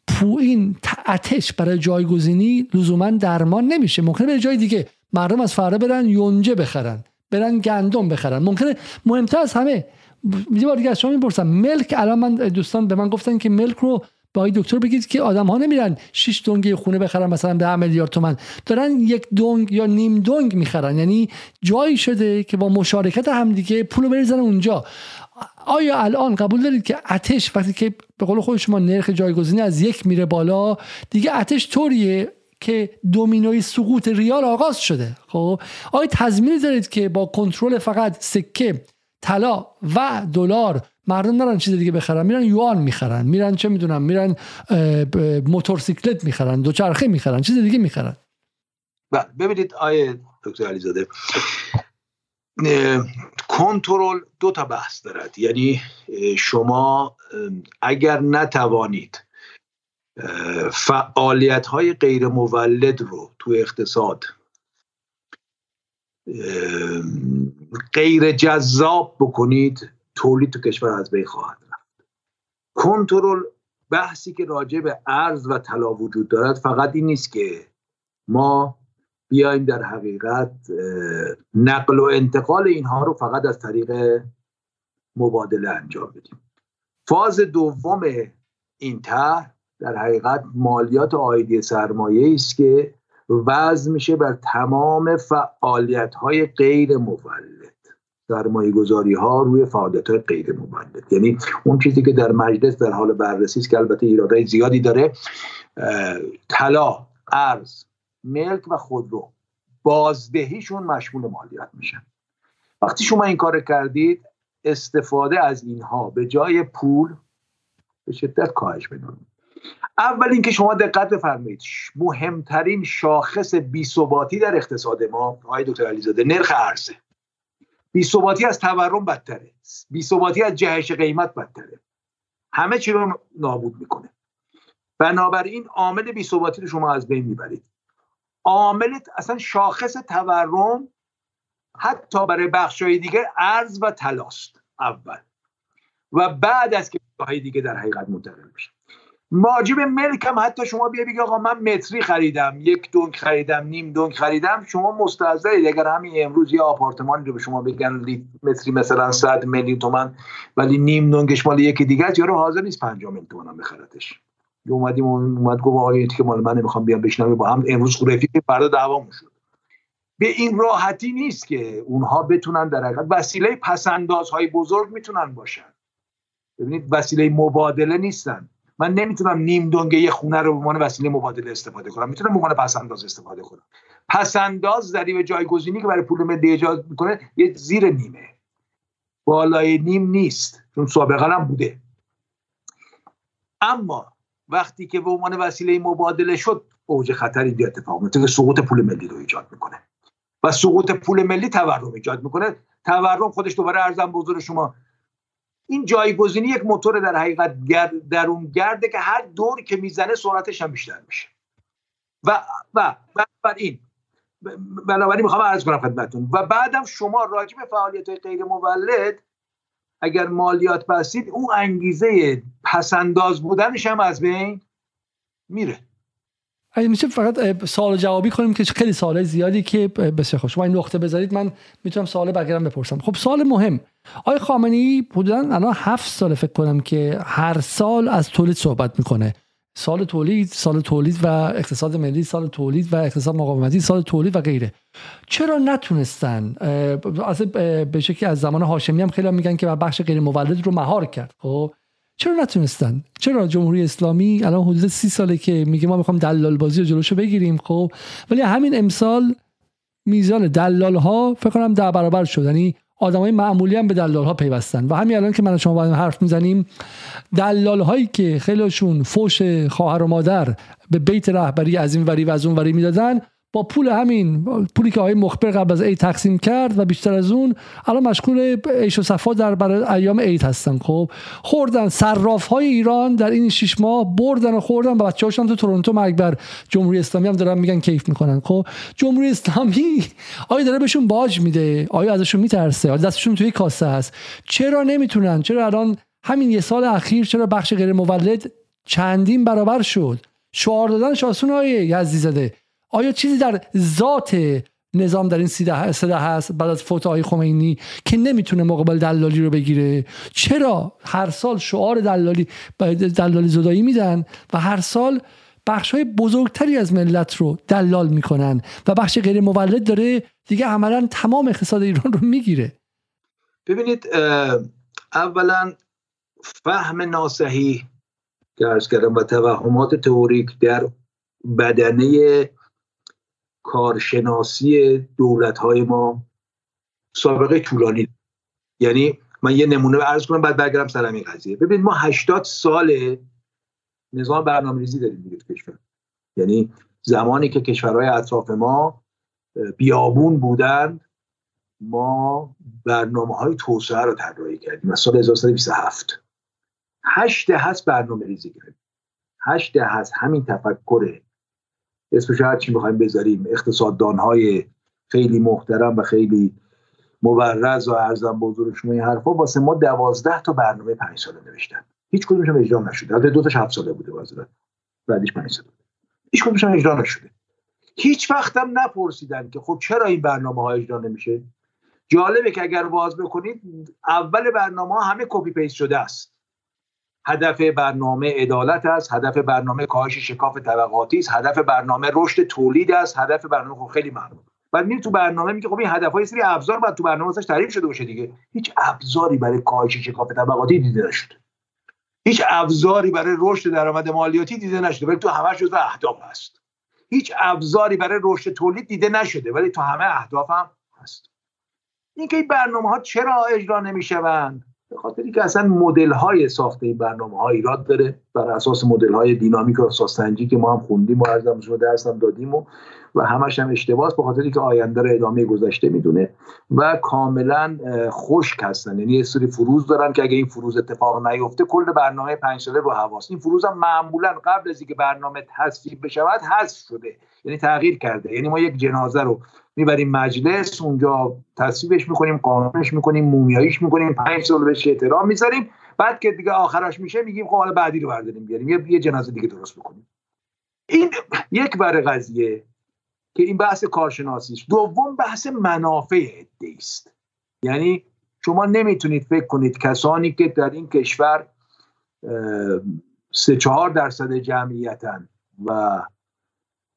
پو این اتش برای جایگزینی لزوما درمان نمیشه. ممکنه به جای دیگه مردم از فردا برن یونجه بخرن برن گندم بخرن. ممکنه مهمتر از همه یه بار دیگه از شما می‌پرسم ملک الان من دوستان به من گفتن که ملک رو با دکتر بگید که آدم ها نمیرن 6 دنگ خونه بخرن مثلا به میلیارد تومن دارن یک دنگ یا نیم دنگ می‌خرن. یعنی جایی شده که با مشارکت همدیگه پول بریزن اونجا. آیا الان قبول دارید که اتش وقتی که به قول خود شما نرخ جایگزینی از یک میره بالا دیگه اتش طوریه که دومینوی سقوط ریال آغاز شده؟ خب آیا تضمینی دارید که با کنترل فقط سکه طلا و دلار مردم نرن چیز دیگه بخرن میرن یوان می‌خرن میرن چه می‌دونم میرن موتورسیکلت می‌خرن دوچرخه می‌خرن چیز دیگه می‌خرن. ببینید آیه دکتر علیزاده کنترل دو تا بحث دارد. یعنی شما اگر نتوانید فعالیت های غیر مولد رو تو اقتصاد غیر جذاب بکنید تولید تو کشور از بین خواهد رفت. کنترل بحثی که راجع به ارز و طلا وجود دارد فقط این نیست که ما بیایم در حقیقت نقل و انتقال اینها رو فقط از طریق مبادله انجام بدیم. فاز دوم این طرح در حقیقت مالیات آیدی سرمایه است که وضع میشه بر تمام فعالیت های غیر مولد سرمایه گذاری ها روی فعالیت های غیر مولد یعنی اون چیزی که در مجلس در حال بررسی است که البته ایرادهای زیادی داره طلا ارز ملک و خودرو. بازدهیشون مشمول مالیات میشن. وقتی شما این کار کردید استفاده از اینها به جای پول به شدت کاهش پیدا اول اینکه شما دقت بفرمایید مهمترین شاخص بیثباتی در اقتصاد ما آقای دکتر علیزاده نرخ ارزه. بیثباتی از تورم بدتره. بیثباتی از جهش قیمت بدتره. همه چی رو نابود می‌کنه. بنابراین عامل بیثباتی رو شما از بین می‌برید. عامل اصلا شاخص تورم حتی برای بخشای دیگه ارز و تلاست. اول. و بعد از که های دیگه در حقیقت منتقل میشه. ماجب ملک هم حتی شما بیا بگی آقا من متری خریدم یک دونک خریدم نیم دونک خریدم شما مستحضرید اگر همین امروز یه آپارتمانی رو به شما بگن متری مثلا 100 میلیون تومن ولی نیم دونکش مال یکی دیگه است یارو حاضر نیست 5 میلیون تومن بخرتش اومدیم اومد گفت آقا که مال من نمی‌خوام بیام بشنوه با هم امروز رفیق فردا دعوامون شد. به این راحتی نیست که اونها بتونن در حقیقت وسیله پسندازهای بزرگ می‌تونن باشن. ببینید وسیله مبادله نیستن. من نمی‌تونم نیم دنگه یه خونه رو به عنوان وسیله مبادله استفاده کنم. می‌تونم به عنوان پسنداز استفاده کنم. پسنداز ذریب جایگزینی که برای پول ملی ایجاد می‌کنه یه زیر نیمه. بالای نیم نیست چون سابقا هم بوده. اما وقتی که به عنوان وسیله مبادله شد اوج خطر اینجا اتفاق میفته که سقوط پول ملی رو ایجاد می‌کنه. و سقوط پول ملی تورم ایجاد می‌کنه. تورم خودش دوباره ارزم بزرگ شما این جایگزینی یک موتور در حقیقت درون گرده که هر دور که می‌زنه سرعتش هم بیشتر میشه. و و این بنابراین می‌خوام عرض کنم خدمتتون. و بعدم شما راجع به فعالیت غیر مولد اگر مالیات بستید اون انگیزه پسنداز بودنش هم از بین میره. اگه میشه فقط سوال جوابی کنیم که خیلی سوال زیادی که بسیار خوش. شما این نقطه بذارید من می‌تونم سوال بقیه بپرسم. خب سوال مهم. آقای خامنه‌ای حدودا الان هفت سال فکر کنم که هر سال از تولید صحبت می‌کنه؟ سال تولید سال تولید و اقتصاد ملی سال تولید و اقتصاد مقاومتی سال تولید و غیره. چرا نتونستن؟ از به شکلی از زمان هاشمی هم خیلی میگن که بخش غیر مولد رو مهار کرد. خب چرا نتونستن؟ چرا جمهوری اسلامی الان حدود سی ساله که میگه ما می‌خوام دلال بازی رو جلوشو بگیریم خب؟ ولی همین امسال میزان دلال ها فکر کنم ده برابر شد. یعنی آدمای معمولی هم به دلال ها پیوستن. و همین الان که من شما باید حرف می‌زنیم دلال هایی که خیلیشون فوش خواهر و مادر به بیت رهبری از این وری و از اون وری می‌دادن با پول همین پولی که آقای مخبر قبل از عید تقسیم کرد و بیشتر از اون الان مشغول عیش و صفا در برای ایام عید هستن. خب خوردن صراف های ایران در این شش ماه بردن و خوردن و بچه هاشون تو تورنتو مرگ بر جمهوری اسلامی هم دارن میگن کیف می‌کنن. خب جمهوری اسلامی آیا داره بهشون باج میده؟ آیا ازشون میترسه؟ آیا دستشون توی کاسه هست چرا نمی‌تونن؟ چرا الان همین یه سال اخیر چرا بخش غیر مولد چندین برابر شد؟ شعار دادن آسون های یزدی زده آیا چیزی در ذات نظام در این سده هست بعد از فوت آقای خمینی که نمی‌تونه مقابل دلالی رو بگیره؟ چرا هر سال شعار دلالی دلالی زدایی میدن و هر سال بخش های بزرگتری از ملت رو دلال می‌کنن و بخش غیر مولد داره دیگه عملا تمام اقتصاد ایران رو می‌گیره؟ ببینید اولا فهم ناسحی که ارز کردم و توهمات تئوریک در بدنه کارشناسی دولت های ما سابقه طولانی. یعنی من یه نمونه عرض کنم بعد برگردم سر این قضیه. ببینید ما 80 سال نظام برنامه‌ریزی داریم دیگه کشور. یعنی زمانی که کشورهای اطراف ما بیابون بودند ما برنامه های توسعه رو طراحی کردیم از سال 1927 هشت هست برنامه ریزی کردیم. هشت هست همین تفکر اسمش هر چی می‌خوایم بذاریم. اقتصاددان های خیلی محترم و خیلی مبرز و ارزم بزرگ شما این حرفا واسه ما دوازده تا برنامه پنج ساله نوشتن. هیچ کدومش هم اجرا نشده. البته دو تاش هفت ساله بوده واسه بعدش پنج ساله هیچ کدومش هم اجرا نشده. هیچ وقت هم نپرسیدن که خب چرا این برنامه ها اجرا نمیشه؟ جالبه که اگر باز بکنید اول برنامه همه copy paste شده است. هدف برنامه عدالت است هدف برنامه کاهش شکاف طبقاتی است هدف برنامه رشد تولید است هدف برنامه خب خیلی ممنون بعد میری تو برنامه میگه خب این هدفهای سری ابزار باید تو برنامه واسش تعریف شده باشه دیگه. هیچ ابزاری برای کاهش شکاف طبقاتی دیده نشده. هیچ ابزاری برای رشد درآمد مالیاتی دیده نشده ولی تو همش جزو اهداف هست. هیچ ابزاری برای رشد تولید دیده نشده ولی تو همه اهداف هم هست. اینکه این برنامه ها چرا اجرا نمی‌شوند؟ به خاطر اینکه اصلا مدل های ساخته این برنامه ها ایراد داره بر اساس مدل های دینامیک و سنجی که ما هم خوندیم و ارزم درس هم دادیم و و همش هم اشتباهه به خاطر اینکه آینده رو ادامه گذشته می‌دونه و کاملا خشک هستن. یعنی یه سری فروز دارن که اگه این فروز اتفاق نیفته کل برنامه پنج ساله رو حواس این فروز هم معمولا قبل از اینکه برنامه تصویب بشود حذف شده. یعنی تغییر کرده. یعنی ما یک جنازه رو می‌بریم مجلس اونجا تصویبش می‌کنیم قانونش می‌کنیم مومیاییش می‌کنیم پنج سال بهش احترام می‌ذاریم. بعد که دیگه آخرش میشه میگیم خب حالا بعدی رو برداریم بیاریم. یه جنازه دیگه درست بکنیم. این یک بر قضیه. که این بحث کارشناسی است دوم بحث منافع عده است. یعنی شما نمی‌تونید فکر کنید کسانی که در این کشور سه چهار درصد جمعیتن و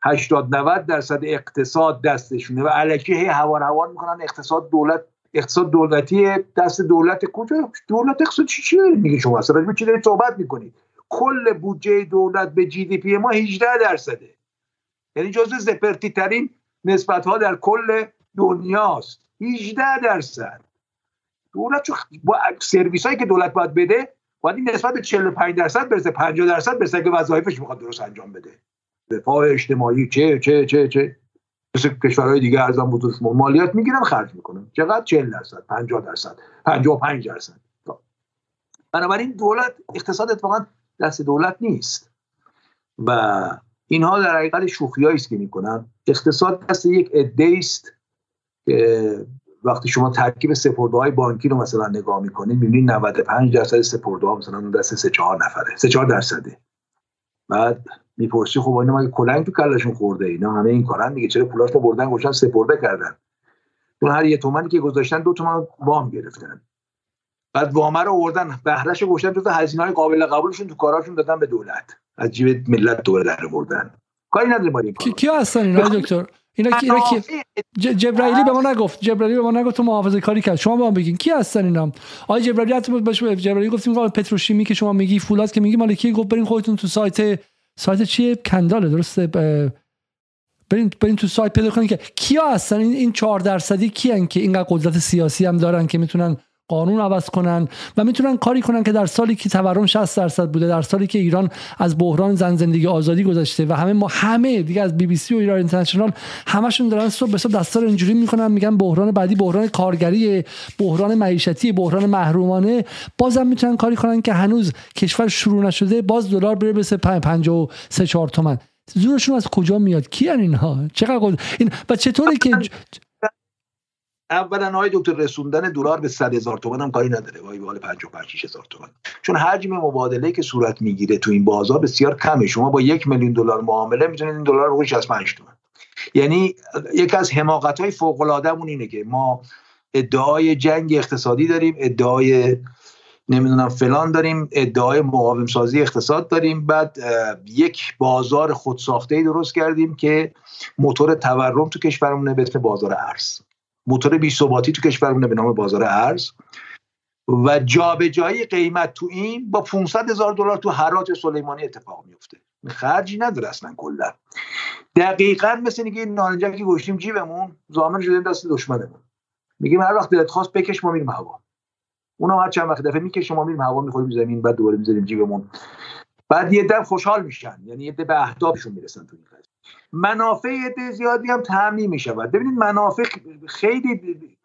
80 90 درصد اقتصاد دستشونه و علکی هی هوار هوار می‌کنن اقتصاد دولت اقتصاد دولتی دست دولت کجا؟ دولت اقتصاد چی چی میگه شما. اصلا چی دارید صحبت می‌کنید؟ کل بودجه دولت به جی دی پی ما 18 درصده. یعنی جزء زپرتی ترین نسبت ها در کل دنیاست. 18 درصد. دولت چون با سرویس هایی که دولت باید بده باید این نسبت به 45 درصد برسه. 50 درصد برسه که وظایفش می‌خواد درست انجام بده. دفاع اجتماعی چه چه چه چه. مثل کشورهای دیگه ارزان بزرگ مالیات می‌گیرن خرج می‌کنن. چقدر؟ 40 درصد 50 درصد 55 درصد. خب. بنابراین دولت اقتصاد اتفاقا دست دولت نیست. و اینها در حقیقت شوخی است که می‌کنن. اقتصاد دست یک عده است که وقتی شما ترکیب سپرده های بانکی رو مثلا نگاه می‌کنید می‌بینید 95 درصد سپرده ها مثلا دست 3 4 نفره 3 4 درصده. بعد می‌پرسی خب اینا مگه کلنگ تو کلشون خورده؟ اینا همه این کارن دیگه. چرا پولاش رو بردن گوشن سپرده کردن؟ اون هر یه تومانی که گذاشتن دو تومن وام گرفتن. بعد وام رو آوردن بهرهش گوشن تو هزینه های قابل قبولشون تو کاراشون دادن به دولت. از جیب ملت دوره در بردن کاری نداره ما کی کی هستن اینا دکتر؟ اینا کی اینا کی جبرائیلی به ما نگفت جبرائیلی به ما نگفت تو محافظه کاری کرد. شما به ما بگین کی هستن اینا؟ آقای جبرائیلی حتی باش جبرائیلی گفتیم پتروشیمی که شما میگی فولاد که میگی مال کی؟ گفت برین خودتون تو سایت سایت چیه؟ کنداله درسته؟ برین برین تو سایت پیدا کنید که کیا هستن؟ این این 4 درصدی کیان که اینقدر قدرت سیاسی هم دارن که می‌تونن قانون عوض کنن و می‌تونن کاری کنن که در سالی که تورم 60 درصد بوده در سالی که ایران از بحران زن زندگی آزادی گذشته و همه ما همه دیگه از بی بی سی و ایران اینترنشنال همشون دارن صبح به صبح دستار اینجوری می‌کنن میگن بحران بعدی بحران کارگری بحران معیشتی بحران محرومانه. بازم می‌تونن کاری کنن که هنوز کشور شروع نشده باز دلار بره به 53 4 تومن. زورشون از کجا میاد؟ کی اینها؟ چقدر این و چطوری که اولا های دکتر رسوندن دلار به 100 هزار تومان هم کاری نداره. وای بالا 55 هزار تومان. چون حجم مبادله که صورت می‌گیره تو این بازار بسیار کمه. شما با یک میلیون دلار معامله می‌تونید این دلار رو 65 تومان. یعنی یکی از حماقت های فوق العاده اینه که ما ادعای جنگ اقتصادی داریم ادعای نمی‌دونم فلان داریم ادعای مقاوم سازی اقتصاد داریم. بعد یک بازار خودساخته ای درست کردیم که موتور تورم تو کشورمونه به بازار ارز. موتور بی ثباتی تو کشورمونه به نام بازار ارز. و جابجایی قیمت تو این با 500 هزار دلار تو حراج سلیمانی اتفاق میفته. خرجی نداره اصلا کلا. دقیقا مثل اینکه نارنجک که گوشتیم جیبمون زامن شدیم دست دشمنمون. میگیم هر وقت دلت خواست بکش ما میریم هوا. اونا هر چند وقت دفعه می‌کشه شما میریم هوا می‌خوریم زمین بعد دوباره می‌ذاریم جیبمون. بعد یه دم خوشحال میشن. یعنی یه به اهدافشون می‌رسن تو این منافع زیادی هم تعمین می‌شود. ببینید منافع خیلی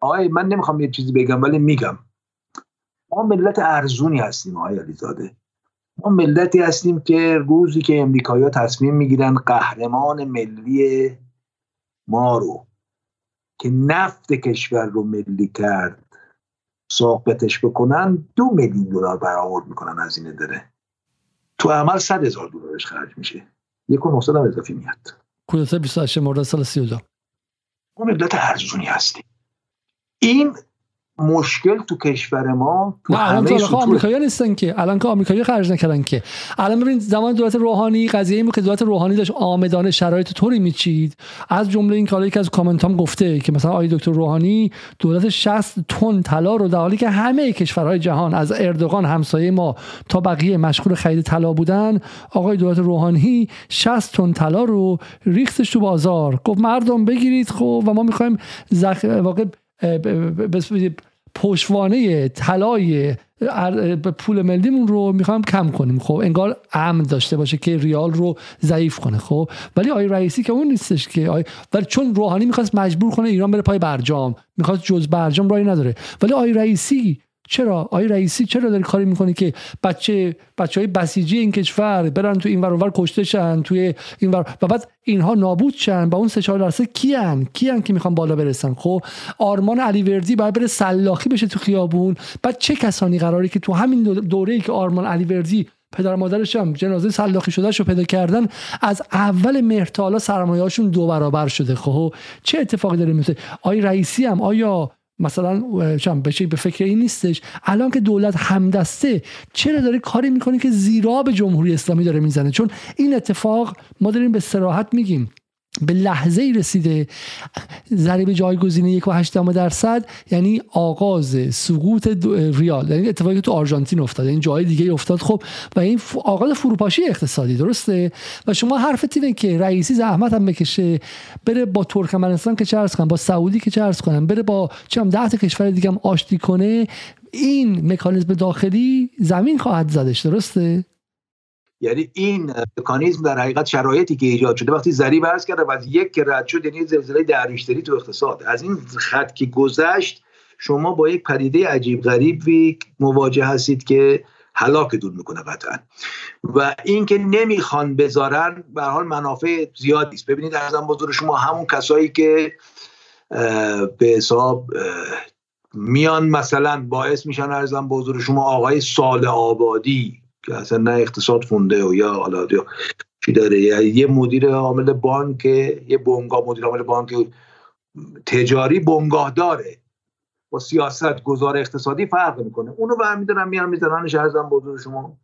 آقای من نمی‌خوام یه چیزی بگم ولی میگم. ما ملت ارزونی هستیم آقای علیزاده. ما ملتی هستیم که روزی که امریکایی تصمیم می‌گیرن قهرمان ملی ما رو که نفت کشور رو ملی کرد ساقطش بکنن دو میلیون دلار برآورد می‌کنن از این داره تو عمل صد هزار دلارش خرج میشه. یک و هم اضافی میاد کودتا 28 مورد سال 32 ما ملت ارزونی هستیم. این مشکل تو کشور ما تو نه الان تو آمریکایی نیستن که. الان که آمریکایی خرج نکردن که. الان ببینید زمان دولت روحانی قضیه این که دولت روحانی داشت آمدانه شرایط طوری میچید. از جمله این که که از کامنت هم گفته که مثلا آقای دکتر روحانی دولت 60 تن طلا رو در حالی که همه کشورهای جهان از اردوغان همسایه ما تا بقیه مشغول خرید طلا بودن آقای دولت روحانی 60 تن طلا رو ریختش تو بازار. گفت مردم بگیرید خب و ما می‌خوایم زخ... واقع پشوانه طلای پول ملیمون رو می‌خوایم کم کنیم. خب انگار امن داشته باشه که ریال رو ضعیف کنه. خب ولی آی رئیسی که اون نیستش که آی ولی چون روحانی می‌خواست مجبور کنه ایران بره پای برجام می‌خواست جز برجام رای نداره. ولی آی رئیسی چرا؟ آی رئیسی چرا داری کاری می‌کنی که بچه بچه های بسیجی این کشور برن تو این ور کشته شن توی این ور و بعد اینها نابود شن با اون سه چهار درصد کیان کیان که می‌خوان بالا برسن؟ خب آرمان علی وردی باید بره سلاخی بشه تو خیابون. بعد چه کسانی قراری که تو همین دوره ای که آرمان علی وردی پدر مادرش هم جنازه سلاخی شده رو پیدا کردن از اول مهر سرمایه هاشون دو برابر شده. خب چه اتفاقی داره میفته آی رئیسی هم آیا مثلا بشه به فکر این نیستش. الان که دولت همدسته چرا داره کاری می‌کنه که زیرا به جمهوری اسلامی داره می‌زنه؟ چون این اتفاق ما داریم به سراحت میگیم. به لحظه رسیده. ضریب جایگزین یک و هشتم درصد یعنی آغاز سقوط ریال. یعنی اتفاقی تو آرژانتین افتاد. این جای دیگه افتاد. خب و این آغاز فروپاشی اقتصادی درسته؟ و شما حرفت اینه که رئیسی زحمت هم بکشه بره با ترکمنستان که چه کنن با سعودی که چه کنن بره با چم ده تا کشور دیگه هم آشتی کنه این مکانیزم داخلی زمین خواهد زدش درسته؟ یعنی این مکانیزم در حقیقت شرایطی که ایجاد شده وقتی ضریب عرض کرده و از یک که رد شد یعنی زلزله دریشتری تو اقتصاد. از این خط که گذشت شما با یک پدیده عجیب غریبی مواجه هستید که هلاکتون می‌کنه قطعا. و اینکه نمی‌خوان بذارن به حال منافع زیادی است. ببینید ارزم بزرگ شما همون کسایی که به حساب میان مثلا باعث میشن ارزم بزرگ شما آقای سال آبادی که اصلا نه اقتصاد فونده و یا حالا چی داره. یه مدیر عامل بانک یه بنگاه مدیر عامل بانک تجاری بنگاه داره. با سیاست گذار اقتصادی فرق می‌کنه. اونو برمیدارن میان می‌ذارن ارزم بزرگ شما.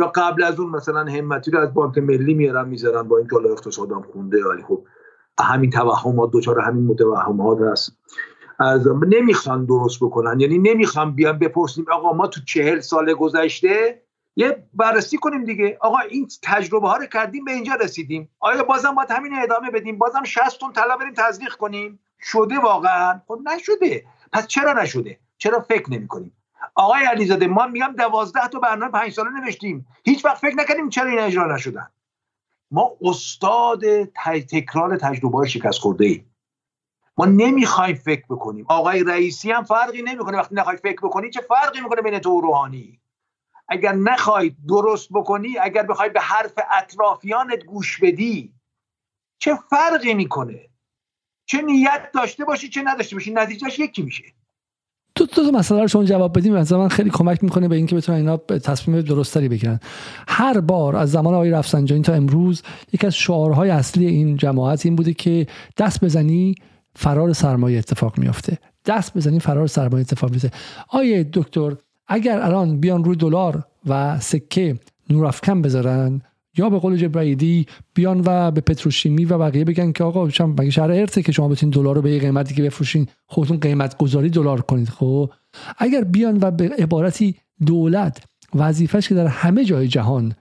یا قبل از اون مثلا همتی رو از بانک ملی میارن می‌ذارن با این حالا اقتصادم خونده ولی خب همین توهمات دوچار همین متوهمات هست. از نمی‌خوان درست بکنن. یعنی نمی‌خوان بیان بپرسیم آقا ما تو چهل سال گذشته یه بررسی کنیم دیگه. آقا این تجربه ها رو کردیم به اینجا رسیدیم. آیا بازم باید همین ادامه بدیم؟ بازم 60 تن طلا بریم تزریق کنیم؟ شده واقعا؟ خب نشده. پس چرا نشده؟ چرا فکر نمی کنیم آقای علیزاده ما میگم دوازده تا برنامه پنج ساله نوشتیم. هیچ وقت فکر نکردیم چرا این اجرا نشدن. ما استاد تکرار تجربه های شکست خورده ایم ما نمی‌خوایم فکر بکنیم. آقای رئیسی هم فرقی نمی‌کنه. وقتی نخوای فکر بکنی چه فرقی می‌کنه بین تو روحانی؟ اگر نخوای درست بکنی اگر بخوای به حرف اطرافیانت گوش بدی چه فرقی می‌کنه؟ چه نیت داشته باشی چه نداشته باشی نتیجهش یکی میشه. تو تو مسئله رو شما جواب بدیم از من خیلی کمک می‌کنه به اینکه بتونن اینا تصمیم درستری بگیرن. هر بار از زمان آقای رفسنجانی تا امروز یکی از شعارهای اصلی این جماعت این بوده که دست بزنی فرار سرمایه اتفاق میافته. دست بزنی فرار سرمایه اتفاق میفته آیه دکتر اگر الان بیان روی دلار و سکه نورافکن بذارن یا به قول جبرائیلی بیان و به پتروشیمی و بقیه بگن که آقا شما مگه شهر ارته که شما بتونید دلار رو به قیمتی که بفروشین خودتون قیمت گذاری دلار کنید خب؟ اگر بیان و به عبارتی دولت وظیفش که در همه جای جهان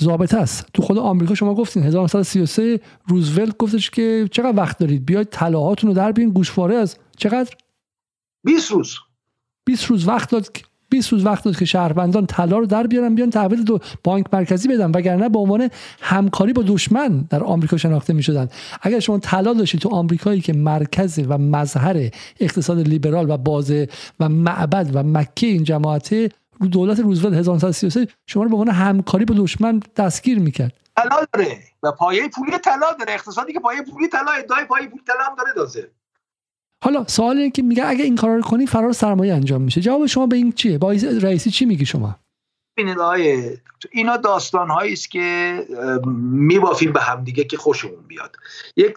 ضابطه است. تو خود آمریکا شما گفتین 1933 روزولت گفتش که چقدر وقت دارید؟ بیاید طلاهاتون رو در بیین گوشواره از چقدر؟ 20 روز. 20 روز وقت داد 20 روز وقت داد که شهروندان طلا رو در بیارن بیان تحویل دو بانک مرکزی بدن. وگرنه به عنوان همکاری با دشمن در آمریکا شناخته می شدن اگر شما طلا داشتید تو آمریکایی که مرکز و مظهر اقتصاد لیبرال و بازه و معبد و مکه این جماعته دولت روزولت 1933 شما رو به عنوان همکاری با دشمن دستگیر می‌کرد. طلا داره و پایه پولی طلا داره. اقتصادی که پایه پولی طلا ادعای پایه پولی طلا هم داره دازه حالا سوال اینه که میگه اگه این کارا رو کنی فرار سرمایه انجام میشه. جواب شما به این چیه؟ با رئیسی چی میگی شما؟ ببینید آقای اینا داستان هایی است که میبافیم به همدیگه که خوشمون بیاد. یک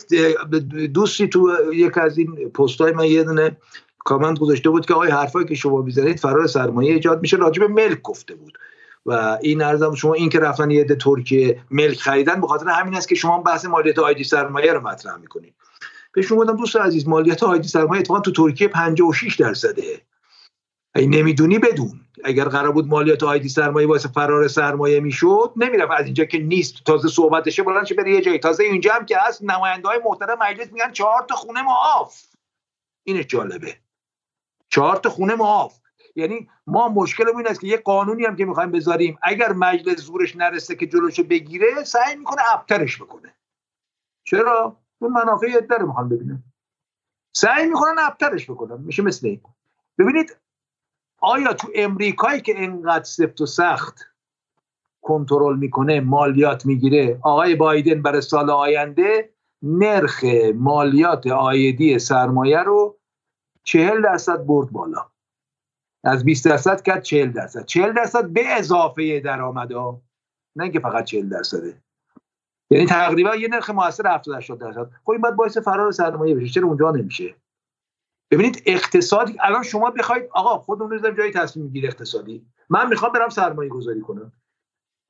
دوستی تو یک از این پست های من یه دونه کامنت گذاشته بود که آقای حرفایی که شما می‌زنید فرار سرمایه ایجاد میشه. راجع به ملک گفته بود. و این ارزم شما این که رفتن یه ترکیه ملک خریدن به خاطر همین است که شما بحث مالیات آیدی سرمایه رو مطرح می‌کنید. بهشون گفتم دوست عزیز مالیات آیدی سرمایه اتفاقا تو ترکیه 56 درصده. اگه نمی‌دونی بدون. اگر قرار بود مالیات آیدی سرمایه واسه فرار سرمایه می‌شد نمی‌رفت. از اینجا که نیست. تازه صحبتشه بلند بره یه جایی. تازه اینجا هم که هست نماینده های محترم مجلس میگن چهار تا خونه معاف اینش جالبه. چهار تا خونه معاف یعنی ما مشکل این است که یه قانونی هم که می‌خوایم بذاریم. اگر مجلس زورش نرسه که جلوشو بگیره سعی می‌کنه ابترش بکنه. چرا؟ اون منافع عده رو می‌خوان ببینن. سعی می‌کنن ابترش بکنن. میشه مثل این. ببینید آیا تو امریکایی که انقدر سفت و سخت کنترل می‌کنه مالیات می‌گیره آقای بایدن برای سال آینده نرخ مالیات آیدی سرمایه رو چهل درصد برد بالا. از 20 درصد کرد 40 درصد. 40 درصد به اضافه درآمدها نه که فقط 40 درصده. یعنی تقریبا یه نرخ موثر 70 80 درصد. خب این باید باعث فرار سرمایه بشه. چرا اونجا نمیشه؟ ببینید اقتصادی الان شما بخواید آقا خودمون رو جایی تصمیم می‌گیره اقتصادی. من می‌خوام برم سرمایه گذاری کنم.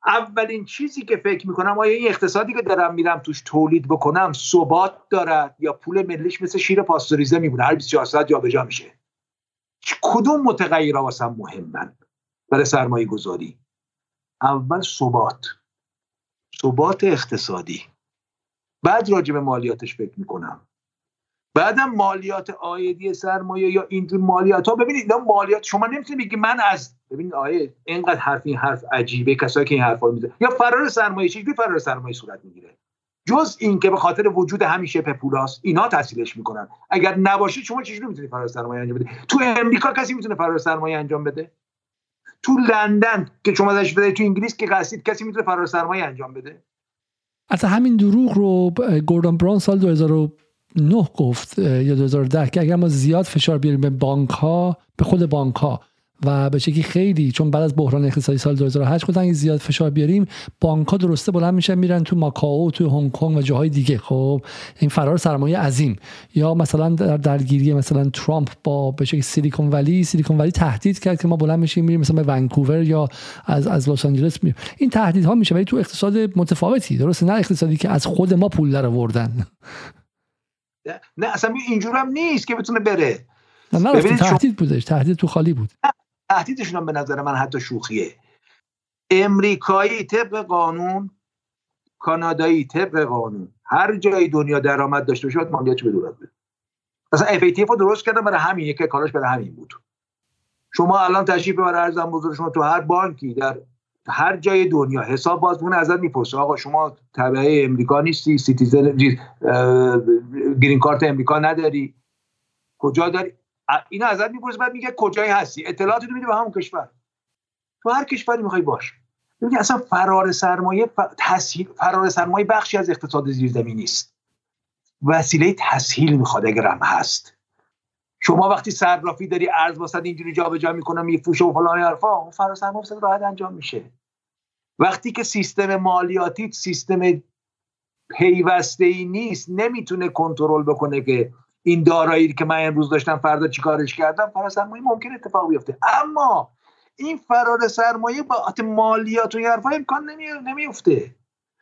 اولین چیزی که فکر می‌کنم آیا این اقتصادی که دارم میرم توش تولید بکنم ثبات دارد یا پول ملیش مثل شیر پاستوریزه میمونه؟ هر 24 ساعت جابجا میشه. کدوم متغیرها واسم مهمن برای سرمایه گذاری؟ اول ثبات. ثبات اقتصادی. بعد راجع به مالیاتش فکر می‌کنم. بعدم مالیات آیدی سرمایه یا اینجور مالیات ها ببینید اینا مالیات شما نمی‌تونید بگید من از ببینید آیه اینقدر حرف این حرف عجیبه کسایی که این حرفا می‌زنن. یا فرار سرمایه چجوری فرار سرمایه صورت می‌گیره؟ جز این که به خاطر وجود همین شبه پولاست اینا تحصیلش می‌کنن. اگر نباشه شما چجوری می‌تونید فرار سرمایه انجام بده تو امریکا کسی می‌تونه فرار سرمایه انجام بده؟ تو لندن که شما داشت بده تو انگلیس که قصید کسی می‌تونه فرار سرمایه انجام بده؟ از همین دروغ رو گوردون بران سال 2009 گفت یا 2010 که اگر ما زیاد فشار بیاریم به بانک ها به خود بانک ها و به شکلی خیلی چون بعد از بحران اقتصادی سال 2008 گفتن زیاد فشار بیاریم بانک ها درسته بلند میشن میرن تو ماکائو تو هنگ کنگ و جاهای دیگه. خب این فرار سرمایه عظیم. یا مثلا در درگیری مثلا ترامپ با به شکلی سیلیکون ولی سیلیکون ولی تهدید کرد که ما بلند میشیم میریم مثلا به ونکوور یا از از لس آنجلس میریم. این تهدیدها میشه ولی تو اقتصاد متفاوتی. درسته؟ نه اقتصادی که از خود ما پول در آوردن. نه اصلا اینجور هم نیست که بتونه بره. نه تهدید بودش. تهدید تو خالی بود. تهدیدشون هم به نظر من حتی شوخیه. امریکایی طبق قانون کانادایی طبق قانون. هر جای دنیا درآمد داشته باشه مالیاتش به دولت بده. مثلا FATF رو درست کردن برای همین یکی کاراش برای همین بود. شما الان تشریف ببر عرضم به حضور شما تو هر بانکی در هر جای دنیا حساب باز ازت می‌پرسه آقا شما تبعه امریکا نیستی؟ citizen green card امریکا نداری؟ کجا داری؟ اینا ازت می‌پرسه بعد میگه کجایی هستی؟ اطلاعات رو میده به همون کشور. تو هر کشوری می‌خوای باش. میگه اصلا فرار سرمایه تسهیل فرار سرمایه بخشی از اقتصاد زیرزمینی است وسیله تسهیل می‌خواد اگر هم هست. شما وقتی صرافی داری ارز واسه اینجوری جابجا می‌کنه میفروشه و فلان حرفا فرار سرمایه راحت انجام میشه. وقتی که سیستم مالیاتی سیستم پیوسته ای نیست نمی‌تونه کنترل بکنه که این دارایی که من امروز داشتم فردا چیکارش کردم فرار سرمایه ممکن اتفاق بیفته. اما این فرار سرمایه با مالیات و حرفا امکان نمیفته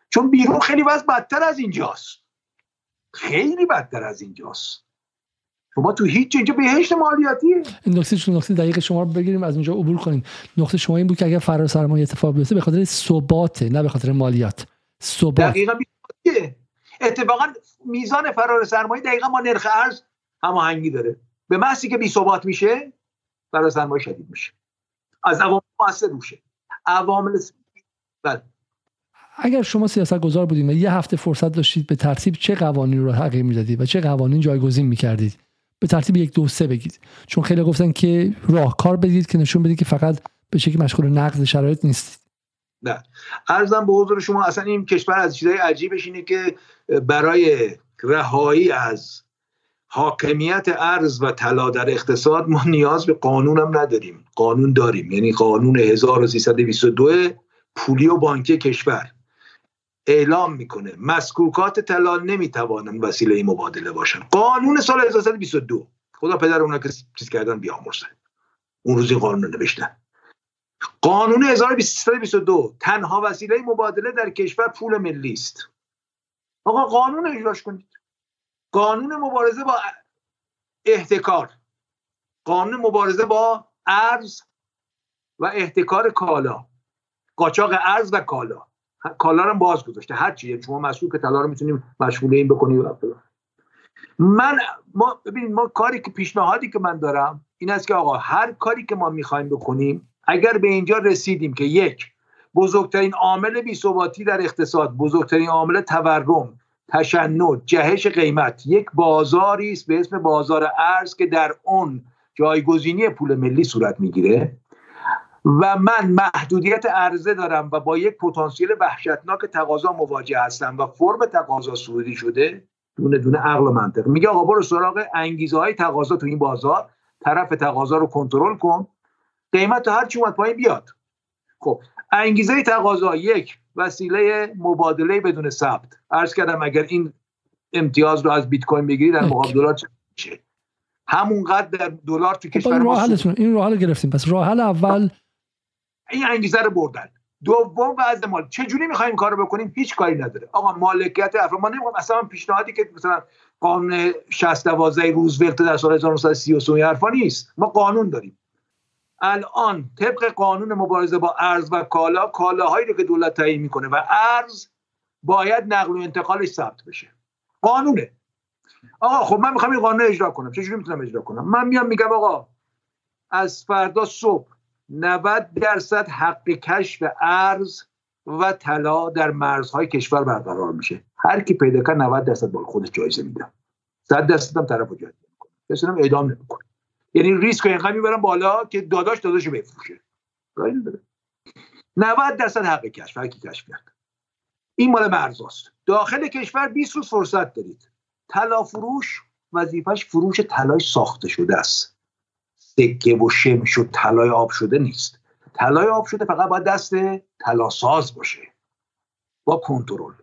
چون بیرون خیلی وضع بدتر از اینجاست. خیلی بدتر از اینجاست. شما تو هیچ اینجا بهشت مالیاتیه. این نکته چون نکته دقیق شما رو بگیریم از اونجا عبور کنیم. نقطه شما این بود که اگر فرار سرمایه اتفاق بیفته به خاطر ثبات نه به خاطر مالیات. ثبات. دقیقاً اتفاقا میزان فرار سرمایه دقیقا با نرخ ارز هماهنگی داره. به محضی که بی ثبات میشه برای سرمایه شدید میشه. از عوامل مؤثر روشه عوامل بله. اگر شما سیاست گذار بودید و یه هفته فرصت داشتید به ترتیب چه قوانین رو تغییر می‌دادید و چه قوانین جایگزین می‌کردید به ترتیب یک دو سه بگید. چون خیلی گفتن که راهکار بدید که نشون بدید که فقط به شکل مشغول نقد شرایط نیستید. نه. ارزم به حضور شما اصلا این کشور از چیزای عجیبش اینه که برای رهایی از حاکمیت ارز و طلا در اقتصاد ما نیاز به قانون هم نداریم. قانون داریم. یعنی قانون 1322 پولی و بانکی کشور. اعلام می‌کنه. مسکوکات طلا نمی‌توانند وسیله مبادله باشن قانون سال 1322 خدا پدر اونا که چیز کردن بیامرزه. اون روز قانون رو نوشتن. قانون 1322 تنها وسیله مبادله در کشور پول ملی است. آقا قانون اجراش کنید. قانون مبارزه با احتکار. قانون مبارزه با ارز و احتکار کالا. قاچاق ارز و کالا. کالا رو باز گذاشته. هر چیه شما مسئول که طلا رو می‌تونیم مشغول این بکنیم من ما ببینید ما کاری که پیشنهادی که من دارم این است که آقا هر کاری که ما می‌خوایم بکنیم اگر به اینجا رسیدیم که یک بزرگترین عامل بیثباتی در اقتصاد بزرگترین عامل تورم تشنج جهش قیمت یک بازاری است به اسم بازار ارز که در اون جایگزینی پول ملی صورت می‌گیره. و من محدودیت عرضه دارم و با یک پتانسیل وحشتناک تقاضا مواجه هستم و فرم تقاضا سعودی شده دونه دونه عقل و منطق. میگه آقا برو سراغ انگیزه های تقاضا تو این بازار طرف تقاضا رو کنترل کن. قیمت هر چی اومد پایین بیاد. خب انگیزه تقاضا یک وسیله مبادله بدون ثبت. عرض کردم اگر این امتیاز رو از بیت کوین بگیری در مقابل دلار چه همونقدر در دلار تو خب، کشور ما این راه حل گرفتیم. پس راه حل اول این انگیزه رو بردن. دوم وضع مال. چه جوری می‌خوایم کارو بکنیم؟ هیچ کاری نداره. آقا مالکیت افراد ما نمی‌خوام اصلا پیشنهادی که مثلا قانون 60 12 روزولت در سال 1933 حرفا نیست. ما قانون داریم. الان طبق قانون مبارزه با ارز و کالا کالاهایی رو که دولت تعیین می‌کنه و ارز باید نقل و انتقالش ثبت بشه. قانونه. آقا خب من می‌خوام این قانون اجرا کنم. چجوری می‌تونم اجرا کنم؟ من میام میگم آقا از فردا صبح 90 درصد حق کشف ارز و طلا در مرزهای کشور برقرار میشه. هر کی پیدا کنه 90 درصد بال خودش جایزه میدم 100 درصد هم طرفو جایزه می‌کنه. کسی هم اعدام نمی‌کنه. یعنی ریسک اینقدر می‌برم بالا که داداش داداشو بفروشه. کاری نداره. 90 درصد حق کشف کی کشف کرد. این مال مرزاست. داخل کشور 20 روز فرصت دارید. طلا فروش وظیفش فروش طلای ساخته شده است. سکه و شمش و طلای آب شده نیست. طلای آب شده فقط باید دست ساز باشه. با کنترل.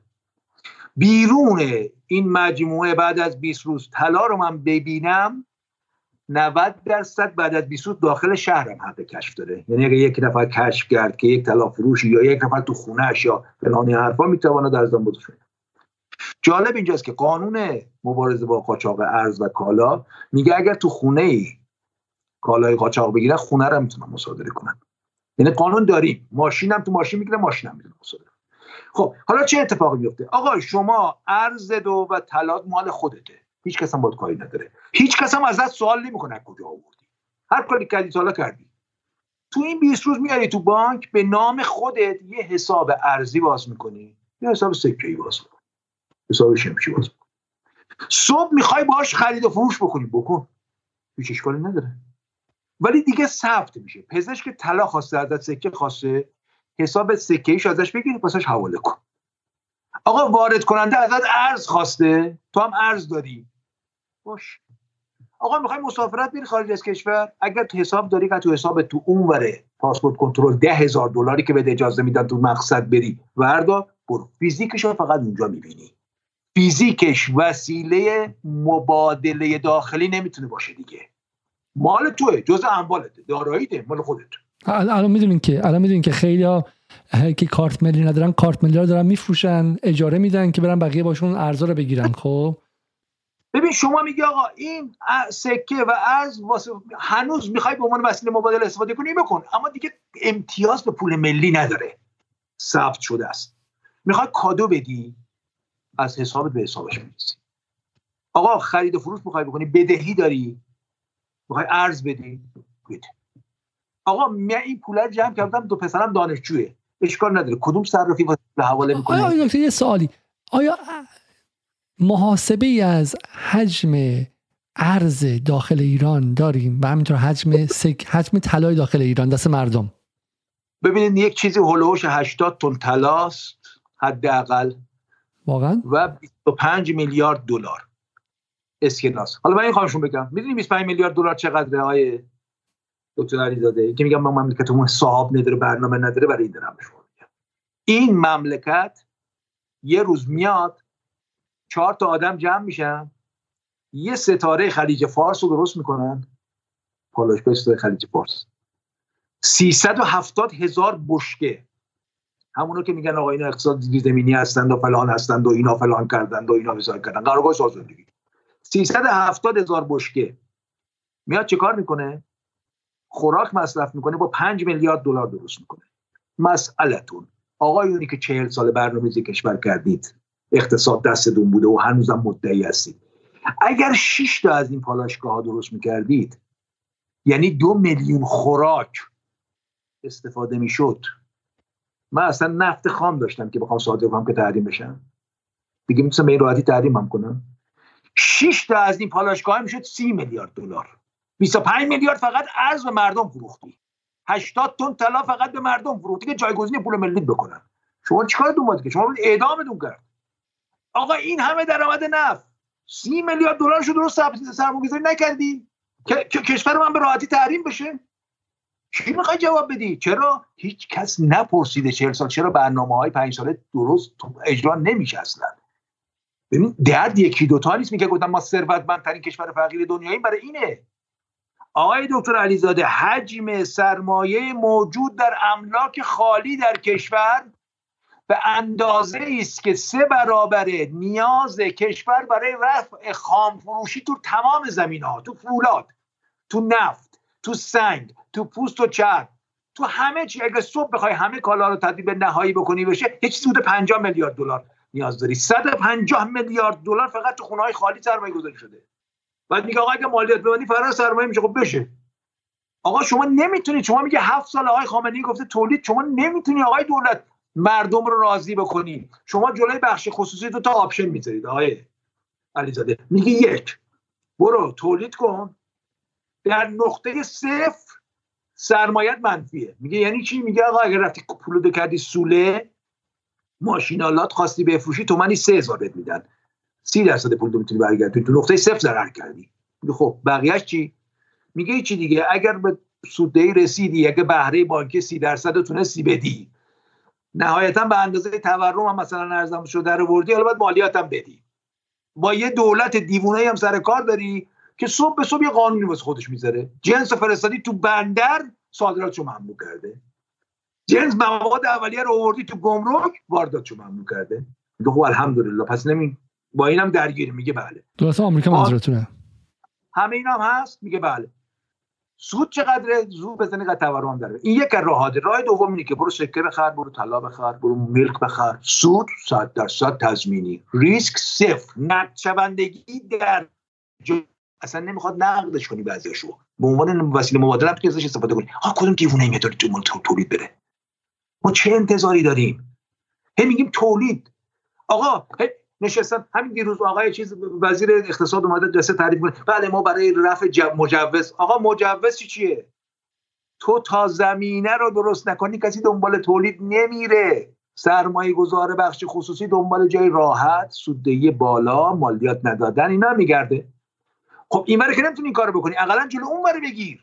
بیرون این مجموعه بعد از 20 روز طلا رو من ببینم 90 درصد بعد از 20 داخل شهرم حق کشف داره. یعنی اگه یک نفر کشف کرد که یک طلا فروشی یا یک نفر تو خونهش یا فلان حرفا می‌تونه در زمان بزرگ جالب اینجاست که قانون مبارزه با قاچاق ارز و کالا میگه اگر تو خونه ای کالای قاچاق بگیرن خونه رو می‌تونن مصادره کنن. یعنی قانون داریم. ماشین هم تو ماشین می‌گیره ماشین هم می‌تونه مصادره خب حالا چه اتفاقی میفته آقا شما ارز دو و طلا مال خودته. هیچ کس هم باید کاری نداره. هیچ کس هم ازت سوال نمی‌کنه کجا آوردی. هر کاری کردی سالا کردی. تو این 20 روز میاری تو بانک به نام خودت یه حساب ارزی باز می‌کنی. یه حساب سکه‌ای باز می‌کنی. حساب شمشی باز می‌کنی. صبح می‌خوای باش خرید و فروش بکنی. بکن. هیچ اشکالی نداره. ولی دیگه ثبت میشه. پزشک طلا خواسته ازت سکه خواسته. حساب سکه ایش ازش بگیری پسش حواله کن. آقا وارد کننده ازت ارز خواسته. تو هم ارز داری. باش. آقا می‌خوای مسافرت بری خارج از کشور؟ اگر تو حساب داری که تو حساب تو اون وره پاسپورت کنترل ده هزار دلاری که به اجازه میدن تو مقصد بری وردا برو. فیزیکش فقط اونجا می‌بینی. فیزیکش وسیله مبادله داخلی نمی‌تونه باشه دیگه. مال توه جز اموالته داراییته مال خودت. الان می‌دونین که الان می‌دونین که خیلی که کارت ملی ندارن کارت ملی رو دارن میفروشن اجاره میدن که برن بقیه باشون ارزا رو بگیرن خب؟ ببین شما میگی آقا این سکه و ارز هنوز می‌خوای به عنوان وسیله مبادله استفاده کنی بکن. اما دیگه امتیاز به پول ملی نداره. ثبت شده است. می‌خوای کادو بدی از حسابت به حسابش میریزی آقا خرید و فروش می‌خوای بکنی بدهی داری. می‌خوای ارز بدی بده. آقا من این پول جمع کردم دو پسرم دانشجوه. اشکال نداره. کدوم صرافی به حواله می‌کنه؟ آیا یه سوالی. آیا محاسبه از حجم ارز داخل ایران داریم و همینطور حجم سک حجم طلای داخل ایران دست مردم. ببینید یک چیزی هلوش 80 تن طلاست حداقل. واقعا؟ و 25 میلیارد دلار. اسکناس. حالا من این خواهشون بگم. می‌دونی 25 میلیارد دلار چقدره های دکتر علیزاده؟ که میگم ما مملکتمون صاحب نداره برنامه نداره برای این دارم این مملکت یه روز میاد چهار تا آدم جمع میشن. یه ستاره خلیج فارس رو درست می‌کنن. پالایشگاه ستاره خلیج فارس. 370 هزار بشکه. همونو که میگن آقا اینا اقتصاد زمینی هستند و فلان هستند و اینا فلان کردند و اینا بسار کردن قرارگاه سازندگی 370 هزار بشکه. میاد چه کار می‌کنه؟ خوراک مصرف می‌کنه با 5 میلیارد دلار درست می‌کنه. مسئلتون. آقایونی که چهل سال برنامه‌ریزی کشور کردید. اقتصاد دستتون بوده و هنوزم مدعی هستید. اگر 6 تا از این پالاشگاه ها درست می‌کردید یعنی دو میلیون خوراک استفاده می‌شد. من اصلا نفت خام داشتم که بخوام صادر کنم که تحریم بشم. دیگه می‌تونم این راحتی تحریم هم کنم. 6 تا از این پالاشگاه می‌شد 30 میلیارد دلار. 25 میلیارد فقط ارز به مردم فروختی. 80 تن طلا فقط به مردم فروختی که جایگزین پول ملی بکنن. شما چیکار دنبال که شما اعدامتون کرد. آقا این همه درآمد نفت. سی میلیارد دلار شو درست سرمایه‌گذاری نکردی. که کشور من به راحتی تحریم بشه. چی می‌خوای جواب بدی؟ چرا؟ هیچ کس نپرسیده چهل سال. چرا برنامه های پنج ساله درست اجرا نمیشه اصلا؟ ببین درد یکی دوتا نیست. میگه گفتم ما ثروتمندترین کشور فقیر دنیایی برای اینه. آقای دکتر علیزاده حجم سرمایه موجود در املاک خالی در کشور به اندازه است که سه برابر نیاز کشور برای رفع خام فروشی تو تمام زمین ها تو فولاد تو نفت تو سنگ تو پوست و چرم تو همه چی. اگه صبح بخوای همه کالا رو تبدیل به نهایی بکنی بشه یه چیزی بوده 50 میلیارد دلار نیاز داری. 150 میلیارد دلار فقط تو خونه های خالی سرمایه گذاری شده. بعد میگه آقا اگه مالیات ببندی فرار سرمایه میشه. خب بشه. آقا شما نمی‌تونید شما میگه هفت سال آقای خامنه‌ای گفته تولید شما نمی‌تونی آقای دولت مردم رو راضی بکنی. شما جلوی بخش خصوصی دو تا آپشن می‌ذارید آقای علیزاده. میگه یک. برو تولید کن. در نقطه صفر سرمایت منفیه. میگه یعنی چی؟ میگه آقا اگر رفتی پولو کردی سوله ماشینالات خواستی بفروشی تومنی سه هزار بهت میدن. سی درصد پول می‌تونی برگردی. تو نقطه صفر ضرر کردی. خب بقیهش چی؟ میگه چی دیگه. اگر به سوددهی رسیدی اگه بهره بانکی سی درصد تونستی بدی. نهایتا به اندازه تورم هم مثلا ارزم شده در وردی حالا باید مالیات هم بدی. با یه دولت دیوونه هم سر کار داری که صبح به صبح یه قانونی واسه خودش می‌ذاره. جنس فرستادی تو بندر صادراتشو ممنوع کرده. جنس مواد اولیه رو آوردی تو گمرک وارداتشو ممنوع کرده. میگه خب الحمدلله پس نمی با اینم درگیر میگه بله. درست آمریکا منظورتونه. همه اینا هم هست؟ میگه بله. سود چقدره؟ زود بزنی قد تورم داره. این یک راه راه دوم اینه که برو سکه بخر برو طلا بخر برو ملک بخر. سود صد درصد تضمینی. ریسک صفر. نقدشوندگی در جو... اصلا نمی‌خواد نقدش کنی بعضیاشو. به عنوان وسیله مبادله هم ازش استفاده کنی. ها کدوم دیوونه میاد تو مال تولید بره؟ ما چه انتظاری داریم؟ هی میگیم تولید. آقا نشستن. همین دیروز آقای چیز وزیر اقتصاد اومده جلسه تعریف کنه بله ما برای رفع مجوز. آقا مجوز چی چیه؟ تو تا زمینه رو درست نکنی کسی دنبال تولید نمیره. سرمایه گذار بخش خصوصی دنبال جای راحت سوددهی بالا مالیات ندادن اینا میگرده. خب این که نمی‌تونی این کارو بکنی. اقلا جلو اون بگیر.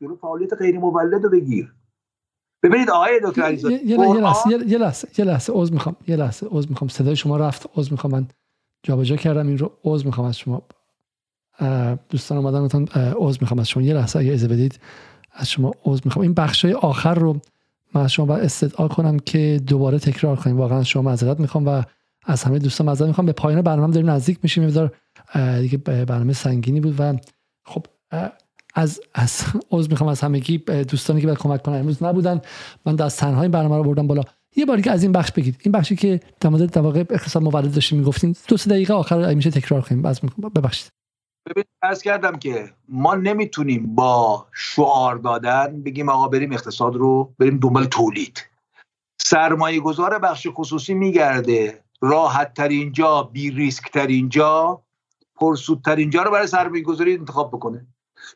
جلو فعالیت غیر مولد رو بگیر. ببینید آقای دکتر علیزاده یه, یه لحظه یه لحظه یه لحظه عذر می‌خوام یه لحظه عذر می‌خوام. صدای شما رفت عذر می‌خوام. من جابجا کردم این رو عذر می‌خوام از شما. دوستان اومدن گفتن عذر می‌خوام از شما. یه لحظه اگه اجازه بدید از شما عذر می‌خوام. این بخشای آخر رو من از شما باید استدعا کنم که دوباره تکرار کنیم. واقعا شما معذرت می‌خوام و از همه دوستان معذرت می‌خوام. به پایان برنامه داریم نزدیک میشیم. یه دیگه برنامه سنگینی بود و خب از از عذر می‌خوام از همگی دوستانی که باید کمک کنن. امروز نبودن. من دست تنها این برنامه رو بردم بالا. یه باری که از این بخش بگید. این بخشی که در مورد در اقتصاد مولد داشتیم می‌گفتین دو سه دقیقه آخر میشه تکرار کنیم. ببخشید. ببین ارز کردم که ما نمی‌تونیم با شعار دادن بگیم آقا بریم اقتصاد رو بریم دنبال تولید. سرمایه گذار بخش خصوصی میگرده. راحت ترین جا بی ریسک ترین جا پرسود ترین جا رو برای سرمایه گذاری انتخاب بکنه.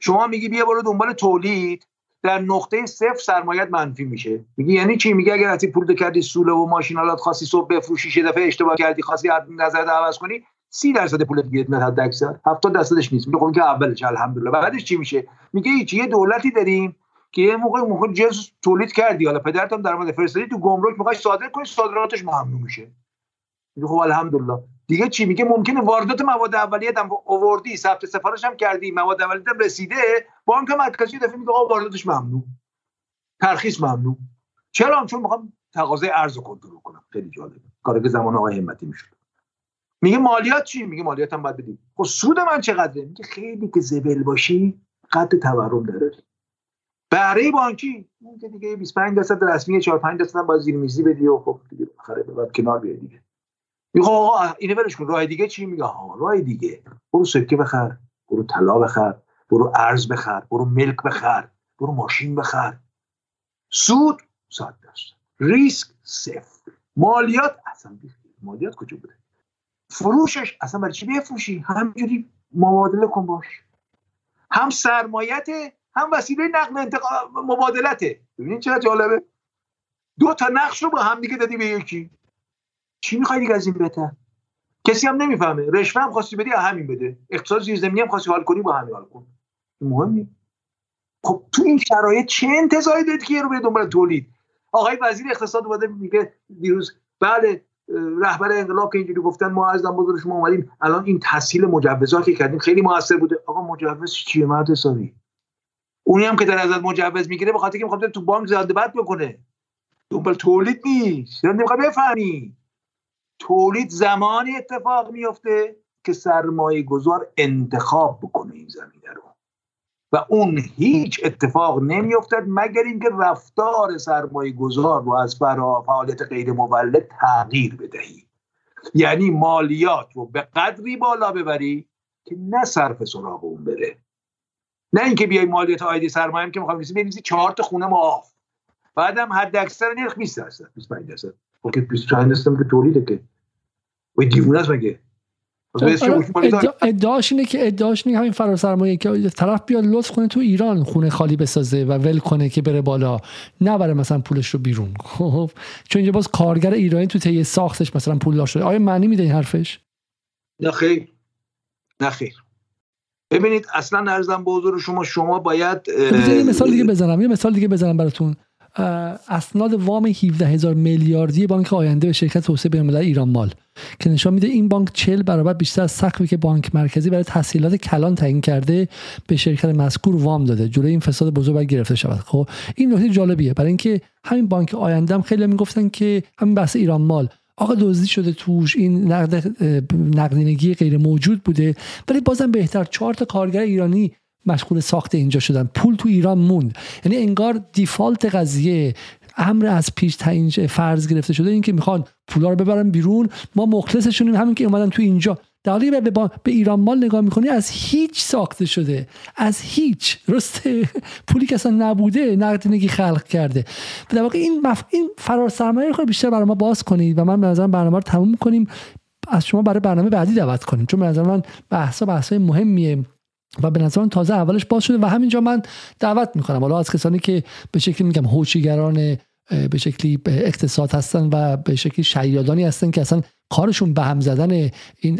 شما میگی بیا برو دنبال تولید در نقطه صفر سرمایت منفی میشه. میگی یعنی چی؟ میگه اگر از پول کردی سوله و ماشینالات خاصی صبح بفروشی یه دفعه اشتباه کردی خواستی نظر عوض کنی سی درصد پولت گیرت میاد حد اکثر 70 درصدش نیست. میگه خب که اولش الحمدلله. بعدش چی میشه؟ میگه هیچ یه دولتی داریم که یه موقع موقع جنس تولید کردی. حالا پدرت هم درآمد فرستادی تو گمرک می‌خوای صادر کنی صادراتش ممنوع میشه. میگه خب الحمدلله. دیگه چی میگه؟ ممکنه واردات مواد اولیه هم اووردی ثبت سفارش هم کردی مواد اولیه هم رسیده بانک مرکزی دفعه میگه آقا وارداتش ممنوع. ترخیص ممنوع. چرا؟ چون می‌خوام تقاضای ارز رو کنترل کنم. خیلی جالبه. کاری که زمان آقای همتی می‌شد. میگه مالیات چی؟ میگه مالیات هم باید بدیم. خب سود من چقدره؟ میگه خیلی که زبل باشی قد تورم داره. بهره بانکی میگه دیگه 25 درصد رسمی 4 5 درصد باید زیر میزی بدی و خب دیگه آخره بعد کنار بیای دیگه. میگه آقا اینو ولش کن راه دیگه چی میگه؟ ها راه دیگه. برو سکه بخر برو طلا بخر برو ارز بخر برو ملک بخر برو ماشین بخر. سود 100 درصد. ریسک صفر. مالیات اصلا مالیات کجا بوده؟ فروشش اصلا برای چی بفروشی؟ همینجوری مبادله کن باش. هم سرمایت هم وسیله نقل انتقال مبادلته ببینید چقدر جالبه. دو تا نقش رو با هم دیگه دادی به یکی. چی می‌خوای دیگه از این بهتر؟ کسی هم نمی‌فهمه. رشوه هم خواستی بدی همین بده؟ اقتصاد زیرزمینی هم خواستی حال کنی با همین حال کن. مهم نیست. خب تو این شرایط چه انتظاری دارید که رو به دنبال تولید؟ آقای وزیر اقتصاد اومده میگه دیروز بله رهبر انقلاب که اینجوری گفتن ما از بزرگ شما اومدیم الان این تسهیل مجوزات که کردیم خیلی موثر بوده. آقا مجوز چیه مرد حسابی؟ اونی هم که در ازت مجوز می‌گیره به خاطر که می‌خواد تو بانک زنده بد بکنه. دنبال تولید نیست. نمی‌خواد بفهمی؟ تولید زمانی اتفاق میفته که سرمایه گذار انتخاب بکنه این زمینه رو. و اون هیچ اتفاق نمیافتد مگر اینکه رفتار سرمایه گذار رو از فرا فعالیت غیر مولد تغییر بدهی. یعنی مالیات رو به قدری بالا ببری که نه صرف سراغ اون بره. نه اینکه بیای مالیات آیدی سرمایه که می‌خوام بنویسی چهار تا خونه معاف بعدم حد اکثر نرخ 20 درصد 25 درصد. اوکی 25 درصد که تولیده که وای دیوونه است مگه ادعاش اینه که ادعاش اینه همین فرار سرمایه که طرف بیاد لطف کنه تو ایران خونه خالی بسازه و ول کنه که بره بالا نبره مثلا پولش رو بیرون. خب؟ چون اینجا باز کارگر ایرانی تو طی ساختش مثلا پول داشته آیا معنی میده این حرفش؟ نه خیر. نه خیر. ببینید اصلا ارزم به حضور شما شما باید یه مثال دیگه بزنم. یه مثال دیگه بزنم براتون. اسناد وام 17 هزار میلیاردی بانک آینده به شرکت توسعه بین‌الملل ایران مال. که نشان میده این بانک 40 برابر بیشتر از سقفی که بانک مرکزی برای تسهیلات کلان تعیین کرده به شرکت مذکور وام داده. جلوی این فساد بزرگ باید گرفته شود. خب این نکته جالبیه. برای اینکه همین بانک آینده هم خیلی می‌گفتن که همین بحث ایران مال. آقا دزدی شده توش این نقد نقدینگی غیر موجود بوده. ولی بازم بهتر. چهار تا کارگر ایرانی مشغول ساخت اینجا شدن. پول تو ایران موند. یعنی انگار دیفالت قضیه امر از پیش تعیین فرض گرفته شده اینکه می‌خوان پولا رو ببرن بیرون. ما مخلصشونیم همین که اومدن تو اینجا. در حالی به, به ایران مال نگاه می‌کنی از هیچ ساخته شده. از هیچ. رسته پولی که اصلا نبوده نقدینگی خلق کرده. در واقع این مف... این فرار سرمایه رو بیشتر برای ما باز کنید و من به نظرم برنامه رو تموم کنیم. از شما برای برنامه بعدی دعوت کنیم. چون به نظر من بحثا بحثای مهمیه. و به تازه اولش باز شده و همینجا من دعوت می‌کنم. حالا از کسانی که به شکلی میگم هوچیگران به شکلی اقتصاد هستن و به شکلی شیادانی هستن که اصلا کارشون به هم زدن این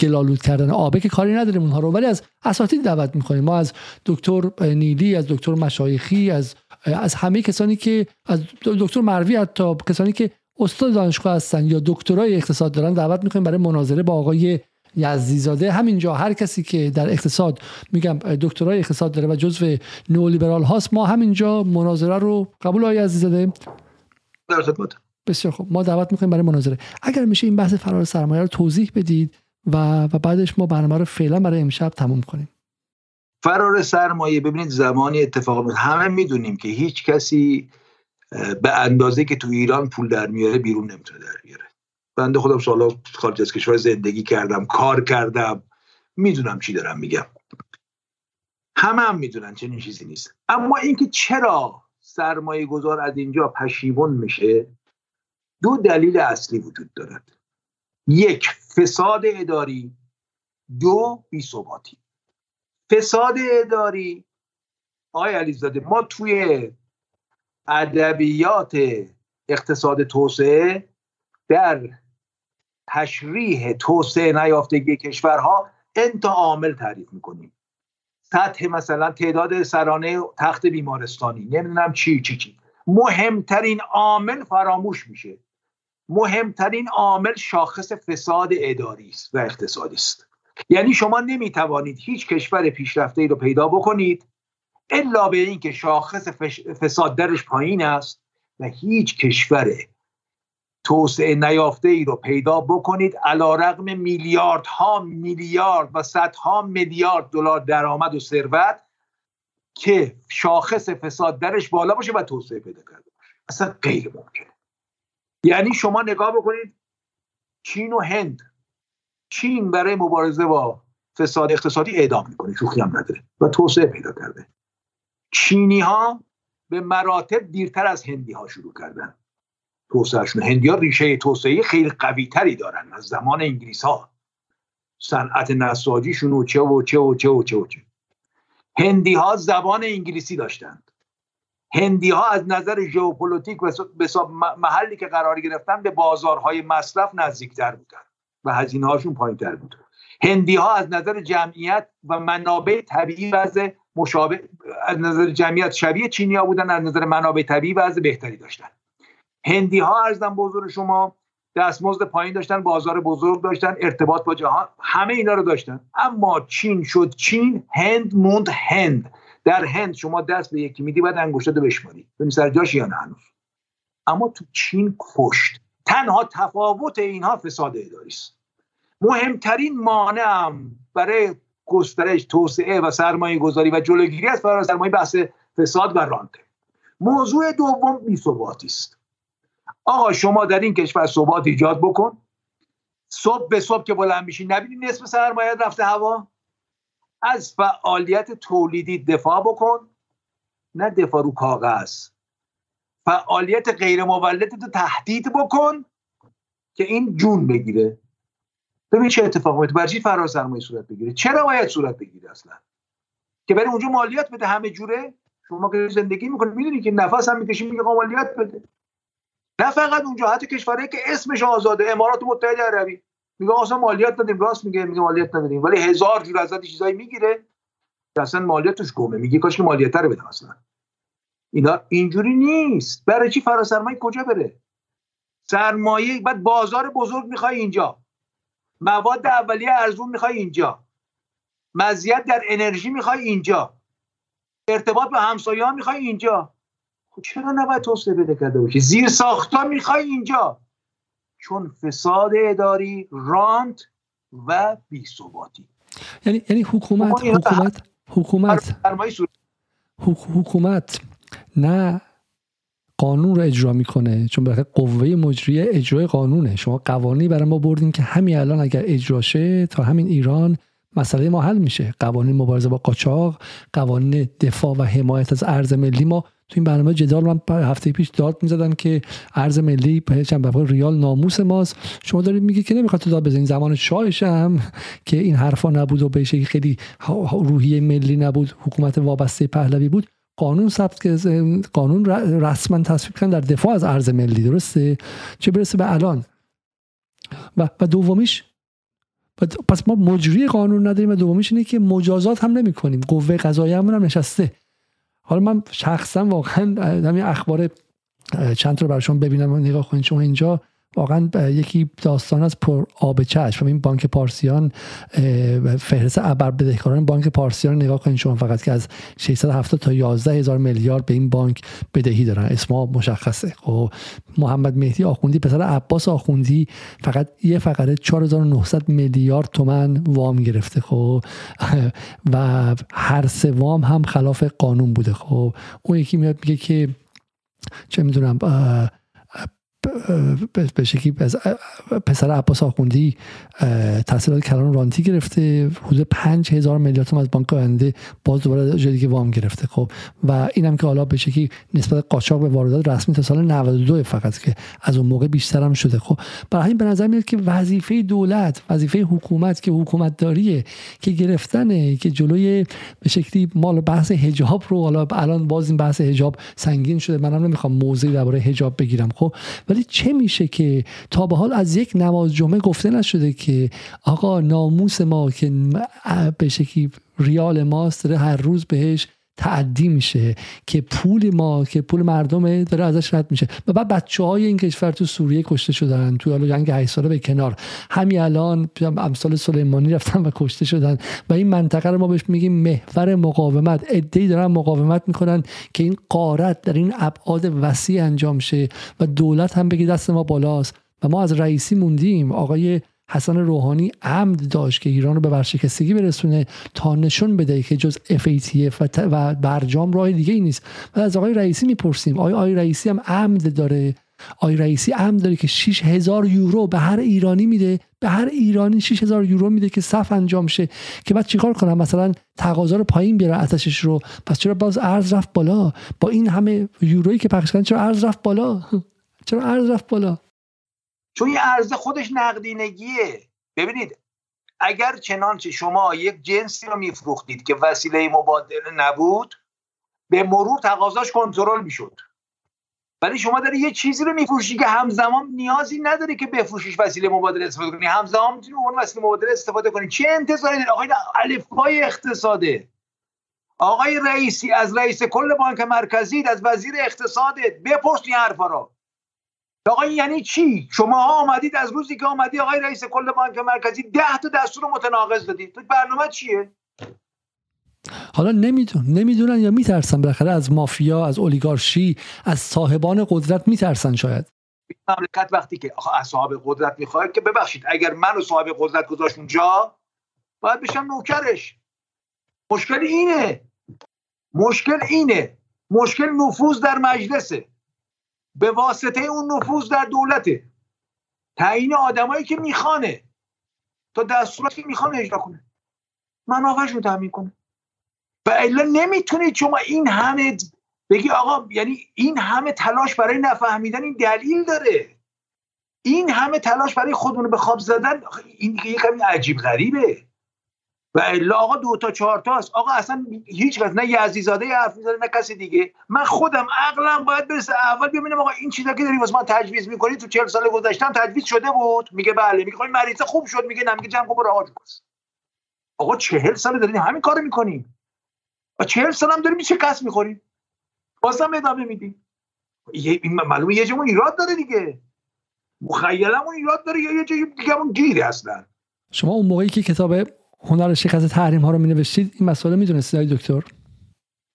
گلالود کردن آبه که کاری نداریم اونها رو. ولی از اساتید دعوت می‌کنیم. ما از دکتر نیلی از دکتر مشایخی از از همه کسانی که از دکتر مروی حتی کسانی که استاد دانشگاه هستن یا دکترای اقتصاد دارن دعوت می‌کنیم برای مناظره با آقای یزدیزاده. همینجا هر کسی که در اقتصاد میگم دکترای اقتصاد داره و جزو نولیبرال هاست ما همینجا مناظره رو قبول آقای یزدیزاده در خدمت. بسیار خوب. ما دعوت می‌کنیم برای مناظره. اگر میشه این بحث فرار سرمایه رو توضیح بدید و و بعدش ما برنامه رو فعلا برای امشب تموم کنیم. فرار سرمایه ببینید زمانی اتفاق می همه می‌دونیم که هیچ کسی به اندازه که تو ایران پول در میاره بیرون نمی‌تونه در بیاره. بنده خودم سالا خارج از کشور زندگی کردم کار کردم. می‌دونم چی دارم میگم. همه هم می‌دونن چنین چیزی نیست. اما اینکه چرا سرمایه گذار از اینجا پشیمون میشه دو دلیل اصلی وجود دارد. یک فساد اداری. دو بیثباتی. فساد اداری آقای علیزاده ما توی ادبیات اقتصاد توسعه در تشریح توسعه نیافتگی کشورها انتا عامل تعریف می‌کنیم. سطح مثلا تعداد سرانه تخت بیمارستانی نمی‌دونم چی چی چی. مهمترین عامل فراموش میشه. مهمترین عامل شاخص فساد اداری است و اقتصادی است. یعنی شما نمی‌توانید هیچ کشور پیشرفته ای رو پیدا بکنید الا به اینکه شاخص فساد درش پایین است و هیچ کشور توسعه نیافته ای رو پیدا بکنید. علا رقم میلیاردها میلیارد و صدها میلیارد دلار درآمد و ثروت که شاخص فساد درش بالا باشه و توسعه پیدا کرده اصلا غیر ممکنه یعنی شما نگاه بکنید چین و هند. چین برای مبارزه با فساد اقتصادی اعدام می‌کنه شوخی هم نداره و توسعه پیدا کرده. چینی ها به مراتب دیرتر از هندی ها شروع کردن. توسعهشون. هندی ها ریشه توسعه خیلی قوی تری دارن از زمان انگلیس ها صنعت نساجیشون و چه و چه و چه و چه و چه. هندی ها زبان انگلیسی داشتند. هندی ها از نظر ژئوپلیتیک و محلی که قرار گرفتن به بازارهای مصرف نزدیکتر بودن و هزینه هاشون پایین تر بود. هندی ها از نظر جمعیت و منابع طبیعی وضع مشابه از نظر جمعیت شبیه چینیا بودن از نظر منابع طبیعی وضع بهتری داشتن. هندی ها ارزم بزرگ شما دستمزد پایین داشتن بازار بزرگ داشتن ارتباط با جهان همه اینا رو داشتن. اما چین شد چین هند موند هند. در هند شما دست به یکی میدی بعد انگشتات بشماری. ببین سر جاش یا نه هنوز. اما تو چین کشت. تنها تفاوت اینها فساد اداری است. مهمترین مانع برای گسترش توسعه و سرمایه گذاری و جلوگیری از فرار سرمایه بحث فساد و رانته. موضوع دوم بیثباتی است. آقا شما در این کشور ثبات ایجاد بکن. صبح به صبح که بلند میشی نبینی نصف سرمایه رفته هوا؟ از فعالیت تولیدی دفاع بکن. نه دفاع رو کاغذ. فعالیت غیر مولد رو تهدید بکن که این جون بگیره. ببین چه اتفاق میفته. برای فرار سرمایه صورت بگیره. چرا باید صورت بگیره اصلا؟ که برای اونجا مالیات بده همه جوره؟ شما که زندگی می‌کنید می‌دونی که نفس هم می‌کشی میگه مالیات بده. نه فقط اونجا حتی کشورهایی که اسمش آزاده امارات متحده عربی. میگه اصلا مالیات ندیم راست میگه میگه مالیات ندیم. ولی هزار جور ازت چیزایی می‌گیره که اصلا مالیاتش گمه. میگه کاش که مالیات رو بده اصلا. اینا اینجوری نیست. برای چی فراسرمایه کجا بره؟ سرمایه بعد بازار بزرگ می‌خوای اینجا. مواد اولیه ارزون می‌خوای اینجا. مزیت در انرژی می‌خوای اینجا. ارتباط با همسایه ها می‌خوای اینجا. خب چرا نباید توسعه بده کرده باشی؟ زیر ساختا می‌خوای اینجا. چون فساد اداری رانت و بیثباتی. یعنی یعنی حکومت حکومت حکومت حکومت نه قانون رو اجرا می‌کنه چون به قوه مجریه اجرای قانونه. شما قوانینی برای ما بردین که همین الان اگر اجرا شه تا همین ایران مسئله ما حل میشه. قوانین مبارزه با قاچاق قوانین دفاع و حمایت از ارز ملی ما تو این برنامه جدال من هفته پیش داد می‌زدم که ارز ملی چند ریال ناموس ماست. شما دارید میگی که نمی‌خواد تو داد بزنین زمان شاهش هم که این حرفا نبود و بهش خیلی روحیه ملی نبود حکومت وابسته پهلوی بود. قانون ثبت قانون رسما تصویب کردن در دفاع از ارز ملی درسته؟ چه برسه به الان؟ و, و دومیش پس ما مجری قانون نداریم و دومیش اینه که مجازات هم نمی کنیم قوه قضاییه هم نشسته. حالا من شخصا واقعا همین اخبار چند تا برشون ببینم نگاه کنید. شما اینجا واقعا یکی داستان از پر آب چشم. این بانک پارسیان فهرست ابر بدهکاران بانک پارسیان نگاه کنید شما فقط که از 670 تا 11 هزار میلیارد به این بانک بدهی دارن. اسما مشخصه. خب محمد مهدی آخوندی پسر عباس آخوندی فقط یه فقره 4900 میلیارد تومن وام گرفته. خب و هر سه وام هم خلاف قانون بوده. خب اون یکی میاد میگه که چه می‌دونم به شکلی پسر عباس آخوندی تحصیلات کلان رانتی گرفته حدود پنج هزار میلیارد از بانک آینده باز دوباره جدی وام گرفته خب. و اینم که حالا به شکلی نسبت قاچاق به واردات رسمی تا سال 92 فقط که از اون موقع بیشتر هم شده خب. برای همین به نظر میاد که وظیفه دولت وظیفه حکومت که حکومت داریه که گرفتنه که جلوی به شکلی مال بحث حجاب رو حالا الان باز این بحث حجاب سنگین شده منم نمی‌خوام موضوعی درباره حجاب بگیرم خب. ولی چه میشه که تا به حال از یک نماز جمعه گفته نشده که آقا ناموس ما که به شکلی ریال ماست داره هر روز بهش تعدی میشه که پول ما که پول مردمه داره ازش رد میشه. و بعد بچه های این کشور تو سوریه کشته شدن تو حالا جنگ 8 ساله به کنار. همین الان امثال سلیمانی رفتن و کشته شدن. و این منطقه رو ما بهش میگیم محور مقاومت. ای دارن مقاومت می‌کنن که این قارت در این ابعاد وسیع انجام شه و دولت هم بگی دست ما بالاست. و ما از رئیسی موندیم. آقای حسن روحانی عمد داشت که ایران رو به ورشکستگی برسونه تا نشون بده که جز FATF و برجام راه دیگه ای نیست. و از آقای رئیسی می‌پرسیم. آیا آقای رئیسی هم عمد داره؟ آقای رئیسی عمد داره که 6000 یورو به هر ایرانی میده. به هر ایرانی 6000 یورو میده که صف انجام شه. که بعد چیکار کنم؟ مثلا تقاضا رو پایین بیاره اتشش رو. پس چرا باز ارز رفت بالا؟ با این همه یورویی که پخش کردن چرا ارز رفت بالا؟ چرا ارز رفت بالا؟ چون این ارز خودش نقدینگیه. ببینید اگر چنانچه شما یک جنسی رو میفروختید که وسیله مبادله نبود به مرور تقاضاش کنترل می‌شد. ولی شما داری یه چیزی رو میفروشی که همزمان نیازی نداری که بفروشیش وسیله مبادله استفاده کنی. همزمان می‌تونی اون وسیله مبادله استفاده کنی. چه انتظاری داری؟ آقای الفبای اقتصاده. آقای رئیسی از رئیس کل بانک مرکزی از وزیر اقتصادت بپرس این حرفا رو. آقا یعنی چی؟ شما ها آمدید از روزی که آمدی آقای رئیس کل بانک مرکزی ده تا دستور متناقض دادید تو برنامه چیه؟ حالا نمیدون نمی‌دونن یا میترسن بالاخره از مافیا از اولیگارشی از صاحبان قدرت میترسن شاید. مملکت وقتی که از صاحب قدرت می‌خواد که ببخشید اگر منو صاحب قدرت گذاشت اونجا باید بشم نوکرش. مشکل اینه. مشکل اینه. مشکل نفوذ در مجلسه. به واسطه اون نفوذ در دولته. تعیین آدمایی که می‌خوانه. تا دستوراتی که می‌خوانه اجرا کنه. منافعش رو تامین کنه. و الا نمی‌تونید شما این همه بگی آقا یعنی این همه تلاش برای نفهمیدن این دلیل داره. این همه تلاش برای خودمون به خواب زدن این یه کمی عجیب غریبه. و الا آقا دو تا چهار تاست آقا اصلا هیچ کس نه یزدیزاده حرف می‌زنه نه کسی دیگه. من خودم عقلم باید برسه. اول ببینم آقا این چیزا که داری واسه من تجویز می‌کنی تو 40 سال گذشتم تجویز شده بود. میگه بله میگه خب مریض خوب شد. میگه نه میگه جمع برو آقا 40 سال داریم همین کارو می‌کنیم و 40 سال هم داریم کس می‌خوریم بازم ادامه میدیم این معلومه یه جمون ایراد داره دیگه. مخیلمون ایراد داره یا یه جایی همون گیره اصلا. شما اون موقعی که کتاب هنر شکست تحریم ها رو می نوشتید این مسئله می‌دونستید های دکتر؟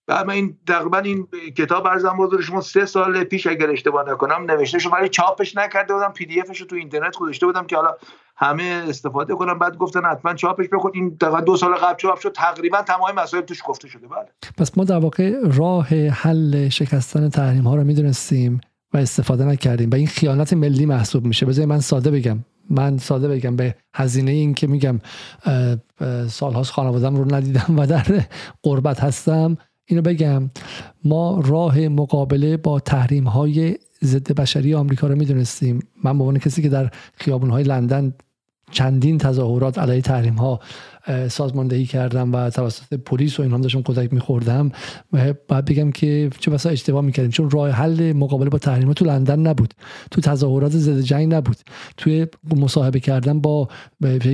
من این تقریبا این کتاب ارزم بزرگ شما سه سال پیش اگر اشتباه نکنم نوشته شو ولی چاپش نکرده بودم پی دی افش رو تو اینترنت گذاشته بودم که حالا همه استفاده کنم. بعد گفتن حتما چاپش بکن این دو سال قبل چاپ شد. تقریبا تمام مسائل توش گفته شده. بله. پس ما در واقع راه حل شکستن تحریم ها رو می‌دونستیم و استفاده نکردیم و این خیانت ملی محسوب میشه. بذار من ساده بگم. من ساده بگم به هزینه این که میگم سالهاست خانوادم رو ندیدم و در قربت هستم اینو بگم. ما راه مقابله با تحریم های ضد بشری آمریکا رو می‌دونستیم. من به عنوان کسی که در خیابون های لندن چندین تظاهرات علیه تحریم ها سازماندهی کردم و توسط پلیس و اینها داشتم کتک میخوردم. و باید بگم که چه بسا اشتباه می‌کردیم. چون راه حل مقابله با تحریم تو لندن نبود. تو تظاهرات ضد جنگ نبود. توی مصاحبه کردن با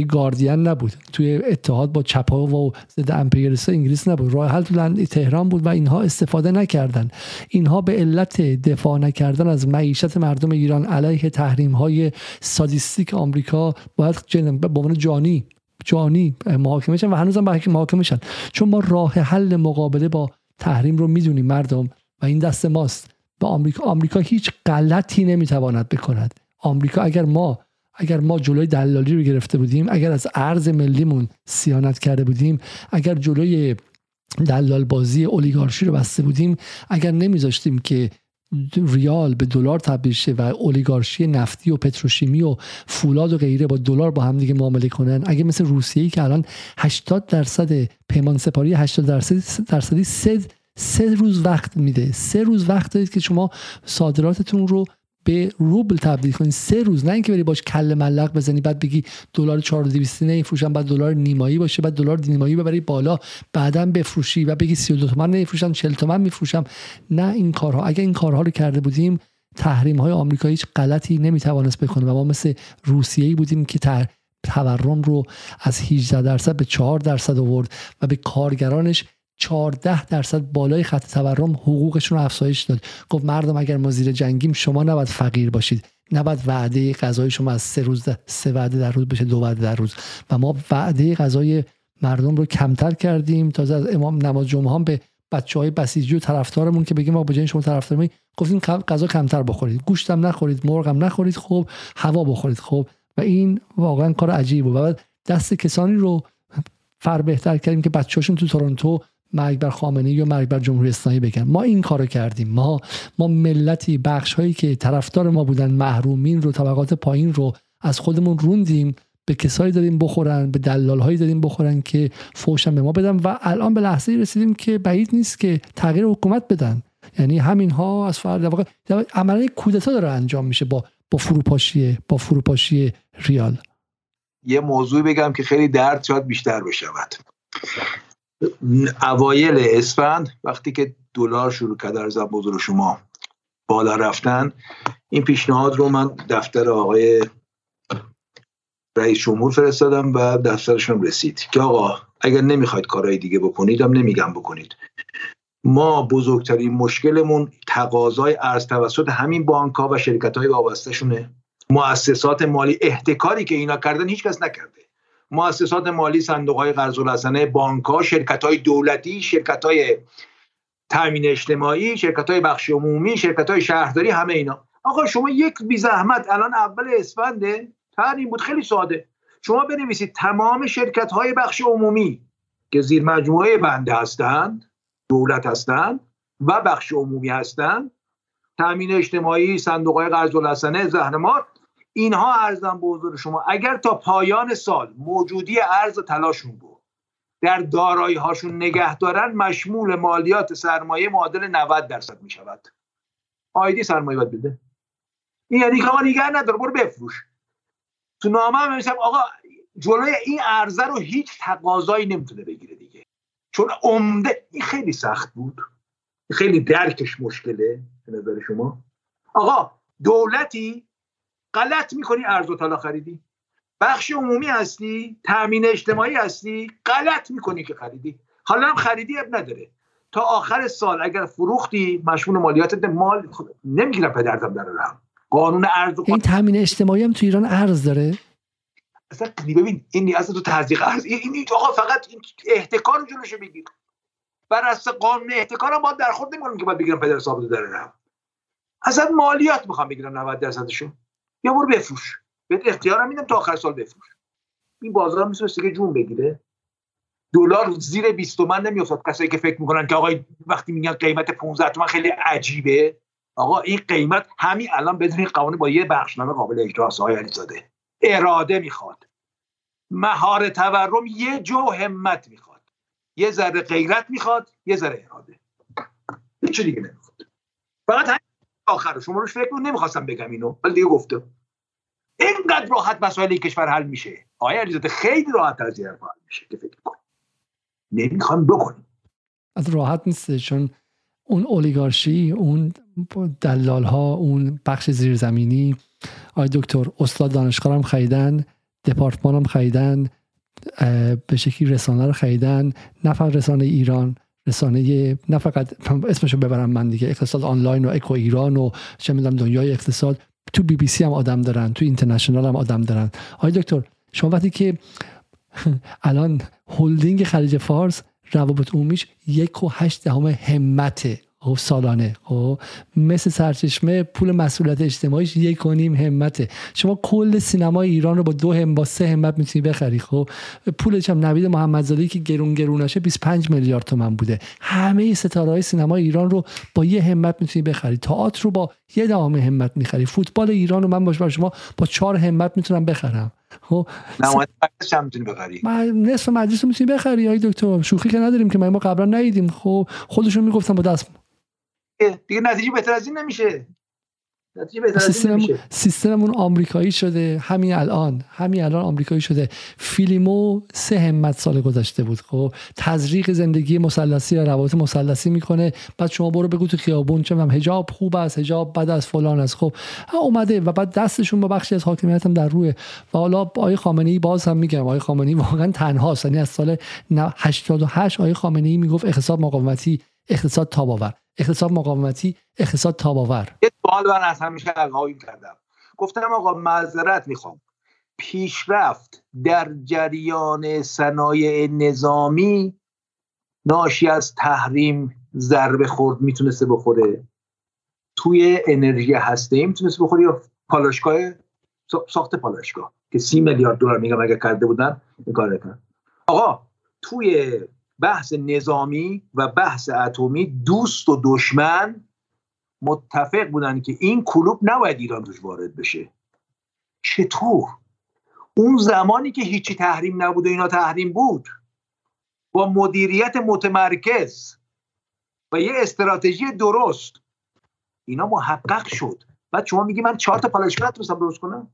گاردین نبود. توی اتحاد با چپا و ضد امپریالیست انگلیس نبود. راه حل تو لندن تهران بود و اینها استفاده نکردن. اینها به علت دفاع نکردن از معیشت مردم ایران علیه تحریم های سادیستیک آمریکا باید به عنوان جانی جانی محاکمه شن و هنوزم محاکمه شن. چون ما راه حل مقابله با تحریم رو می‌دونیم مردم و این دست ماست. به آمریکا آمریکا هیچ غلطی نمی‌تواند بکند. آمریکا اگر ما اگر ما جلوی دلالی رو گرفته بودیم اگر از ارز ملیمون سیانت کرده بودیم اگر جلوی دلال بازی اولیگارشی رو بسته بودیم اگر نمیذاشتیم که ریال به دلار تبدیل شه و اولیگارشی نفتی و پتروشیمی و فولاد و غیره با دلار با هم دیگه معامله کنن. اگه مثل روسیه ای که الان 80 درصد پیمان سپاری 80 درصد درصدی سه روز وقت میده. سه روز وقت دارید که شما صادراتتون رو به روبل تبدیل کنی. سه روز نه اینکه بری باش کل ملق بزنی بعد بگی دلار 4200 نمیفروشم بعد دلار نیمایی باشه بعد دلار نیمایی ببری بالا بعدا بفروشی و بگی 32 تومن نمیفروشم 40 تومن میفروشم. نه این کارها. اگر این کارها رو کرده بودیم تحریم های آمریکا هیچ غلطی نمی‌توانست بکنه و ما مثل روسیه بودیم که تر تورم رو از 18 درصد به 4 درصد آورد و به کارگرانش 14 درصد بالای خط تورم حقوقشون رو افزایش داد. گفت مردم اگر ما زیر جنگیم شما نباید فقیر باشید. نباید وعده غذای شما از سه روز سه وعده در روز بشه دو وعده در روز. و ما وعده غذای مردم رو کمتر کردیم. تا از امام نماز جمعه هم به بچه های بسیجی و طرفدارمون که بگیم ما به شما طرفدار گفتیم غذا کمتر بخورید. گوشتم نخورید مرغم نخورید خب هوا بخورید خب. و این واقعا کار عجیبه. و دست کسانی رو فر بهتر کردیم که بچه‌هاشون تو تورنتو مرگ بر خامنه یا مرگ بر جمهوری اسلامی بگن. ما این کارو کردیم. ما ما ملتی بخش هایی که طرفدار ما بودن محرومین رو طبقات پایین رو از خودمون روندیم به کسایی دادیم بخورن به دلال هایی دادیم بخورن که فوشن به ما بدن و الان به لحظه رسیدیم که بعید نیست که تغییر حکومت بدن. یعنی همین ها از فرد واقع عملا کودتا داره انجام میشه با با فروپاشی با فروپاشی ریال. یه موضوعی بگم که خیلی درد شاید بیشتر بشود. اوایل اسفند وقتی که دلار شروع کرد در بزرگ شما بالا رفتن این پیشنهاد رو من دفتر آقای رئیس جمهور فرستادم و دفترشون رسید که آقا اگر نمی‌خواید کارهای دیگه بکنید هم نمیگم بکنید. ما بزرگترین مشکلمون تقاضای ارز توسط همین بانک ها و شرکت های وابسته شونه مؤسسات مالی احتکاری که اینا کردن هیچکس نکرده. مؤسسات مالی صندوق های قرض الحسنه بانک ها شرکت های دولتی شرکت های تامین اجتماعی شرکت های بخش عمومی شرکت های شهرداری همه اینا. آقا شما یک بی زحمت الان اول اسفنده این بود خیلی ساده. شما بنویسید تمام شرکت های بخش عمومی که زیر مجموعه بنده هستند دولت هستند و بخش عمومی هستند تامین اجتماعی صندوق های قرض الحسنه زهرمار اینها ارزم به حضور شما اگر تا پایان سال موجودی ارز تلاشون رو در دارایی هاشون نگه دارن مشمول مالیات سرمایه معادل 90 درصد می شود آیدی سرمایه باید بده. این یعنی که آقا نگه نداره برو بفروش. تو نامه هم آقا جلوی این ارزه رو هیچ تقاضایی نمی‌تونه بگیره دیگه. چون عمده این خیلی سخت بود. خیلی درکش مشکله به نظر شما. آقا دولتی غلط می‌کنی ارز و طلا خریدی. بخش عمومی هستی تامین اجتماعی هستی غلط می‌کنی که خریدی. حالا هم خریدی اب نداره. تا آخر سال اگر فروختی مشمول مالیات مال نمی‌گیرم پدرتم در رم قانون ارز این تامین اجتماعی هم تو ایران ارز داره؟ اصلا ببین این اصلا تو تزریق ارز این آقا فقط احتکار رو جلوشو بگیر بر اساس قانون احتکار هم باید در خود نمی‌کنم که باید بگیرم پدر صاحب در رم اصلا مالیات می‌خوام بگیرم 90 درصدشو یا برو بفروش. بهت اختیارم میدم تا آخر سال بفروش. این بازار می‌تونست که جون بگیره. دلار زیر 20 تومن نمیافتاد. کسایی که فکر می‌کنن که آقای وقتی میگن قیمت 15 تومن خیلی عجیبه. آقا این قیمت همین الان بدون این قوانین با یه بخشنامه قابل اجراست های علیزاده. اراده می‌خواد. مهار تورم یه جو همت می‌خواد. یه ذره غیرت می‌خواد یه ذره اراده. هیچ دیگه نمی‌خواد. فقط همین آخر شما روش فکر نمی‌خواستم بگم اینو. ولی دیگه گفتم. اینقدر راحت مسائل کشور حل میشه. آیا علیزاده خیلی راحت از این حل میشه که فکر کن نمی‌خوام بکنیم از راحت نیست چون اون اولیگارشی اون دلال ها اون بخش زیرزمینی. آی دکتر استاد دانشگاه هم خریدن دپارتمان هم خریدن به شکلی رسانه رو خریدن نه رسانه ایران. رسانه نه فقط اسمشو ببرم من دیگه اقتصاد آنلاین و اکو ایران و چه می‌دونم دنیای اقتصاد. تو بی بی سی هم آدم دارن تو اینترنشنال هم آدم دارن. آقای دکتر شما وقتی که الان هلدینگ خلیج فارس روابط عمومیش یک و هشت دهم همته. خب سالانه. خب مثل سرچشمه پول مسئولیت اجتماعیش یک و نیم همته. شما کل سینما ایران رو با دو هم با سه همت می‌تونی بخری. خب پولش هم نوید محمدزاده که گرون گروناشه 25 میلیارد تومن بوده. همه ستاره های سینما ایران رو با یه همت می‌تونی بخری. تئاتر رو با یه دام همت می‌خری. فوتبال ایران رو من باش شما با چهار همت می‌تونم بخرم. خب نماینده هم می‌تونی بخری. نصف مجلس رو می‌تونی بخری. آقای دکتر شوخی که نداریم که ما قبلا ندیدیم. خب خودشون می‌گفتن با دست دیگه نتیجه بهتر از این نمیشه. سیستممون آمریکایی شده همین الان همین الان آمریکایی شده. فیلیمو سه همت سال گذشته بود خب؟ تزریق زندگی مثلثی و روابط مثلثی می‌کنه. بعد شما برو بگو تو خیابون چه حجاب خوب است حجاب بد از فلان است خب؟ اومده و بعد دستشون با بخشی از حاکمیت هم در روی و حالا آقای خامنه ای باز هم میگم آقای خامنه ای واقعا تنهاست. یعنی از سال 88 آقای خامنه ای می‌گفت اقتصاد مقاومتی اقتصاد تاباور. اقتصاد مقاومتی اقتصاد تاباور. یه سوال من از همیشه القایم کردم. گفتم آقا معذرت می‌خوام. پیشرفت در جریان صنایع نظامی ناشی از تحریم ضربه خورد می‌تونسته بخوره؟ توی انرژی هسته ای می‌تونسته بخوره یا پالاشگاه ساخت پالاشگاه که سی میلیارد دلار میگم اگه کرده بودن این کار آقا توی بحث نظامی و بحث اتمی دوست و دشمن متفق بودن که این کلوب نباید ایران توش وارد بشه. چطور؟ اون زمانی که هیچی تحریم نبود و اینا تحریم بود با مدیریت متمرکز و یه استراتژی درست اینا محقق شد. بعد شما میگی من چهار تا پالایشگاه نتونستم درست کنم؟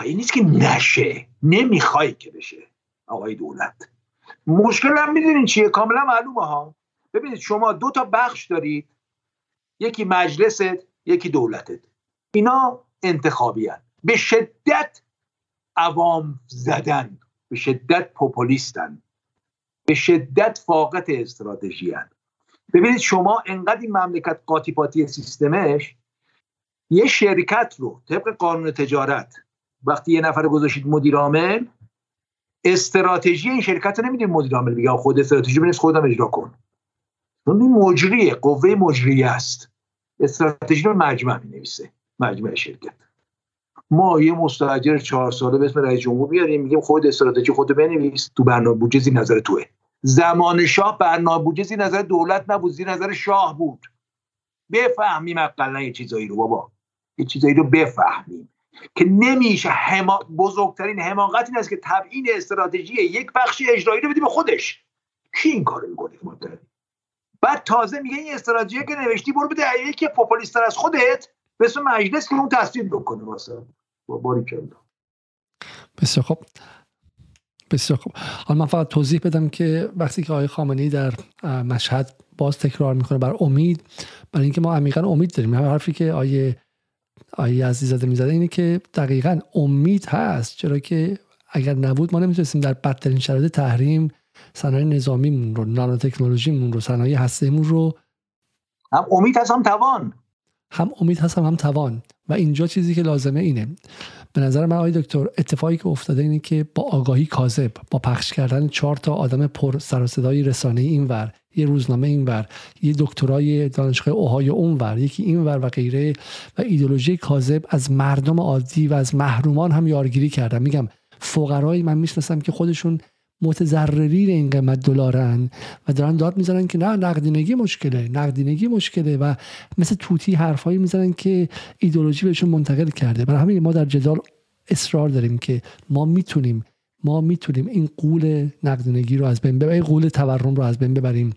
این نیست که نشه؟ نمی‌خوای که بشه. آقای دولت. مشکل هم می‌دونین چیه؟ کاملا معلومه ها. ببینید شما دو تا بخش دارید. یکی مجلست یکی دولتت. اینا انتخابی هن. به شدت عوام زدن به شدت پوپولیستن. به شدت فاقت استراتژی هن. ببینید شما انقدر این مملکت قاطی پاتی سیستمش یه شرکت رو طبق قانون تجارت وقتی یه نفر گذاشید مدیر عامل استراتژی این شرکت رو نمیدیم مدیر عامل بگه خود استراتژی بنویس خودم اجرا کن. اون مجریه قوه مجریه است. استراتژی رو مجمع می نویسه مجمع شرکت. ما یه مستاجر چهار ساله به اسم رئیس جمهور میاریم میگیم خود استراتژی خود بنویس. تو برنامه بودجه زیر نظر توه. زمان شاه برنامه بودجه زیر نظر دولت نبود زیر نظر شاه بود. بفهمیم اقلا یه چیزایی رو بابا. یه چیزایی رو بفهمیم. که نمیشه هما... بزرگترین حماقت این است که تبیین استراتژی یک بخش اجرایی رو بدی به خودش. کی این کارو می‌کنه بعد تازه میگه این استراتژی که نوشتی برو بده یکی پاپولیستر از خودت به اسم مجلس که اون تصویر بکنه واسه با باری بسیار خب بسیار خب حالا من فقط توضیح بدم که وقتی که آقای خامنه‌ای در مشهد باز تکرار می‌کنه بر امید برای اینکه ما عمیقا امید داریم. هر حرفی که آیه آیه عزیزاده می‌زده اینه که دقیقا امید هست چرا که اگر نبود ما نمی‌تونستیم در بدترین شرایط تحریم صنایع نظامیمون رو نانو تکنولوژیمون رو صنایع هستهمون رو هم امید هست هم توان. هم امید هست هم, هم توان. و اینجا چیزی که لازمه اینه. به نظر من آقای دکتر اتفاقی که افتاده اینه که با آگاهی کاذب با پخش کردن چهار تا آدم پر سر صدای رسانه اینور یه روزنامه اینور یه دکترای دانشگاه اوهای اونور یکی اینور و غیره و ایدولوژی کاذب از مردم عادی و از محرومان هم یارگیری کردن. میگم فقرایی من می‌شناسم که خودشون متضررین این قیمت دلارن و دارن داد می‌زنن که نه نقدینگی مشکله نقدینگی مشکله و مثل توتی حرفایی می‌زنن که ایدولوژی بهشون منتقل کرده. برای همین ما در جدال اصرار داریم که ما می‌تونیم ما می‌تونیم این قول نقدینگی رو از بین ببریم قول تورم رو از بین ببریم.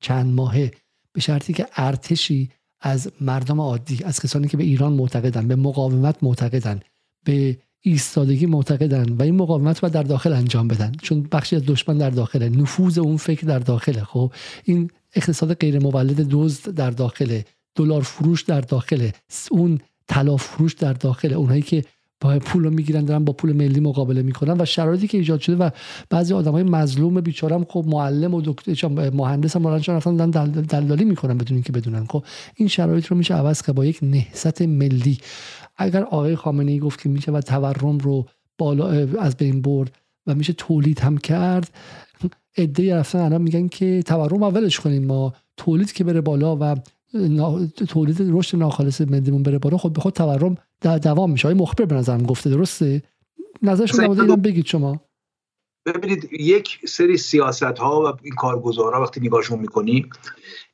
چند ماهه به شرطی که ارتشی از مردم عادی از کسانی که به ایران معتقدن به مقاومت معتقدن به ایستادگی معتقدن و این مقاومت رو در داخل انجام بدن. چون بخشی از دشمن در داخله. نفوذ اون فکر در داخله. خب این اقتصاد غیر مولد دزد در داخله. دلار فروش در داخله. اون طلا فروش در داخله. اونایی که با پول رو می‌گیرن دارن با پول ملی مقابله می‌کنن و شرایطی که ایجاد شده و بعضی های مظلوم بیچارم خب معلم و دکتر مهندس هم رفتن دل دلالی می‌کنن بدون اینکه بدونن. خب این شرایط رو میشه عوض که با یک نهضت ملی. اگر آقای خامنه ای گفت که میشه و تورم رو بالا از بین برد و میشه تولید هم کرد عده رفتن الان میگن که تورم اولش کنیم ما. تولید که بره بالا و تولید رشد ناخالص ملیمون بره بالا خود به خود تورم دوام میشه. های مخبر به نظرم گفته درسته؟ نظرشون در بگید شما. ببینید یک سری سیاست ها و این کارگزارا وقتی نگاهشون می‌کنی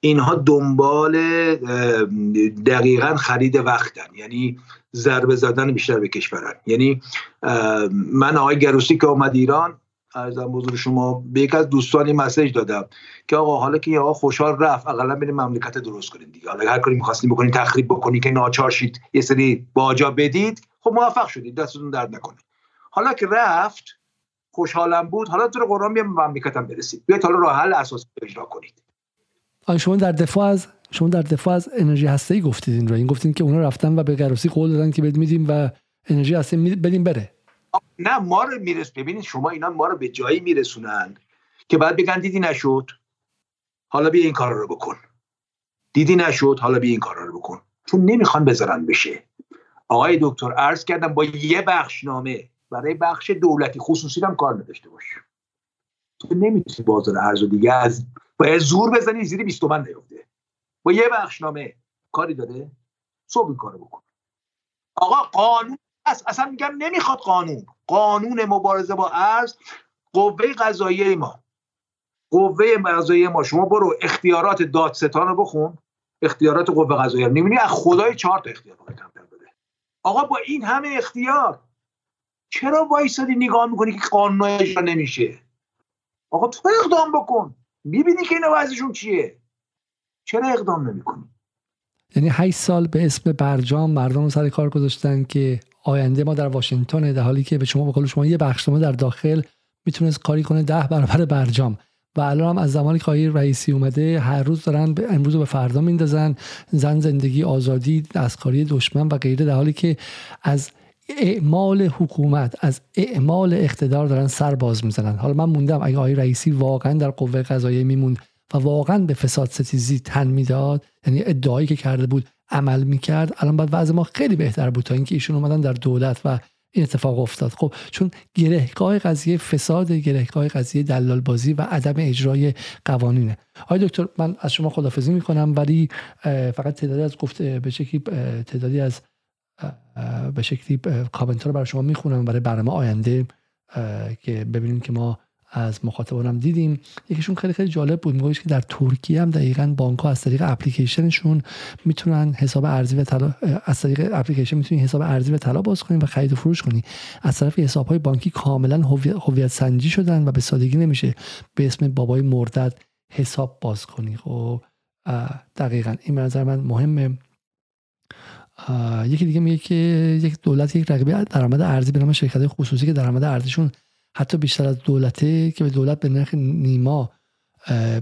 اینها دنبال دقیقا خرید وقتن. یعنی ضربه زدن بیشتر به کشورن. یعنی من آقای گروسی که آمد ایران ارزم بزرگ شما به یک از دوستانی مسیج دادم که آقا حالا که آقا خوشحال رفت اقلا بریم مملکت درست کنیم دیگه. حالا هر کاری می‌خواستیم بکنید تخریب بکنید که ناچار شید یه سری باجا بدید خب موفق شدید دستتون درد نکنه. حالا که رفت خوشحالم بود. حالا تو قرآن بیام مملکتم برسید بیاید حالا راه حل اساسی اجرا کنید. شما در دفاع از شما در دفاع از انرژی هسته‌ای گفتید این رو. این گفتین که اونا رفتن و به گروسی قول دادن که بد میدیم و انرژی هسته‌ای بدیم بره. نه ما رو میرس ببینید شما اینا ما رو به جایی میرسونن که بعد بگن دیدی نشد حالا بیا این کار رو بکن. دیدی نشد حالا بیا این کار رو بکن. چون نمی‌خوان بذارن بشه. آقای دکتر عرض کردم با یه بخشنامه برای بخش دولتی خصوصی هم کار نداشته باشه. تو نمی‌تونی بازار ارز دیگه از باید زور بزنی زیر 20 تومن نیفته. با یه بخشنامه کاری داره صبح این کارو بکن. آقا قانون اصلا میگم نمی‌خواد قانون. قانون مبارزه با ارز قوه قضاییه ما. قوه قضاییه ما. شما برو اختیارات دادستان رو بخون. اختیارات قوه قضاییه رو. نمی‌بینی؟ از خدای چهار تا اختیار بده. آقا با این همه اختیار چرا وایسادی نگاه می‌کنی که قانون اجرا نمیشه؟ آقا تو اقدام بکن. می‌بینی که اینا وضعشون چیه؟ چرا اقدام نمی‌کنی؟ یعنی 8 سال به اسم برجام مردم سر کار گذاشتن که آینده ما در واشنگتن در حالی که به شما بقول شما یه بخش در داخل می‌تونست کاری کنه ده برابر برجام. و الان هم از زمانی که آقای رئیسی اومده هر روز دارن امروز به فردا میندازن. زن زندگی آزادی دستکاری دشمن و غیره در حالی که از اعمال حکومت از اعمال اقتدار دارن سر باز می‌زنن. حالا من موندم اگه آقای رئیسی واقعا در قوه قضاییه میموند و واقعا به فساد ستیزی تن می‌داد یعنی ادعایی که کرده بود عمل می‌کرد الان باید وضع ما خیلی بهتر بود تا اینکه ایشون اومدن در دولت و این اتفاق افتاد. خب چون گرهگاه قضیه فساد گرهگاه قضیه دلال بازی و عدم اجرای قوانینه. آقای دکتر من از شما خدافزی می‌کنم ولی فقط تعدادی از گفته به تعدادی از به شکلی کامنت رو برای شما می‌خونم برای برنامه آینده که ببینیم که ما از مخاطبانم دیدیم. یکیشون خیلی خیلی جالب بود. میگوش که در ترکیه هم دقیقا بانک ها از طریق اپلیکیشنشون می‌تونن حساب ارزی و طلا از طریق اپلیکیشن می‌تونی حساب ارزی و طلا باز کنی و خرید و فروش کنی. از طرف حساب های بانکی کاملا هویت سنجی شدن و به سادگی نمیشه به اسم بابای مردد حساب باز کنی. خب دقیقا. این نظر من مهمه. یکی دیگه میگه که یک دولت یک رقیب درآمد ارزی به نام شرکت خصوصی که درآمد ارزیشون حتی بیشتر از دولته که به دولت به نرخ نیما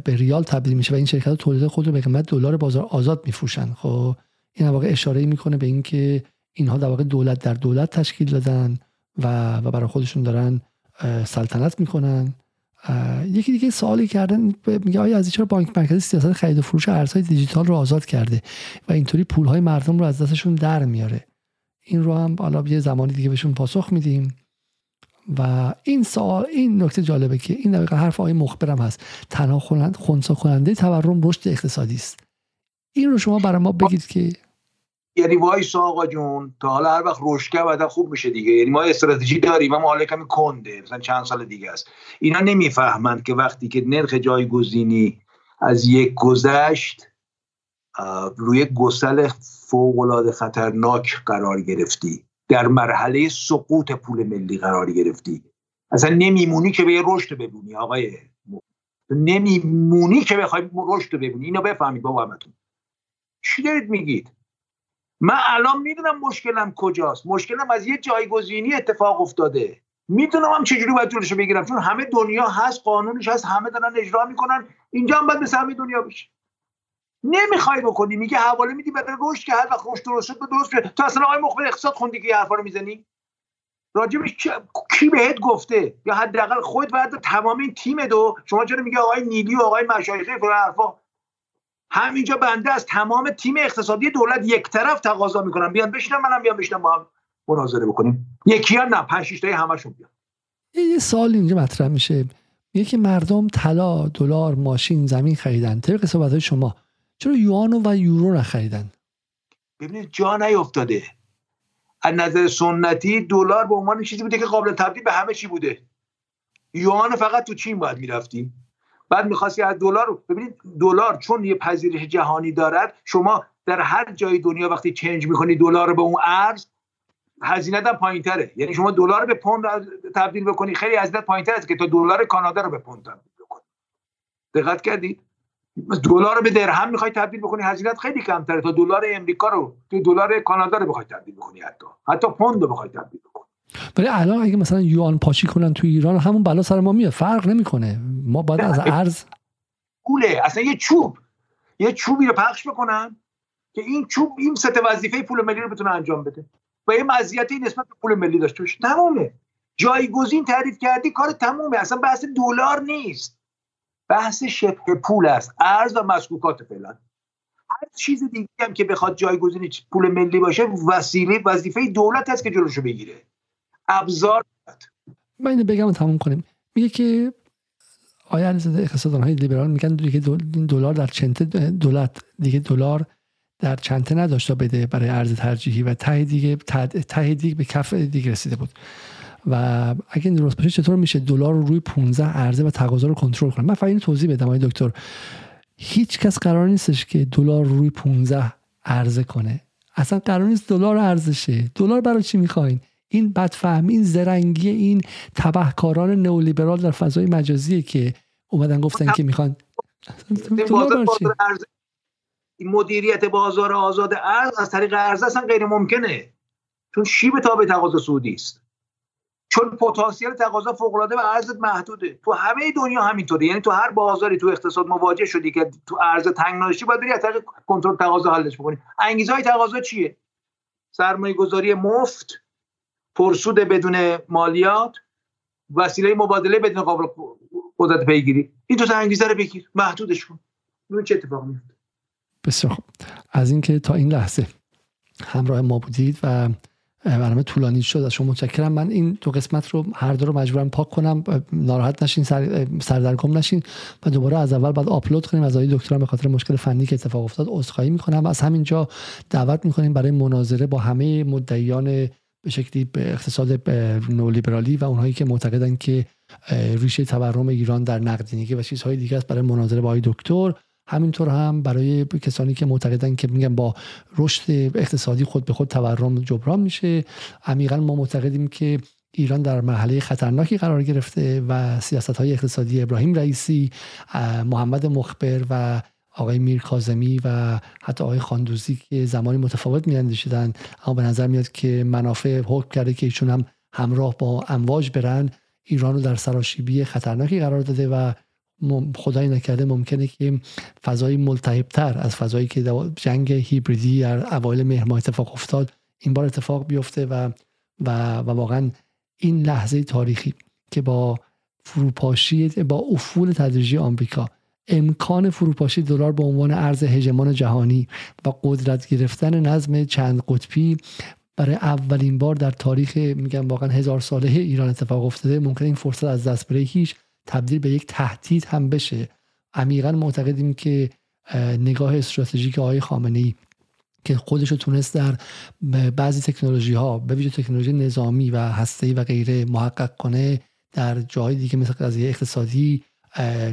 به ریال تبدیل میشه و این شرکت تولید خود رو به قیمت دلار بازار آزاد میفروشن. خب این واقع اشاره می‌کنه به اینکه اینها در واقع دولت در دولت تشکیل دادن و و برای خودشون دارن سلطنت می‌کنن. یکی دیگه سوالی کردن میگه آیا از چرا بانک مرکزی سیاست خرید و فروش ارزهای دیجیتال رو آزاد کرده و اینطوری پولهای مردم رو از دستشون در میاره؟ این رو هم حالا یه زمانی دیگه بهشون پاسخ میدیم. و این سوال این نکته جالبه که این دقیقا حرف آقای مخبرم هست. تنها خونسا کننده تورم رشد اقتصادی است. این رو شما برای ما بگید که یعنی وایس آقا جون تا حالا هر وقت رشد بعدا خوب میشه دیگه. یعنی ما استراتژی داریم اما حالا کمی کنده. مثلا چند سال دیگه است. اینا نمی‌فهمند که وقتی که نرخ جایگزینی از یک گذشت روی گسل فوق العاده خطرناک قرار گرفتی. در مرحله سقوط پول ملی قرار گرفتی. اصلا نمیمونی که به یه رشد ببینی آقای نمیمونی که بخوای رشد ببینی اینو بفهمید بابا چی دارید میگید؟ من الان می‌دونم مشکلم کجاست. مشکلم از یه جایگزینی اتفاق افتاده. می‌دونم هم چجوری باید جلوشو بگیرم. چون همه دنیا هست قانونش هست همه دارن اجرا می‌کنن. اینجا هم باید مثل همه دنیا بشه نمی‌خوای بکنی. میگه حواله میدی برای رشد که هر وقت رشد درست شد درست شد. تو اصلا آقای مخبر اقتصاد خوندی که حرفا رو می‌زنی؟ راجبش کی بهت گفته؟ یا حداقل خودت باید تمام این تیم دو شما چرا میگه آقای نیلی و آقای مشایخه فلان حرفا؟ همینجا بنده از تمام تیم اقتصادی دولت یک طرف تقاضا می‌کنم بیان بشینم منم بیان بشینم با هم مناظره بکنیم. یکی هم نه پنج شش همشون بیان. یه سال اینجا مطرح میشه. میگه که مردم طلا دلار ماشین زمین خریدن. طبق صحبت شما چرا یوان و یورو نخریدن؟ ببینید جا نیافتاده از نظر سنتی دلار به عنوان چیزی بوده که قابل تبدیل به همه چی بوده. یوان فقط تو چین باید می‌رفتیم. بعد می‌خواستی از دلار ببینید دلار چون یه پذیرش جهانی دارد شما در هر جای دنیا وقتی چنج می‌کنی دلار به اون ارز هزینه هم پایین تره یعنی شما دلار به پوند تبدیل بکنی خیلی هزینه پایین که تا دلار کانادا رو به پوند تبدیل بکنی. دقت کردید دلار رو به درهم می‌خوای تبدیل بکنی هزینه خیلی کمتره. تا دلار امریکا رو تو دلار کانادا رو بخوای تبدیل بکنی حتی. حتی پوند رو بخوای تبدیل بکنی. ولی الان اگه مثلا یوان پاشی کنن تو ایران همون بلا سر ما میاد. فرق نمی‌کنه. ما باید از ارز پوله اصلا یه چوب. یه چوبی رو پخش بکنن که این چوب این ست وظیفه پول ملی رو بتونه انجام بده. و یه مزیتی نسبت به پول ملی داشته باشه. تمومه. جایگزین تعریف کردی کار تمومه. اصلا بحث دلار نیست. بحث شبه پول است. ارز و مسکوکات فعلا. هر چیز دیگه هم که بخواد جایگزین پول ملی باشه وسیله وظیفه دولت است که جلوشو بگیره. ابزار من اینو بگم تموم کنیم. میگه که آیا علیزاده اقتصاددان های لیبرال میگن دیگه دلار در چنته دولت دیگه دلار در چنته نداشته بده برای ارز ترجیحی و ته دیگه ته دیگه به کف دیگه رسیده بود. و اگه درست باشه چطور میشه دلار رو روی 15 عرضه و تقاضا رو کنترل کنه؟ من فقط توضیح بدم آقای دکتر. هیچ کس قرار نیستش که دلار روی 15 عرضه کنه. اصلا قرار نیست دلار ارزشه دلار برای چی می‌خواین؟ این بدفهمی این زرنگی این تبهکاران نئولیبرال در فضای مجازیه که اومدن گفتن که می‌خوان. مدیریت بازار آزاد ارز از طریق ارز اصلا غیر ممکنه. چون شیب تابع تقاضا سعودی است. چون پتانسیل تقاضا فوق العاده و ارز محدوده. تو همه دنیا همینطوره. یعنی تو هر بازاری تو اقتصاد مواجه شدی که تو ارز تنگ نشی باید بری از طریق کنترل تقاضا حلش بکنی. انگیزه های تقاضا چیه؟ سرمایه گذاری مفت پرسود بدون مالیات وسیله مبادله بدون قابل قدرت پیگیری. این تو انگیزه رو بگیر محدودش کن ببین چه اتفاقی میفته بسیار خوب. از اینکه تا این لحظه همراه ما بودید و برنامه طولانی شد از شما متشکرم. من این دو قسمت رو هر دو رو مجبورم پاک کنم. ناراحت نشین سر سردرگم نشین و دوباره از اول بعد آپلود کنیم. از آقای دکترم به خاطر مشکل فنی که اتفاق افتاد عذرخواهی می‌کنم. از همینجا دعوت می‌کنیم برای مناظره با همه مدعیان به شکلی به اقتصاد نولیبرالی و اونهایی که معتقدن که ریشه تورم ایران در نقدینگی و چیزهای دیگه است برای مناظره با آقای دکتر. همینطور هم برای کسانی که معتقدن که میگن با رشد اقتصادی خود به خود تورم جبران میشه. عمیقا ما معتقدیم که ایران در مرحله خطرناکی قرار گرفته و سیاست های اقتصادی ابراهیم رئیسی محمد مخبر و آقای میر کازمی و حتی آقای خاندوزی که زمانی متفاوت میاندیشیدن اما به نظر میاد که منافع حکم کرده که ایشون هم همراه با امواج برن ایران رو در سراشیبی خطرناکی قرار داده و خدای نکرده ممکنه که فضای ملتهبتر از فضایی که جنگ هیبریدی در اوایل مهر اتفاق افتاد این بار اتفاق بیفته و و, و واقعا این لحظه تاریخی که با فروپاشی با افول تدریجی آمریکا امکان فروپاشی دلار به عنوان ارز هژمون جهانی و قدرت گرفتن نظم چند قطبی برای اولین بار در تاریخ میگم واقعا هزار ساله ایران اتفاق افتاده ممکن این فرصت از دست بره هیچ تبدیل به یک تهدید هم بشه. عمیقا معتقدیم که نگاه استراتژیک آقای خامنه ای که خودش رو تونست در بعضی تکنولوژی ها به ویژه تکنولوژی نظامی و هسته و غیره محقق کنه در جای دیگه مثل قضیه اقتصادی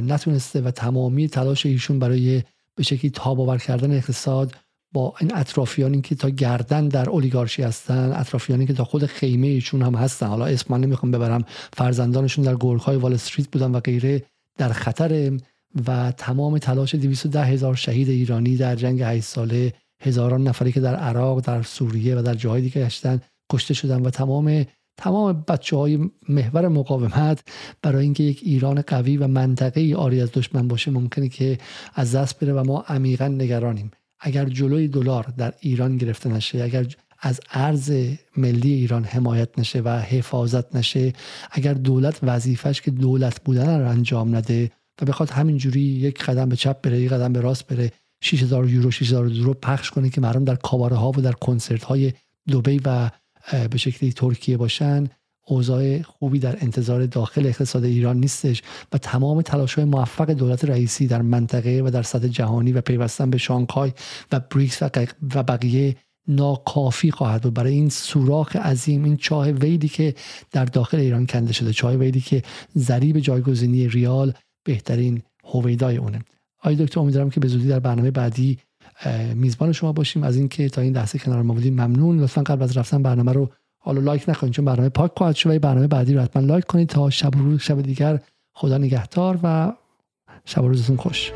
نتونسته و تمامی تلاش ایشون برای به شکلی تاب کردن اقتصاد با این اطرافیانی که تا گردن در اولیگارشی هستن اطرافیانی که تا خود خیمه ایشون هم هستن. حالا اسم من نمی‌خوام ببرم فرزندانشون در گرگهای وال استریت بودن و غیره در خطر. و تمام تلاش 210 هزار شهید ایرانی در جنگ 8 ساله هزاران نفری که در عراق در سوریه و در جاهای دیگه گشتن کشته شدن و تمام تمام بچه های محور مقاومت برای اینکه یک ایران قوی و منطقه آری از دشمن باشه ممکنه که از دست بره و ما عمیقا نگرانیم. اگر جلوی دلار در ایران گرفته نشه اگر از ارز ملی ایران حمایت نشه و حفاظت نشه اگر دولت وظیفش که دولت بودن رو انجام نده و بخواد همینجوری یک قدم به چپ بره یک قدم به راست بره 6000 یورو 6000 یورو پخش کنه که مردم در کاباره ها و در کنسرت های دبی و به شکلی ترکیه باشن اوضاع خوبی در انتظار داخل اقتصاد ایران نیستش و تمام تلاش های موفق دولت رئیسی در منطقه و در سطح جهانی و پیوستن به شانگهای و بریکس و بقیه ناکافی خواهد بود. برای این سوراخ عظیم این چاه ویدی که در داخل ایران کنده شده چاه ویدی که ضریب جایگزینی ریال بهترین هویدای اونه. آی دکتر امیدوارم که به زودی در برنامه بعدی میزبان شما باشیم. از اینکه تا این لحظه کنار ما بودیم ممنون. لطفا قبل از رفتن برنامه رو حالا لایک نکنید چون برنامه پاک خواهد شد برنامه بعدی رو حتما لایک کنید. تا شب و روز شب دیگر خدا نگهدار و شب روزتون خوش.